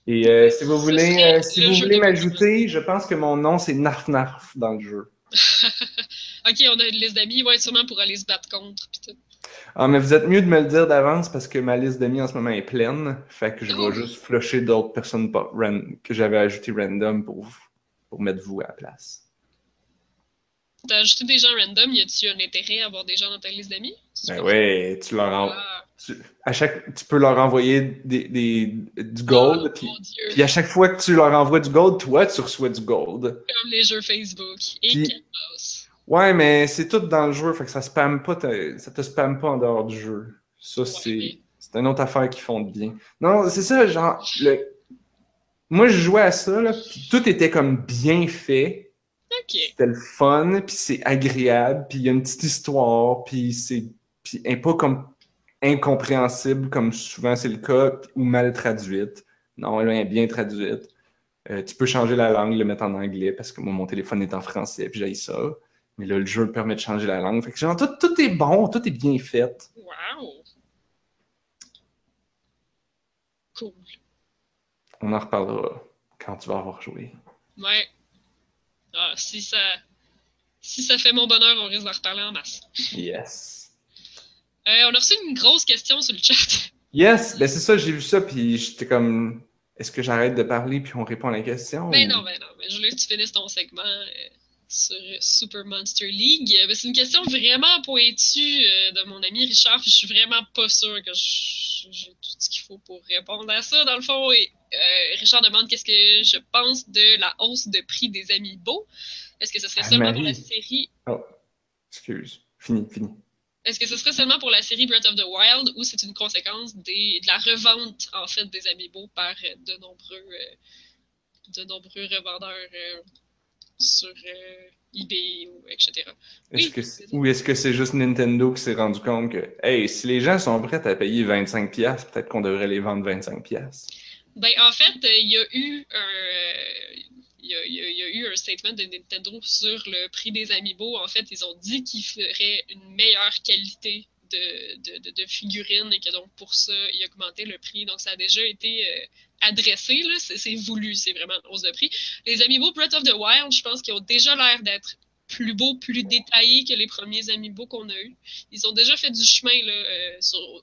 Speaker 1: Et euh, si vous voulez, euh, si vous voulez m'ajouter, je pense que mon nom c'est Narf Narf dans le jeu. <laughs>
Speaker 2: Ok, on a une liste d'amis, ouais, sûrement pour aller se battre contre. Pis tout.
Speaker 1: Ah, mais vous êtes mieux de me le dire d'avance parce que ma liste d'amis en ce moment est pleine. Fait que je
Speaker 2: Oh.
Speaker 1: vais juste flusher d'autres personnes que j'avais ajouté random pour, pour mettre vous à la place.
Speaker 2: T'as ajouté des gens random, y a-tu un intérêt à avoir des gens dans ta liste d'amis?
Speaker 1: Ben ouais, tu leur
Speaker 2: Ah,
Speaker 1: tu, à chaque, tu peux leur envoyer des, des- du gold,
Speaker 2: oh,
Speaker 1: puis, puis à chaque fois que tu leur envoies du gold, toi, tu reçois du gold.
Speaker 2: Comme les jeux Facebook. Et
Speaker 1: Puis-. Ouais, mais c'est tout dans le jeu, fait que ça spamme pas, ça te spamme pas en dehors du jeu. Ça, c'est,
Speaker 2: mais-
Speaker 1: c'est une autre affaire qui font de bien. Non, c'est ça, genre, le... moi, je jouais à ça, là, puis tout était comme bien fait.
Speaker 2: Ok.
Speaker 1: C'était le fun, puis c'est agréable, puis il y a une petite histoire, puis c'est pas comme incompréhensible comme souvent c'est le cas, ou mal traduite. Non, elle est bien traduite. Euh, tu peux changer la langue, le mettre en anglais, parce que moi, mon téléphone est en français, puis j'ai ça. Mais là, le jeu permet de changer la langue. Fait que genre, tout, tout est bon, tout est bien fait.
Speaker 2: Wow. Cool.
Speaker 1: On en reparlera quand tu vas avoir joué.
Speaker 2: Ouais. Ah, si ça. Si ça fait mon bonheur, on risque d'en reparler en masse.
Speaker 1: Yes.
Speaker 2: Euh, on a reçu une grosse question sur le chat.
Speaker 1: Yes, ben c'est ça, j'ai vu ça, puis j'étais comme, est-ce que j'arrête de parler, puis on répond à la question?
Speaker 2: Ben
Speaker 1: ou-
Speaker 2: non, ben non. Mais je voulais que tu finisses ton segment euh, sur Super Monster League. Euh, ben, c'est une question vraiment pointue euh, de mon ami Richard. puis Je suis vraiment pas sûre que j'ai tout ce qu'il faut pour répondre à ça, dans le fond. Et, euh, Richard demande qu'est-ce que je pense de la hausse de prix des amiibo. Est-ce que ce serait seulement pour la série
Speaker 1: Excuse. Fini, fini.
Speaker 2: Est-ce que ce serait seulement pour la série Breath of the Wild ou c'est une conséquence des, de la revente en fait des amiibo par euh, de nombreux de nombreux revendeurs sur eBay ou etc.
Speaker 1: Est-ce que ou est-ce que c'est juste Nintendo qui s'est rendu compte que hey, si les gens sont prêts à payer 25$, peut-être qu'on devrait les vendre 25$?
Speaker 2: Ben, en fait, il y a eu un il y, a, eu un statement de Nintendo sur le prix des amiibo. En fait, ils ont dit qu'ils feraient une meilleure qualité de, de, figurines et que donc pour ça, ils augmentaient le prix. Donc, ça a déjà été euh, adressé. C'est voulu, c'est vraiment une hausse de prix. Les amiibo Breath of the Wild, je pense qu'ils ont déjà l'air d'être plus beaux, plus détaillés que les premiers amiibo qu'on a eus. Ils ont déjà fait du chemin là, euh,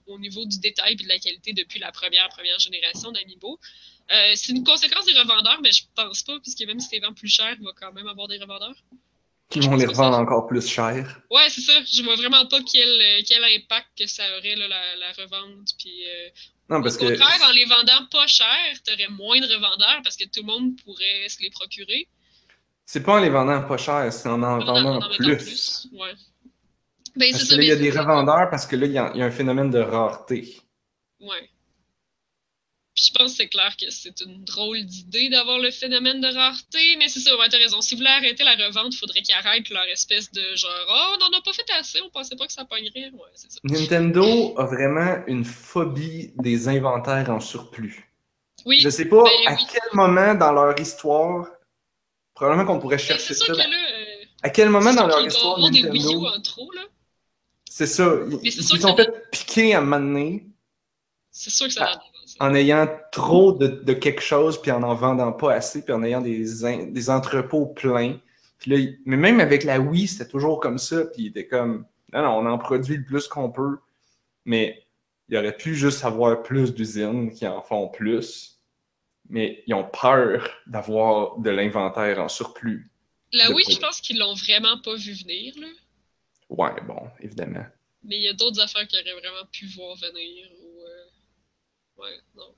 Speaker 2: au niveau du détail et de la qualité depuis la première, première génération d'amiibo. Euh, c'est une conséquence des revendeurs, mais je pense pas, puisque même si tu les vends plus cher, il va quand même avoir des revendeurs.
Speaker 1: Qui vont les revendre encore plus cher.
Speaker 2: Ouais, c'est ça. Je vois vraiment pas quel, euh, quel impact que ça aurait, là, la, revente. Puis, euh,
Speaker 1: non, parce au
Speaker 2: contraire, en les vendant pas cher, tu aurais moins de revendeurs parce que tout le monde pourrait se les procurer.
Speaker 1: C'est pas en les vendant pas cher, c'est en en, vendant plus. plus.
Speaker 2: Ouais.
Speaker 1: Ben, parce que là, il y a des revendeurs parce que là, il y, a, il y a un phénomène de rareté.
Speaker 2: Ouais. Puis je pense que c'est clair que c'est une drôle d'idée d'avoir le phénomène de rareté, mais c'est ça, ouais, t'as raison. Si vous voulez arrêter la revente, il faudrait qu'ils arrêtent leur espèce de genre Oh, on n'en a pas fait assez, on pensait pas que ça pognerait. Ouais.
Speaker 1: Nintendo a vraiment une phobie des inventaires en surplus.
Speaker 2: Oui.
Speaker 1: Je sais pas ben à quel moment dans leur histoire, probablement qu'on pourrait ben, chercher ça.
Speaker 2: Que là, euh,
Speaker 1: à quel moment dans leur histoire
Speaker 2: Nintendo. Des Wii U en trop, là.
Speaker 1: C'est ça. Ils se sont fait piquer à un moment donné.
Speaker 2: C'est sûr que ça
Speaker 1: ah en ayant trop de, quelque chose, puis en en vendant pas assez, puis en ayant des, des entrepôts pleins. Puis là, mais même avec la Wii, c'était toujours comme ça, puis il était comme, non, non, on en produit le plus qu'on peut, mais il aurait pu juste avoir plus d'usines qui en font plus, mais ils ont peur d'avoir de l'inventaire en surplus.
Speaker 2: La Wii, je pense qu'ils l'ont vraiment pas vu venir, là.
Speaker 1: Ouais, bon, évidemment.
Speaker 2: Mais il y a d'autres affaires qui auraient vraiment pu voir venir. Ouais, non.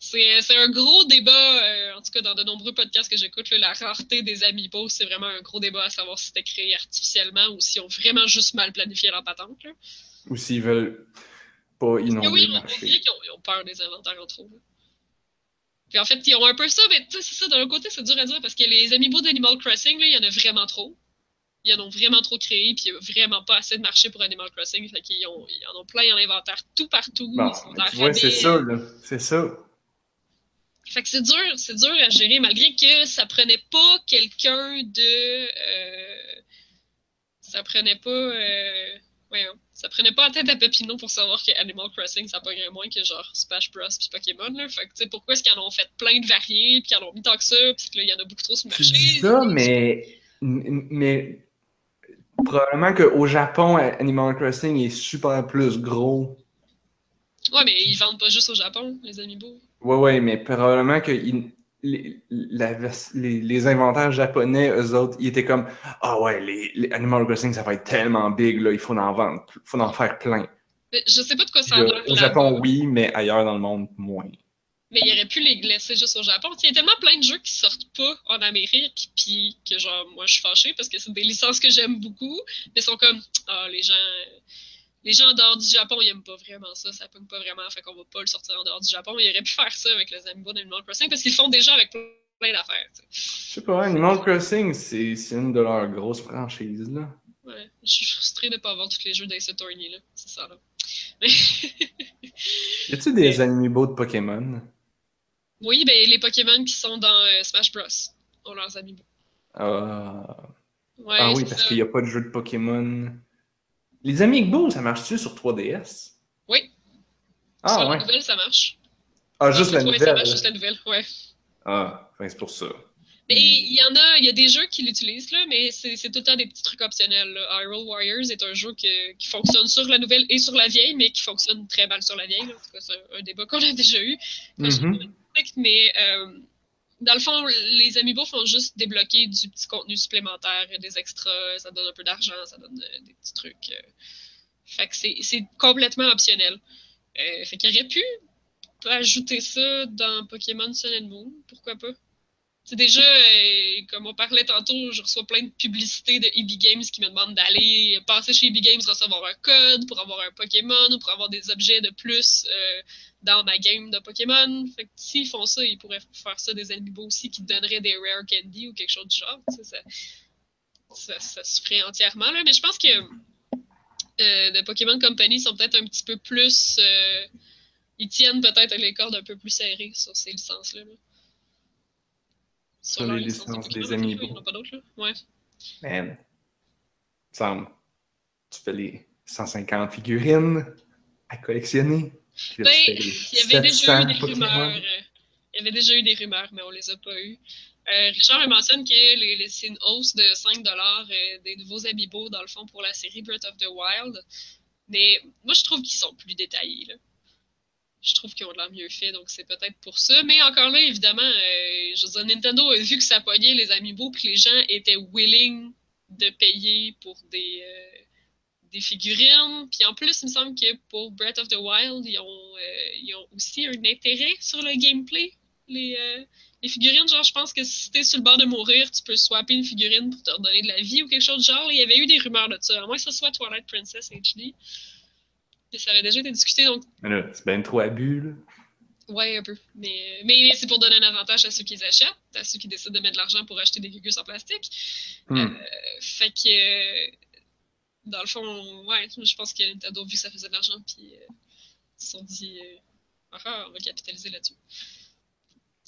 Speaker 2: C'est un gros débat, euh, en tout cas dans de nombreux podcasts que j'écoute, la rareté des amiibo, c'est vraiment un gros débat à savoir si c'était créé artificiellement ou s'ils ont vraiment juste mal planifié leur patente.
Speaker 1: Ou s'ils veulent pas inonder
Speaker 2: oui,
Speaker 1: le marché.
Speaker 2: Oui, qu'ils ont, peur des inventaires en trop. Puis en fait, ils ont un peu ça, mais c'est ça, d'un côté, c'est dur à dire parce que les amiibo d'Animal Crossing, il y en a vraiment trop ils en ont vraiment trop créé, puis il n'y a vraiment pas assez de marché pour Animal Crossing. Fait qu'ils ont, ils en ont plein en inventaire tout partout.
Speaker 1: Bon, c'est ça, là. C'est ça.
Speaker 2: Fait que c'est dur, c'est dur à gérer, malgré que ça prenait pas quelqu'un de. Euh, ça prenait pas. Euh, ouais, ça prenait pas en tête à Pepino pour savoir que Animal Crossing, ça pognerait moins que genre Smash Bros. puis Pokémon. Là. Fait que, tu sais, pourquoi est-ce qu'ils en ont fait plein de variés, puis qu'ils en ont mis tant que ça, puis qu'il y en a beaucoup trop sur le marché?
Speaker 1: C'est ça, mais. Mais Probablement qu'au Japon, Animal Crossing est super plus gros.
Speaker 2: Ouais, mais ils vendent pas juste au Japon, les amiibo.
Speaker 1: Ouais, ouais, mais probablement que les, les, inventaires japonais, eux autres, ils étaient comme Ah ouais, les, Animal Crossing, ça va être tellement big, là, il faut en vendre, il faut en faire plein.
Speaker 2: je sais pas de quoi ça va.
Speaker 1: Au Japon, oui, mais ailleurs dans le monde, moins.
Speaker 2: Mais il aurait pu les laisser juste au Japon. Il y a tellement plein de jeux qui sortent pas en Amérique, puis que genre, moi je suis fâchée parce que c'est des licences que j'aime beaucoup, mais sont comme, ah, les gens. Les gens en dehors du Japon, ils aiment pas vraiment ça, ça pogne pas vraiment, fait qu'on va pas le sortir en dehors du Japon. Il aurait pu faire ça avec les Amiibo d'Animal Crossing parce qu'ils font déjà avec plein d'affaires.
Speaker 1: Je sais pas, Animal Crossing, c'est une de leurs grosses franchises, là.
Speaker 2: Ouais, je suis frustrée de pas avoir tous les jeux d'Ace Attorney, là. C'est ça, là. <laughs>
Speaker 1: y a-tu des Amiibo de Pokémon?
Speaker 2: Oui, ben, les Pokémon qui sont dans euh, Smash Bros. ont leurs amiibo.
Speaker 1: Ah, ah oui, parce qu'il n'y a pas de jeu de Pokémon. Les amiibo, ça marche-tu sur 3DS?
Speaker 2: Oui.
Speaker 1: Ah,
Speaker 2: sur
Speaker 1: ouais.
Speaker 2: la nouvelle, ça marche.
Speaker 1: Ah, juste la nouvelle?
Speaker 2: ça marche juste la nouvelle, ouais.
Speaker 1: Ah, c'est pour ça.
Speaker 2: Mais il y en a, il y a des jeux qui l'utilisent, là, mais c'est tout le temps des petits trucs optionnels. Là. Hyrule Warriors est un jeu qui fonctionne sur la nouvelle et sur la vieille, mais qui fonctionne très mal sur la vieille. En tout cas, c'est un, débat qu'on a déjà eu.
Speaker 1: Mm-hmm
Speaker 2: mais euh, dans le fond, les amiibo font juste débloquer du petit contenu supplémentaire, des extras, ça donne un peu d'argent, ça donne euh, des petits trucs. Euh. Fait que c'est complètement optionnel. fait qu'il aurait pu ajouter ça dans Pokémon Sun and Moon, pourquoi pas? C'est déjà, euh, comme on parlait tantôt, je reçois plein de publicités de EB Games qui me demandent d'aller passer chez EB Games, recevoir un code pour avoir un Pokémon ou pour avoir des objets de plus euh, dans ma game de Pokémon. Fait que s'ils font ça, ils pourraient faire ça des amiibo aussi qui donneraient des rare candy ou quelque chose du genre. Ça, ça, se ferait entièrement. Là. Mais je pense que euh, de Pokémon Company sont peut-être un petit peu plus. Euh, ils tiennent peut-être les cordes un peu plus serrées sur ces licences-là.
Speaker 1: Sur, les licences des amiibo.
Speaker 2: Il n'y en a pas d'autres, là. Ouais.
Speaker 1: Man. Semble. Tu fais les 150 figurines à collectionner.
Speaker 2: Ben, il y avait déjà eu des rumeurs. Euh, il y avait déjà eu des rumeurs, mais on les a pas eues. Euh, Richard me mentionne que c'est une hausse de 5 euh, des nouveaux amiibo, dans le fond, pour la série Breath of the Wild. Mais moi, je trouve qu'ils sont plus détaillés. Là. Je trouve qu'ils ont de l'air mieux fait, donc c'est peut-être pour ça. Mais encore là, évidemment, euh, Nintendo a vu que ça pognait les amiibo, puis les gens étaient willing de payer pour des, des figurines. Puis en plus, il me semble que pour Breath of the Wild, ils ont, ont aussi un intérêt sur le gameplay. Les, les figurines, genre, je pense que si t'es sur le bord de mourir, tu peux swapper une figurine pour te redonner de la vie ou quelque chose du genre. Il y avait eu des rumeurs de ça. À moins que ce soit Twilight Princess HD. Ça avait déjà été discuté, donc.
Speaker 1: c'est bien trop abus, là.
Speaker 2: Ouais, un peu. Mais, mais c'est pour donner un avantage à ceux qui les achètent, à ceux qui décident de mettre de l'argent pour acheter des gugus en plastique. Hmm. Euh, fait que. Dans le fond, ouais, je pense que Nintendo, vu que ça faisait de l'argent, puis euh, ils se sont dit. Euh, ah, on va capitaliser là-dessus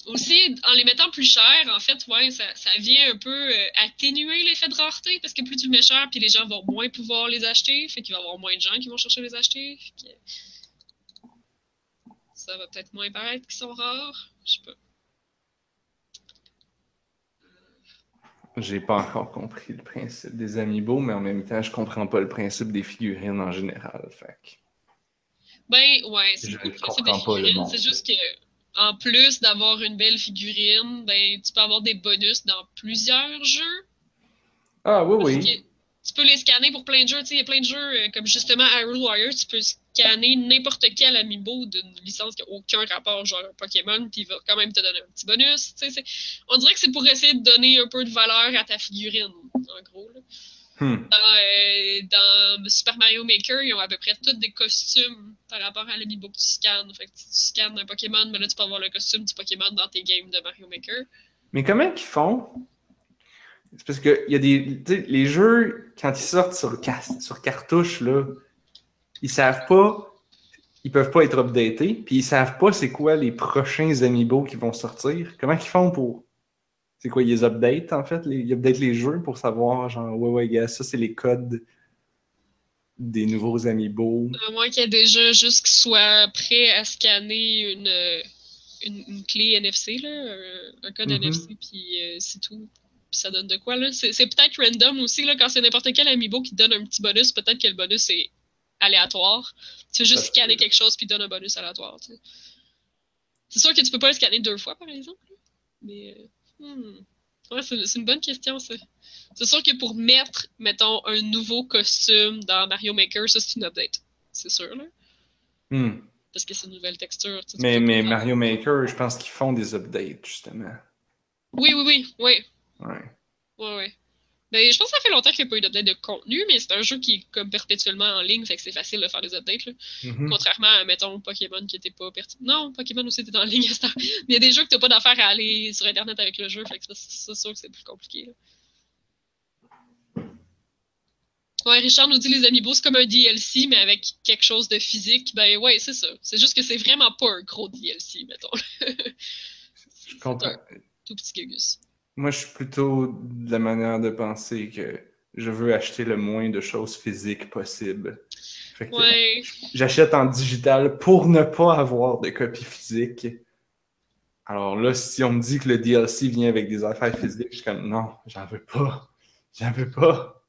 Speaker 2: aussi, en les mettant plus chers, en fait, ouais, ça, ça vient un peu euh, atténuer l'effet de rareté parce que plus tu mets cher, puis les gens vont moins pouvoir les acheter, fait qu'il va y avoir moins de gens qui vont chercher à les acheter. Ça va peut-être moins paraître qu'ils sont rares. Je sais pas.
Speaker 1: J'ai pas encore compris le principe des amiibo, mais en même temps, je comprends pas le principe des figurines en général. Fait.
Speaker 2: Ben, ouais, c'est le principe des figurines. C'est juste que en plus d'avoir une belle figurine, ben, tu peux avoir des bonus dans plusieurs jeux.
Speaker 1: Ah oui, oui.
Speaker 2: Tu peux les scanner pour plein de jeux. Il y a plein de jeux, euh, comme justement Hyrule Warriors, tu peux scanner n'importe quel amiibo d'une licence qui n'a aucun rapport, genre Pokémon, puis il va quand même te donner un petit bonus. On dirait que c'est pour essayer de donner un peu de valeur à ta figurine, en gros. Là. Hmm. Euh, dans, Super Mario Maker, ils ont à peu près tous des costumes par rapport à l'amiibo que tu scannes. Fait que tu scannes un Pokémon, mais là, tu peux avoir le costume du Pokémon dans tes games de Mario Maker.
Speaker 1: Mais comment ils font? C'est parce que y a des. Les jeux, quand ils sortent sur, sur cartouche, là, ils savent pas. Ils peuvent pas être updatés, puis ils savent pas c'est quoi les prochains amiibo qui vont sortir. Comment ils font pour c'est quoi, ils update en fait? Les, ils update les jeux pour savoir, genre, ouais, ouais, gars, ça c'est les codes des nouveaux amiibo.
Speaker 2: À moins qu'il y ait déjà juste qu'ils soient prêts à scanner une, une, clé NFC, là, un, code mm-hmm. NFC, puis euh, c'est tout. Puis ça donne de quoi, là? C'est, peut-être random aussi, là, quand c'est n'importe quel amiibo qui donne un petit bonus, peut-être que le bonus est aléatoire. Tu veux juste scanner quelque chose puis donne un bonus aléatoire, tu sais. C'est sûr que tu peux pas le scanner deux fois, par exemple, mais... Hmm. Ouais, c'est une bonne question, ça. C'est sûr que pour mettre, mettons, un nouveau costume dans Mario Maker, ça, c'est une update. C'est sûr, là.
Speaker 1: Hmm.
Speaker 2: Parce que c'est une nouvelle texture.
Speaker 1: mais mais Mario Maker, je pense qu'ils font des updates, justement.
Speaker 2: Oui, oui, oui, oui.
Speaker 1: Ouais.
Speaker 2: Ouais, ouais. Ben, je pense que ça fait longtemps qu'il n'y a pas eu d'update de contenu, mais c'est un jeu qui est comme perpétuellement en ligne, fait que c'est facile de faire des updates. Là.
Speaker 1: Mm-hmm.
Speaker 2: Contrairement à, mettons, Pokémon qui était pas pertinent. Non, Pokémon aussi était en ligne à Mais <laughs> il y a des jeux que tu n'as pas d'affaire à aller sur Internet avec le jeu, fait que c'est sûr que c'est plus compliqué. Là. Ouais, Richard nous dit les amiibo, c'est comme un DLC, mais avec quelque chose de physique. Ben ouais, c'est ça. C'est juste que c'est vraiment pas un gros DLC, mettons.
Speaker 1: je <laughs> comprends.
Speaker 2: tout petit gugus.
Speaker 1: Moi, je suis plutôt de la manière de penser que je veux acheter le moins de choses physiques possible. J'achète en digital pour ne pas avoir de copie physique. Alors là, si on me dit que le DLC vient avec des affaires physiques, je suis comme non, j'en veux pas. J'en veux pas.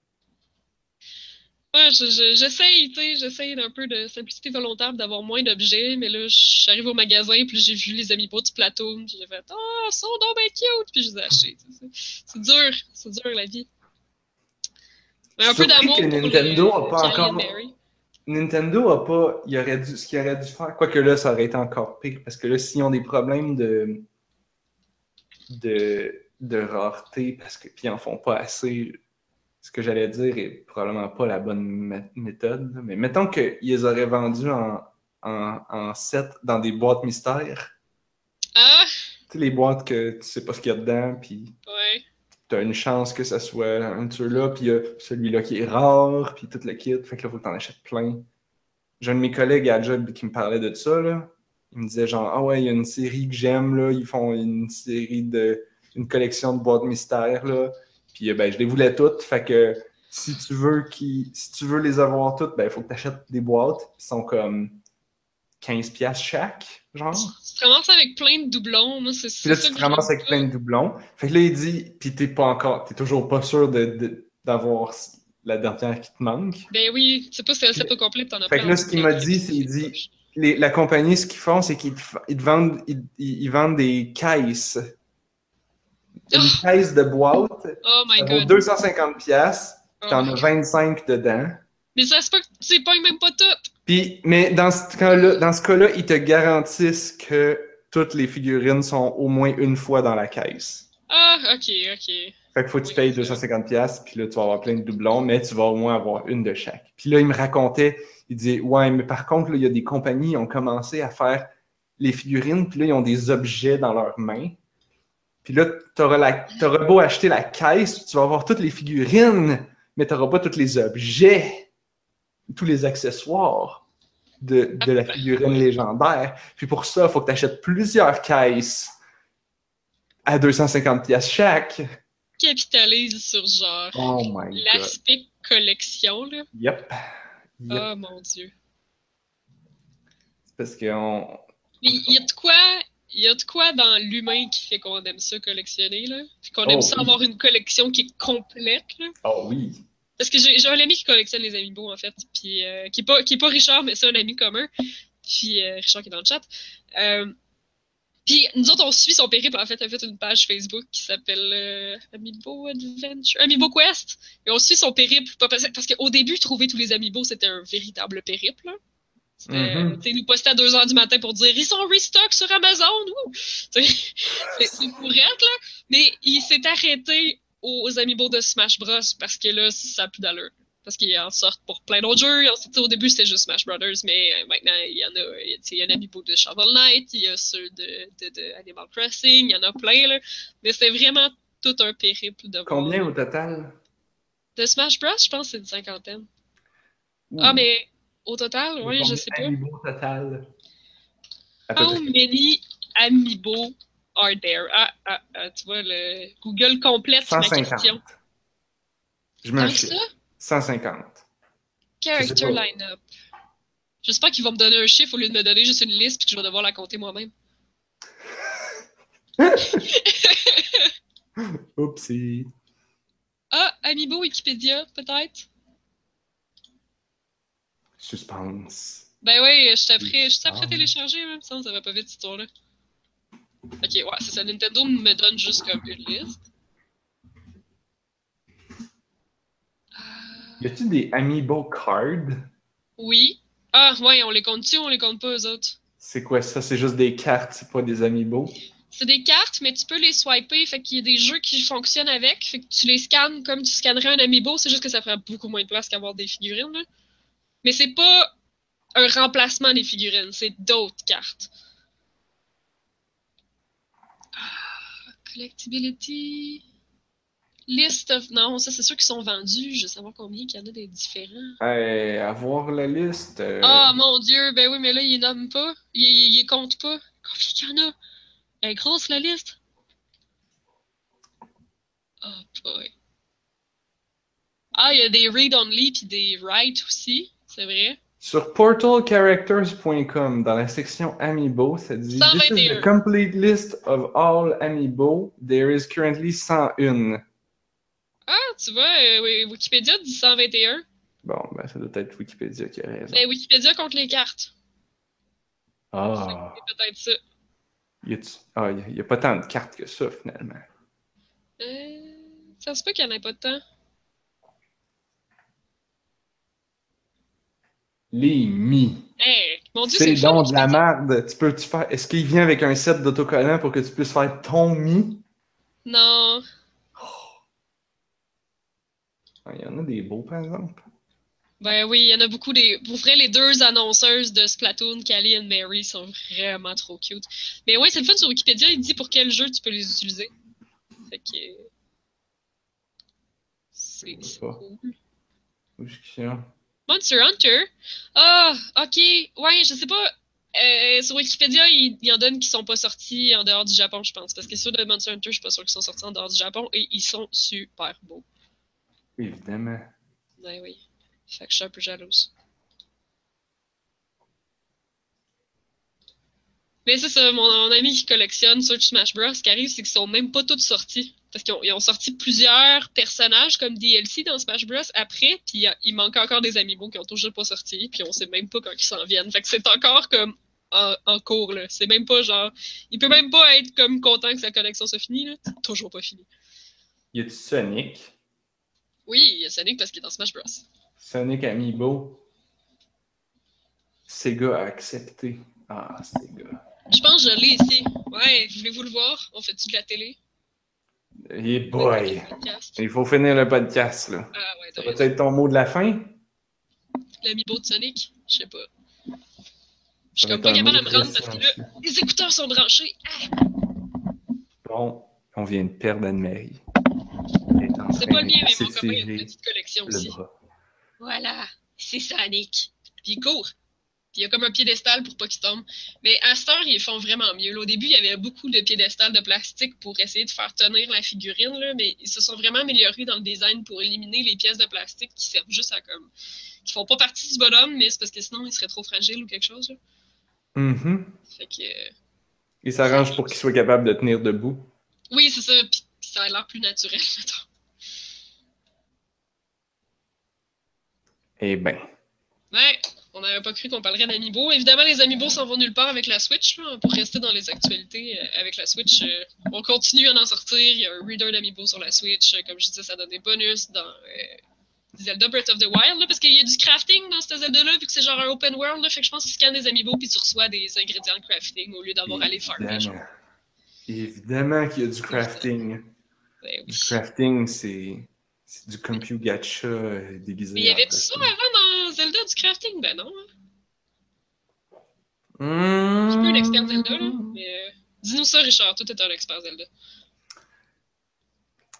Speaker 2: Ouais, j'essaye, tu sais, j'essaye d'un peu de simplicité volontaire, d'avoir moins d'objets, mais là, j'arrive au magasin, puis j'ai vu les amis pour du plateau, puis j'ai fait « Oh, ils sont donc bien cute! » Puis je les ai achetés. C'est dur, c'est dur, la vie.
Speaker 1: Mais un peu d'amour pour Nintendo a pas encore... Nintendo a pas... Il aurait dû... Ce qu'il aurait dû faire, quoique là, ça aurait été encore pire, parce que là, s'ils ont des problèmes de de, de rareté parce que puis ils en font pas assez. Ce que j'allais dire est probablement pas la bonne mé- méthode. Mais mettons qu'ils les auraient vendus en, en, en set dans des boîtes mystères.
Speaker 2: Ah,
Speaker 1: Tu sais, les boîtes que tu sais pas ce qu'il y a dedans, puis
Speaker 2: ouais.
Speaker 1: t'as une chance que ça soit un de ceux-là, puis il y a celui-là qui est rare, puis tout le kit. Fait que là, faut que t'en achètes plein. J'ai un de mes collègues à job qui me parlait de ça, là. Il me disait genre, ah ouais, il y a une série que j'aime, là. Ils font une série de. une collection de boîtes mystères, là. Puis euh, ben, je les voulais toutes. Fait que si tu veux qu'ils- si tu veux les avoir toutes, ben, il faut que tu achètes des boîtes. Ils sont comme 15$ piastres chaque, genre.
Speaker 2: Tu ramasses avec plein de doublons, moi, c'est
Speaker 1: Puis là, tu ramasses avec plein de doublons. Fait que là, il dit, puis t'es pas encore, t'es toujours pas sûr de, de- d'avoir la dernière qui te manque.
Speaker 2: Ben oui, sais pas si c'est complet, t'en as
Speaker 1: Fait que là, ce qu'il m'a dit, c'est, il dit- Les- la compagnie, ce qu'ils font, c'est qu'ils te, f- ils te vendent, ils- ils vendent des caisses. Une
Speaker 2: Oh.
Speaker 1: caisse de boîte,
Speaker 2: Oh my
Speaker 1: ça vaut
Speaker 2: god.
Speaker 1: 250 pièces,
Speaker 2: Oh
Speaker 1: t'en as
Speaker 2: God.
Speaker 1: 25 dedans.
Speaker 2: Mais ça, c'est pas que tu pognes même pas tout.
Speaker 1: Puis, mais dans ce cas-là, dans ce cas-là, ils te garantissent que toutes les figurines sont au moins une fois dans la caisse.
Speaker 2: Ah, ok, ok.
Speaker 1: Fait qu'il faut que tu
Speaker 2: Oui,
Speaker 1: payes
Speaker 2: c'est
Speaker 1: 250 pièces, puis là, tu vas avoir plein de doublons, mais tu vas au moins avoir une de chaque. Puis là, il me racontait, il disait, ouais, mais par contre, là, il y a des compagnies qui ont commencé à faire les figurines, puis là, ils ont des objets dans leurs mains. Puis là, la, t'auras beau acheter la caisse, tu vas avoir toutes les figurines, mais t'auras pas tous les objets, tous les accessoires de, de la figurine légendaire. Puis pour ça, il faut que tu achètes plusieurs caisses à 250 pièces chaque.
Speaker 2: Capitalise sur genre
Speaker 1: Oh my god.
Speaker 2: l'aspect collection, là.
Speaker 1: Yep. Yep.
Speaker 2: Oh mon dieu.
Speaker 1: C'est Parce qu'on.
Speaker 2: Il y a de quoi. Il y a de quoi dans l'humain qui fait qu'on aime ça collectionner, là? Puis qu'on
Speaker 1: Oh,
Speaker 2: aime ça
Speaker 1: oui.
Speaker 2: avoir une collection qui est complète, là?
Speaker 1: Oh oui.
Speaker 2: Parce que j'ai un ami qui collectionne les amiibo, en fait. Puis, euh, qui, est pas, qui est pas Richard, mais c'est un ami commun. Puis, euh, Richard qui est dans le chat. Euh, puis, nous autres, on suit son périple. En fait, il a fait une page Facebook qui s'appelle euh, Amiibo Adventure. Amiibo Quest. Et on suit son périple. Parce parce qu'au début, trouver tous les amiibo, c'était un véritable périple. là. Sais, nous poster à 2 h du matin pour dire ils sont restock sur Amazon. <laughs> C'est pourrette, là. Mais il s'est arrêté aux amiibo de Smash Bros. parce que là, ça a plus d'allure. Parce qu'ils en sortent pour plein d'autres jeux. Au début, c'était juste Smash Brothers, mais euh, maintenant, il y en a. Il y a, tu sais, il y a un amiibo de Shovel Knight, il y a ceux de, de, de Animal Crossing, il y en a plein, là. Mais c'est vraiment tout un périple de voir.
Speaker 1: Combien au total?
Speaker 2: De Smash Bros, je pense que c'est une cinquantaine. Ah, mais au total, oui, je sais pas.
Speaker 1: d'amiibo au total?
Speaker 2: How many amiibo are there? Ah, ah, ah, tu vois, le Google complète ma
Speaker 1: 150.
Speaker 2: question.
Speaker 1: Je me
Speaker 2: ça?
Speaker 1: 150.
Speaker 2: Character
Speaker 1: pas.
Speaker 2: line-up. J'espère qu'ils vont me donner un chiffre au lieu de me donner juste une liste puis que je vais devoir la compter moi-même. <laughs>
Speaker 1: Oupsie.
Speaker 2: Ah, Amiibo Wikipédia, peut-être?
Speaker 1: Suspense.
Speaker 2: Ben oui, je je suis après télécharger, même ça, ça va pas vite cette histoire-là. Ok, ouais, c'est ça. Nintendo me donne juste comme une liste.
Speaker 1: Y a-tu des Amiibo cards?
Speaker 2: oui. Ah, ouais, on les compte-tu ou on les compte pas, eux autres?
Speaker 1: C'est quoi ça? C'est juste des cartes, c'est pas des Amiibo?
Speaker 2: C'est des cartes, mais tu peux les swiper, fait qu'il y a des jeux qui fonctionnent avec, fait que tu les scannes comme tu scannerais un amiibo, c'est juste que ça prend beaucoup moins de place qu'avoir des figurines, là. Mais c'est pas un remplacement des figurines, c'est d'autres cartes. Ah, collectibility... List of... Non, ça c'est sûr qu'ils sont vendus, je veux savoir combien qu'il y en a des différents.
Speaker 1: Hey, avoir la liste. euh,
Speaker 2: Ah mon dieu, ben oui, mais là, il nomme pas. Il, il, il compte pas. Combien qu'il y en a? Elle est grosse la liste. Oh boy. Ah, il y a des read-only puis des write aussi, c'est vrai.
Speaker 1: Sur portalcharacters.com, dans la section Amiibo, ça dit This is
Speaker 2: 121.
Speaker 1: the complete list of all Amiibo. There is currently 101.
Speaker 2: Ah, tu vois, euh, Wikipédia dit 121.
Speaker 1: Bon, ben ça doit être Wikipédia qui a raison.
Speaker 2: Mais Wikipédia compte les cartes.
Speaker 1: Ah,
Speaker 2: C'est peut-être ça.
Speaker 1: y ah, y a, y a pas tant de cartes que ça, finalement.
Speaker 2: Euh, ça se peut qu'il n'y en ait pas de temps.
Speaker 1: Les Mi.
Speaker 2: Hey,
Speaker 1: C'est donc de la merde. Tu peux-tu faire. Est-ce qu'il vient avec un set d'autocollants pour que tu puisses faire ton Mi?
Speaker 2: Non.
Speaker 1: Il y en a des beaux, par exemple.
Speaker 2: Ben oui, il y en a beaucoup des. Pour vrai, les deux annonceuses de Splatoon, Callie et Mary, sont vraiment trop cute. Mais ouais, c'est le fun sur Wikipédia, il dit pour quel jeu tu peux les utiliser. Fait que. C'est
Speaker 1: sais
Speaker 2: c'est cool.
Speaker 1: Où est-ce qu'il y a?
Speaker 2: Monster Hunter. Ah, ok. Ouais, je sais pas. Euh, sur Wikipédia, ils, ils en donnent qui sont pas sortis en dehors du Japon, je pense. Parce que ceux de Monster Hunter, je suis pas sûr qu'ils sont sortis en dehors du Japon et ils sont super beaux.
Speaker 1: Évidemment.
Speaker 2: Ouais, oui. Fait que je suis un peu jalouse. Mais c'est ça, mon, mon ami qui collectionne ceux de Smash Bros, ce qui arrive, c'est qu'ils sont même pas tous sortis. Parce qu'ils ont, sorti plusieurs personnages comme DLC dans Smash Bros après, puis il, manque encore des amiibo qui ont toujours pas sorti, puis on sait même pas quand ils s'en viennent. Fait que c'est encore comme en, en cours, là. C'est même pas genre. Il peut même pas être comme content que sa collection soit finie, là. C'est toujours pas fini.
Speaker 1: Y a-tu Sonic?
Speaker 2: Oui, il y a Sonic parce qu'il est dans Smash Bros.
Speaker 1: Sonic Amiibo. Sega a accepté. Ah, Sega.
Speaker 2: Je pense que je l'ai ici. Ouais, voulez-vous le voir? On fait-tu de la télé?
Speaker 1: Hey boy! Il faut finir le podcast, là.
Speaker 2: Ah ouais,
Speaker 1: Ça
Speaker 2: raison.
Speaker 1: être ton mot de la fin?
Speaker 2: L'amiibo de Sonic? Je sais pas. Je suis comme pas capable de me rendre parce que là, les écouteurs sont branchés. Ah,
Speaker 1: Bon, on vient de perdre Anne-Marie.
Speaker 2: C'est pas le mien, mais mon copain a une petite collection
Speaker 1: le
Speaker 2: aussi.
Speaker 1: bras.
Speaker 2: Voilà, c'est Sonic. Puis il court. Puis il y a comme un piédestal pour pas qu'il tombe. Mais à cette heure, ils font vraiment mieux. là. Au début, il y avait beaucoup de piédestals de plastique pour essayer de faire tenir la figurine, là, mais ils se sont vraiment améliorés dans le design pour éliminer les pièces de plastique qui servent juste à comme. qui font pas partie du bonhomme, mais c'est parce que sinon il serait trop fragile ou quelque chose. là.
Speaker 1: Mhm.
Speaker 2: Fait que. euh,
Speaker 1: Il s'arrange pour qu'il soit capable de tenir debout.
Speaker 2: Oui, c'est ça. Puis puis ça a l'air plus naturel, <laughs> mettons.
Speaker 1: Eh ben.
Speaker 2: Ouais, on n'avait pas cru qu'on parlerait d'Amiibo. Évidemment, les Amiibo s'en vont nulle part avec la Switch. Pour rester dans les actualités euh, avec la Switch, euh, on continue à en sortir. Il y a un reader d'Amiibo sur la Switch. Euh, Comme je disais, ça donne des bonus dans euh, Zelda Breath of the Wild. là, parce qu'il y a du crafting dans ce Zelda-là, vu que c'est genre un open world. Là, fait que je pense qu'ils scannent des Amiibo puis tu reçois des ingrédients de crafting au lieu d'avoir à les farmer. genre.
Speaker 1: Évidemment. Qu'il y a du crafting.
Speaker 2: Ouais, oui.
Speaker 1: Du crafting, c'est du compute gacha déguisé.
Speaker 2: Mais il y avait tout ça avant dans Zelda du crafting? Ben non. hein.
Speaker 1: Mmh.
Speaker 2: Je suis pas un expert Zelda, là. Mais euh, dis-nous ça, Richard. Toi, t'es un expert Zelda.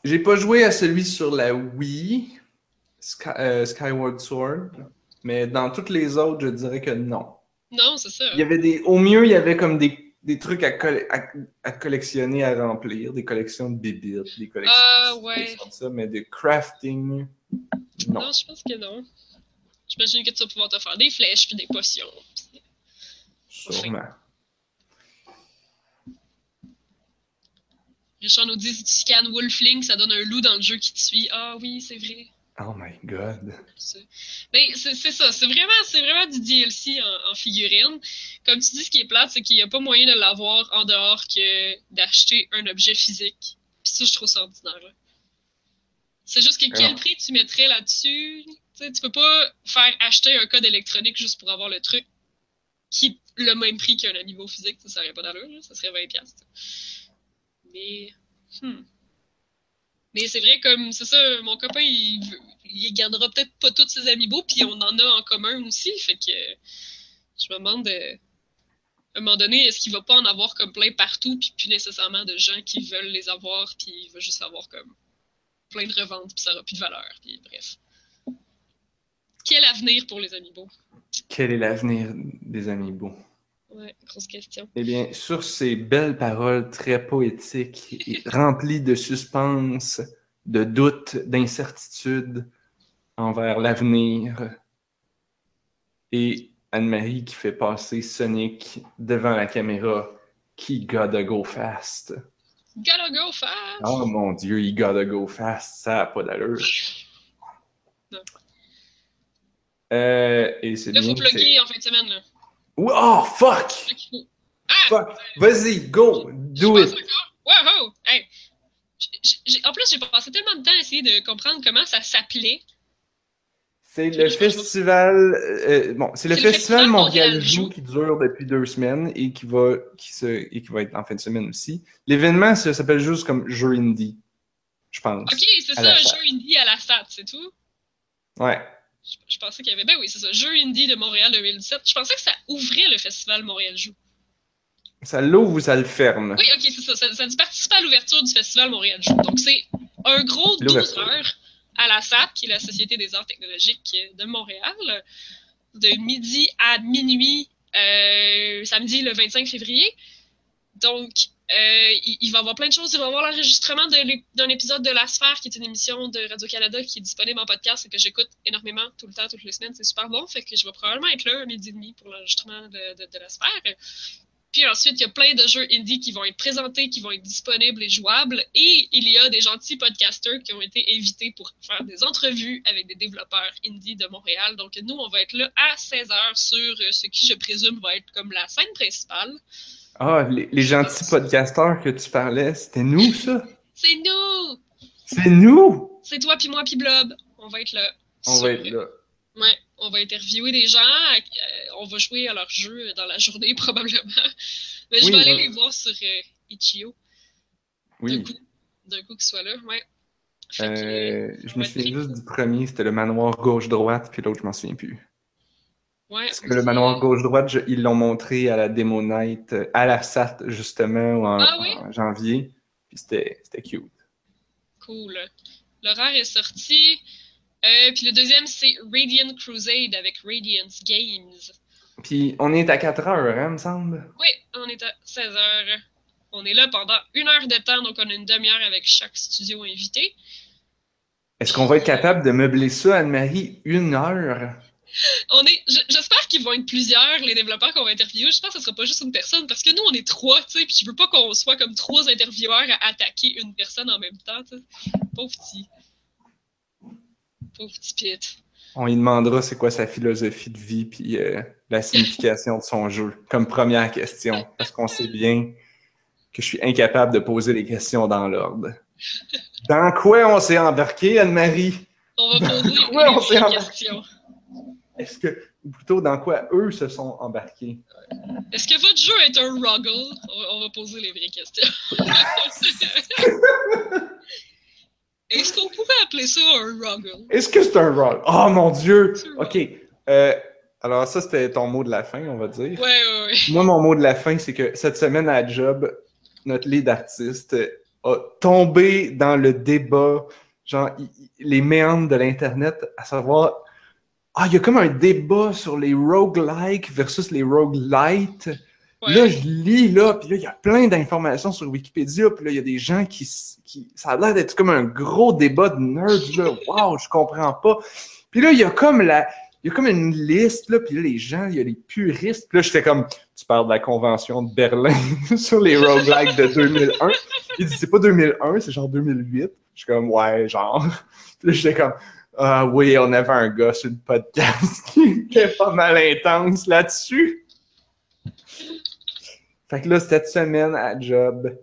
Speaker 1: J'ai pas joué à celui sur la Wii, Sky- euh, Skyward Sword, mais dans toutes les autres, je dirais que non.
Speaker 2: Non, c'est ça.
Speaker 1: Il y avait des, au mieux, il y avait comme des, des trucs à, coll- à, à collectionner, à remplir, des collections de bébites, des collections
Speaker 2: Ah, ouais.
Speaker 1: de ça, mais de crafting, non.
Speaker 2: Non, je pense que non. J'imagine que tu vas pouvoir te faire des flèches puis des potions. puis-
Speaker 1: Sûrement.
Speaker 2: Richard nous dit si tu scannes Wolfling, ça donne un loup dans le jeu qui te suit. Ah oui, c'est vrai.
Speaker 1: Oh my god.
Speaker 2: C'est- Mais c'est ça, c'est vraiment, vraiment du DLC en, en figurine. Comme tu dis, ce qui est plate, c'est qu'il n'y a pas moyen de l'avoir en dehors que d'acheter un objet physique. Puis ça, je trouve ça ordinaire. C'est juste que quel prix tu mettrais là-dessus? Tu peux pas faire acheter un code électronique juste pour avoir le truc qui est le même prix qu'un amiibo physique. Ça n'aurait pas d'allure, ça serait 20$. piastres. Mais. hmm. Mais c'est vrai, comme c'est ça, mon copain, il, il gardera peut-être pas tous ses amiibo, puis on en a en commun aussi. Fait que je me demande, euh, à un moment donné, est-ce qu'il va pas en avoir comme plein partout, puis plus nécessairement de gens qui veulent les avoir, puis il va juste avoir comme plein de reventes, puis ça aura plus de valeur, puis bref. Quel avenir pour les amiibo?
Speaker 1: Quel est l'avenir des amiibo?
Speaker 2: Ouais, grosse question.
Speaker 1: Eh bien, sur ces belles paroles très poétiques et <laughs> remplies de suspense, de doute, d'incertitude envers l'avenir, et Anne-Marie qui fait passer Sonic devant la caméra, qui gotta go fast.
Speaker 2: Gotta go fast!
Speaker 1: Oh mon dieu, il gotta go fast, ça n'a pas d'allure. <laughs> Euh, et c'est bien.
Speaker 2: faut plugger en fin de semaine, là.
Speaker 1: Oh, fuck!
Speaker 2: Ah!
Speaker 1: Fuck! Vas-y, go! Do it!
Speaker 2: Wow! Hey! En plus, j'ai passé tellement de temps à essayer de comprendre comment ça s'appelait.
Speaker 1: C'est le festival. euh, bon, c'est le, festival
Speaker 2: festival
Speaker 1: Montréal Joue qui dure depuis deux semaines et qui va, qui se, et qui va être en fin de semaine aussi. L'événement s'appelle juste comme Jeux Indie, je pense.
Speaker 2: Ok, c'est ça, un jeu indie à la SAT, c'est tout?
Speaker 1: Ouais.
Speaker 2: Je, je pensais qu'il y avait. Ben oui, c'est ça, jeu indie de Montréal 2017. Je pensais que ça ouvrait le festival Montréal Joue.
Speaker 1: Ça l'ouvre ou ça le ferme?
Speaker 2: Oui, ok, c'est ça. Ça, ça dit participer à l'ouverture du festival Montréal Joue. Donc, c'est un gros 12
Speaker 1: L'ouverture.
Speaker 2: heures à la SAT, qui est la Société des arts technologiques de Montréal, de midi à minuit, euh, samedi le 25 février. Donc, euh, il, va y avoir plein de choses. Il va y avoir l'enregistrement d'un épisode de La Sphère, qui est une émission de Radio-Canada qui est disponible en podcast et que j'écoute énormément tout le temps, toutes les semaines. C'est super bon. Fait que je vais probablement être là à midi et demi pour l'enregistrement de, de- de La Sphère. Puis ensuite, il y a plein de jeux indie qui vont être présentés, qui vont être disponibles et jouables. Et il y a des gentils podcasters qui ont été invités pour faire des entrevues avec des développeurs indie de Montréal. Donc nous, on va être là à 16h sur euh, ce qui, je présume, va être comme la scène principale.
Speaker 1: Ah, les, les gentils podcasteurs que tu parlais, c'était nous, ça?
Speaker 2: C'est nous!
Speaker 1: C'est nous!
Speaker 2: C'est toi, puis moi, puis Blob. On va être là.
Speaker 1: On
Speaker 2: Sur-
Speaker 1: va être là.
Speaker 2: Ouais, on va interviewer des gens. euh, on va jouer à leur jeu dans la journée, <laughs> probablement. Mais je
Speaker 1: Oui,
Speaker 2: vais aller
Speaker 1: ouais.
Speaker 2: les voir sur euh, Itch.io.
Speaker 1: Oui.
Speaker 2: D'un coup, d'un coup qu'ils soient là, ouais. Que,
Speaker 1: Euh, je me souviens juste du premier, c'était le manoir gauche-droite, puis l'autre, je m'en souviens plus.
Speaker 2: Ouais,
Speaker 1: Parce que le manoir gauche-droite, ils l'ont montré à la Demo Night, euh, à la SAT, justement, en,
Speaker 2: Ah oui?
Speaker 1: en janvier. Puis c'était c'était cute.
Speaker 2: Cool. L'horaire est sorti. Euh, puis le deuxième, c'est Radiant Crusade avec Radiance Games.
Speaker 1: Puis on est à 4 heures, hein, me semble?
Speaker 2: Oui, on est à 16 heures. On est là pendant une heure de temps, donc on a une demi-heure avec chaque studio invité.
Speaker 1: Est-ce qu'on va être capable de meubler ça, Anne-Marie, une heure? <laughs>
Speaker 2: On est, j'espère qu'ils vont être plusieurs, les développeurs qu'on va interviewer. J'espère que ce sera pas juste une personne, parce que nous, on est trois, tu sais, puis je veux pas qu'on soit comme trois intervieweurs à attaquer une personne en même temps, tu sais. Pauvre petit. Pauvre petit Pete.
Speaker 1: On lui demandera c'est quoi sa philosophie de vie, puis euh, la signification de son jeu, comme première question. Parce qu'on sait bien que je suis incapable de poser les questions dans l'ordre. Dans quoi on s'est embarqué, Anne-Marie?
Speaker 2: On va poser les
Speaker 1: s'est embarqué?
Speaker 2: questions.
Speaker 1: Est-ce que, ou plutôt, dans quoi eux se sont embarqués?
Speaker 2: Est-ce que votre jeu est un ruggle? On va, poser les vraies questions. <laughs> Est-ce qu'on pourrait appeler ça un ruggle?
Speaker 1: Est-ce que c'est un roll? Oh mon Dieu! Ok. Euh, alors, ça, c'était ton mot de la fin, on va dire.
Speaker 2: Ouais, ouais, ouais.
Speaker 1: Moi, mon mot de la fin, c'est que cette semaine à job, notre lead artiste a tombé dans le débat, genre, les méandres de l'Internet, à savoir, ah, il y a comme un débat sur les roguelikes versus les roguelites.
Speaker 2: Ouais.
Speaker 1: Là, je lis, là, puis là, il y a plein d'informations sur Wikipédia, puis là, il y a des gens qui, qui... Ça a l'air d'être comme un gros débat de nerds, là. Waouh, je comprends pas. Puis là, il y a comme la... Il y a comme une liste, là, puis là, les gens, il y a les puristes. Puis là, j'étais comme, tu parles de la convention de Berlin <laughs> sur les roguelikes de 2001. Il dit, c'est pas 2001, c'est genre 2008. Je suis comme, ouais, genre. Puis là, j'étais comme, ah oui, on avait un gars sur le podcast <laughs> qui était pas mal intense là-dessus. Fait que là, cette semaine à job,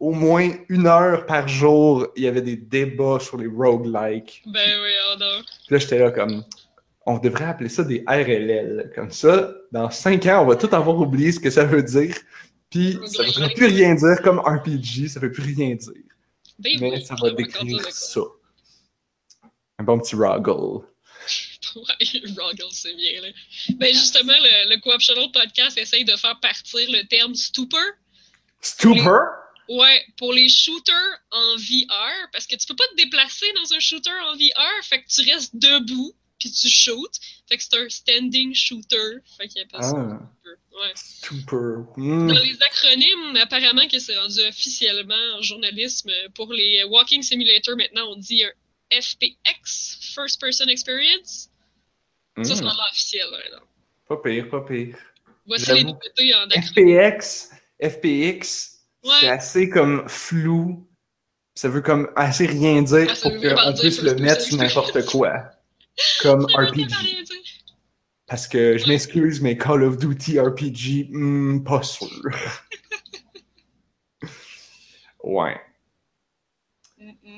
Speaker 1: au moins une heure par jour, il y avait des débats sur les roguelikes.
Speaker 2: Ben oui, oh non.
Speaker 1: Puis là, j'étais là comme, on devrait appeler ça des RLL. Comme ça, dans cinq ans, on va tout avoir oublié ce que ça veut dire. Puis ça ne voudra plus rien dire comme RPG, ça veut plus rien dire. Mais
Speaker 2: oui,
Speaker 1: ça
Speaker 2: on
Speaker 1: va décrire ça. Un bon petit roggle.
Speaker 2: Ouais, <laughs> Ruggle, c'est bien, là. Ben justement, le, le Co-optional Podcast essaye de faire partir le terme stupor.
Speaker 1: Stupor?
Speaker 2: Ouais, pour les shooters en VR, parce que tu peux pas te déplacer dans un shooter en VR, fait que tu restes debout, puis tu shootes. Fait que c'est un standing shooter. Fait qu'il appelle ça
Speaker 1: Ah,
Speaker 2: stupor. Ouais.
Speaker 1: stupor. Hmm.
Speaker 2: Dans les acronymes, apparemment que c'est rendu officiellement en journalisme. Pour les Walking Simulator, maintenant, on dit un FPX, First Person Experience. Ça, c'est
Speaker 1: Hmm.
Speaker 2: vraiment officiel. là, non.
Speaker 1: Pas pire, pas pire.
Speaker 2: Voici les nouveautés en.
Speaker 1: FPX, FPX,
Speaker 2: Ouais.
Speaker 1: c'est assez comme flou. Ça veut comme assez rien dire
Speaker 2: Ah,
Speaker 1: pour qu'on puisse le mettre sur n'importe quoi. Comme
Speaker 2: Ça
Speaker 1: RPG. Parce que je m'excuse, mais Call of Duty RPG, hmm, pas sûr. <laughs> ouais.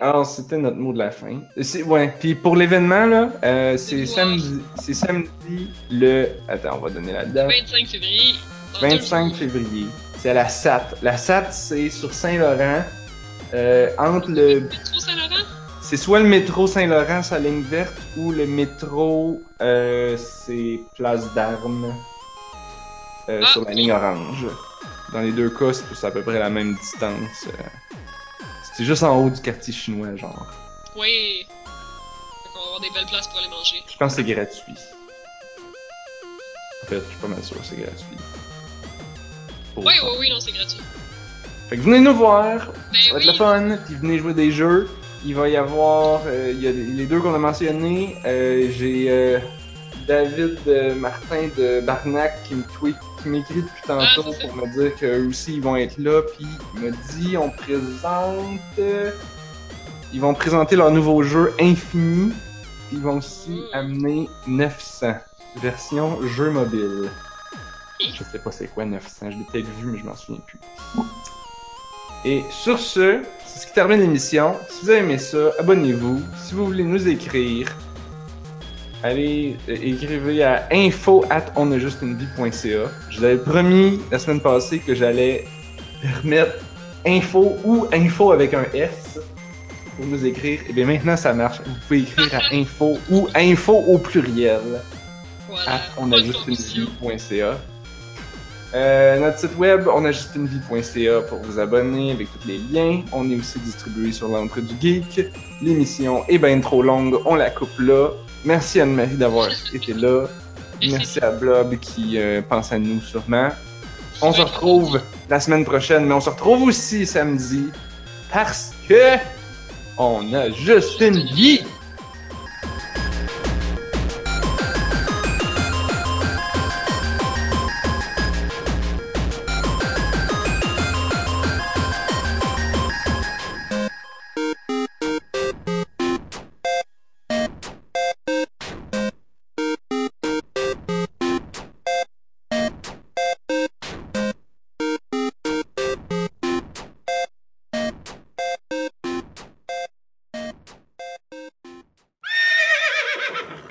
Speaker 1: Alors, c'était notre mot de la fin. Ouais, puis pour l'événement, là, euh, c'est samedi, c'est samedi le... Attends, on va donner la date.
Speaker 2: 25 février. dans deux
Speaker 1: 25
Speaker 2: jours.
Speaker 1: février. C'est à la SAT. La SAT, c'est sur Saint-Laurent. Euh, entre le...
Speaker 2: Métro Saint-Laurent?
Speaker 1: C'est soit le métro Saint-Laurent, sa ligne verte, ou le métro, euh, c'est Place d'Armes,
Speaker 2: Ah,
Speaker 1: sur la ligne orange. Dans les deux cas, c'est à peu près la même distance. C'est juste en haut du quartier chinois, genre.
Speaker 2: Oui. Fait qu'on va avoir des belles places pour aller manger.
Speaker 1: Je pense que c'est gratuit. En fait, je suis pas mal sûr que c'est gratuit. Pour-
Speaker 2: Oui, oui, oui, non, c'est gratuit.
Speaker 1: Fait que venez nous voir,
Speaker 2: Ben
Speaker 1: ça va être le fun, puis venez jouer des jeux. Il va y avoir, euh, il y a les deux qu'on a mentionnés. Euh, J'ai euh, David Martin de Barnac qui me tweet, qui m'écrit depuis tantôt
Speaker 2: Ah,
Speaker 1: pour me dire qu'eux aussi ils vont être là. Puis il me dit, on présente, euh, ils vont présenter leur nouveau jeu Infini. Puis ils vont aussi
Speaker 2: Mm.
Speaker 1: amener 900 version jeu mobile. Je sais pas c'est quoi 900, je l'ai peut-être vu mais je m'en souviens plus. Et sur ce, c'est ce qui termine l'émission. Si vous avez aimé ça, abonnez-vous. Si vous voulez nous écrire, allez euh, écrivez à info at onajustunevie.ca. Je vous avais promis la semaine passée que j'allais remettre info ou info avec un S pour nous écrire. Et bien maintenant ça marche. Vous pouvez écrire à info ou info au pluriel
Speaker 2: Voilà. confusion.
Speaker 1: onajustunevie.ca. Euh, notre site web, onajustunevie.ca pour vous abonner avec tous les liens. On est aussi distribué sur l'entre du geek. L'émission est bien trop longue, on la coupe là. Merci Anne-Marie d'avoir <laughs> été là. Merci à Blob qui euh, pense à nous sûrement. On se retrouve la semaine prochaine, mais on se retrouve aussi samedi parce que on a juste une vie.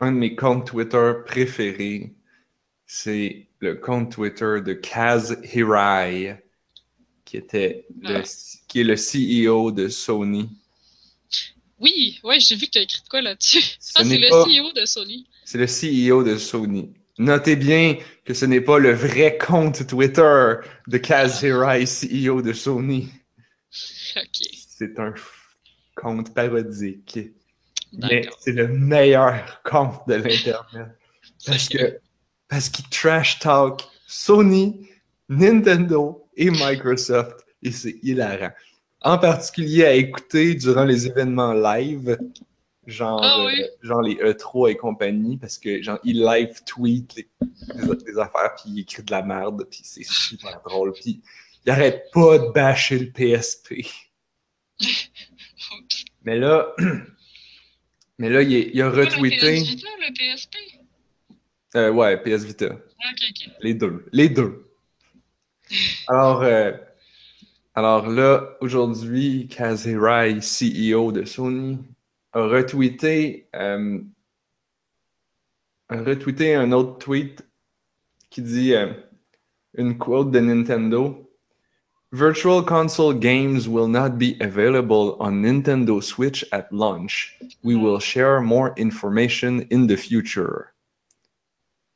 Speaker 1: Un de mes comptes Twitter préférés, c'est le compte Twitter de Kaz Hirai, qui était le, qui est le CEO de Sony.
Speaker 2: Oui, ouais, j'ai vu que tu as écrit de quoi là-dessus.
Speaker 1: Ce
Speaker 2: Ah, c'est le
Speaker 1: pas-
Speaker 2: CEO de Sony.
Speaker 1: C'est le CEO de Sony. Notez bien que ce n'est pas le vrai compte Twitter de Kaz Hirai, CEO de Sony.
Speaker 2: Ok,
Speaker 1: C'est un compte parodique. Mais c'est le meilleur compte de <laughs> l'Internet. Parce que parce qu'il trash talk Sony, Nintendo et Microsoft et c'est hilarant. En particulier à écouter durant les événements live, genre,
Speaker 2: Ah oui.
Speaker 1: euh, genre les E3 et compagnie, parce que genre il live tweet les, des affaires puis il écrit de la merde puis c'est super drôle puis il arrête pas de bâcher le <laughs> PSP. Mais là, <clears throat> mais là il, est- il a
Speaker 2: la
Speaker 1: retweeté,
Speaker 2: PS Vita, le PSP?
Speaker 1: euh, ouais PS Vita.
Speaker 2: Ok, ok.
Speaker 1: Les deux. Les deux. Alors, euh, alors là, aujourd'hui, Kazirai, CEO de Sony, a retweeté, euh, a retweeté un autre tweet qui dit euh, une quote de Nintendo. Virtual console games will not be available on Nintendo Switch at launch. We will share more information in the future.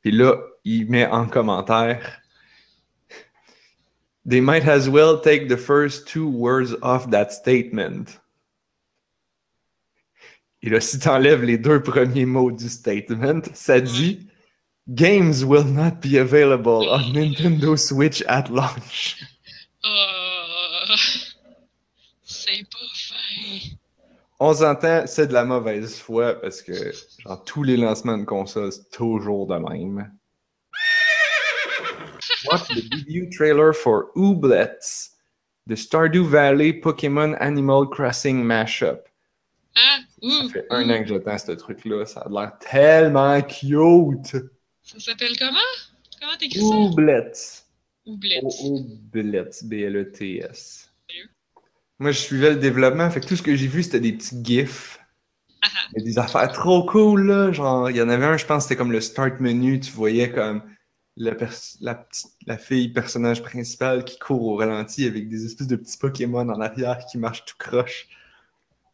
Speaker 1: Puis là, il met en commentaire <laughs> They might as well take the first two words off that statement. Et là, si t'enlèves les deux premiers mots du statement, ça dit Games will not be available on Nintendo Switch at launch.
Speaker 2: Ah, <laughs> c'est pas fin.
Speaker 1: On s'entend, c'est de la mauvaise foi parce que genre tous les lancements de consoles, c'est toujours de même. Watch the <laughs> debut trailer for Ooblets, the Stardew Valley Pokémon Animal Crossing mashup.
Speaker 2: Ah,
Speaker 1: Ça fait un an que j'attends ce truc-là, ça a l'air tellement cute.
Speaker 2: Ça s'appelle comment? Comment t'écris ça?
Speaker 1: Ooblets.
Speaker 2: Oublette.
Speaker 1: Ooblets, B-L-E-T-S. Moi, je suivais le développement, fait que tout ce que j'ai vu, c'était des petits gifs.
Speaker 2: Ah, ah.
Speaker 1: Des affaires trop cool, là. Genre, il y en avait un, je pense, c'était comme le start menu. Tu voyais comme la, petite, la fille personnage principal qui court au ralenti avec des espèces de petits Pokémon en arrière qui marchent tout croche.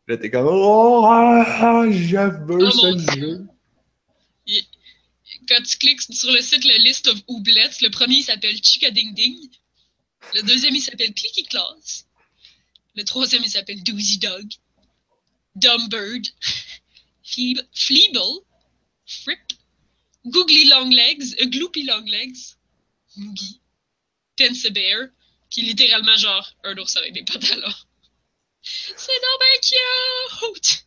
Speaker 1: Là, t'es comme, oh, ah, je veux
Speaker 2: Oh,
Speaker 1: ce jeu.
Speaker 2: Il- Quand tu cliques sur le site, le list of oublets, le premier il s'appelle Chica Ding Ding. Le deuxième il s'appelle Clicky Claus. Le troisième il s'appelle Doozy Dog. Dumb Bird. <laughs> Feeble, Fleeble. Fripp. Googly Long Legs. euh, Gloopy Long Legs. Moogie. Tense Bear. Qui est littéralement genre un ours avec des pantalons. <laughs> C'est bien cute!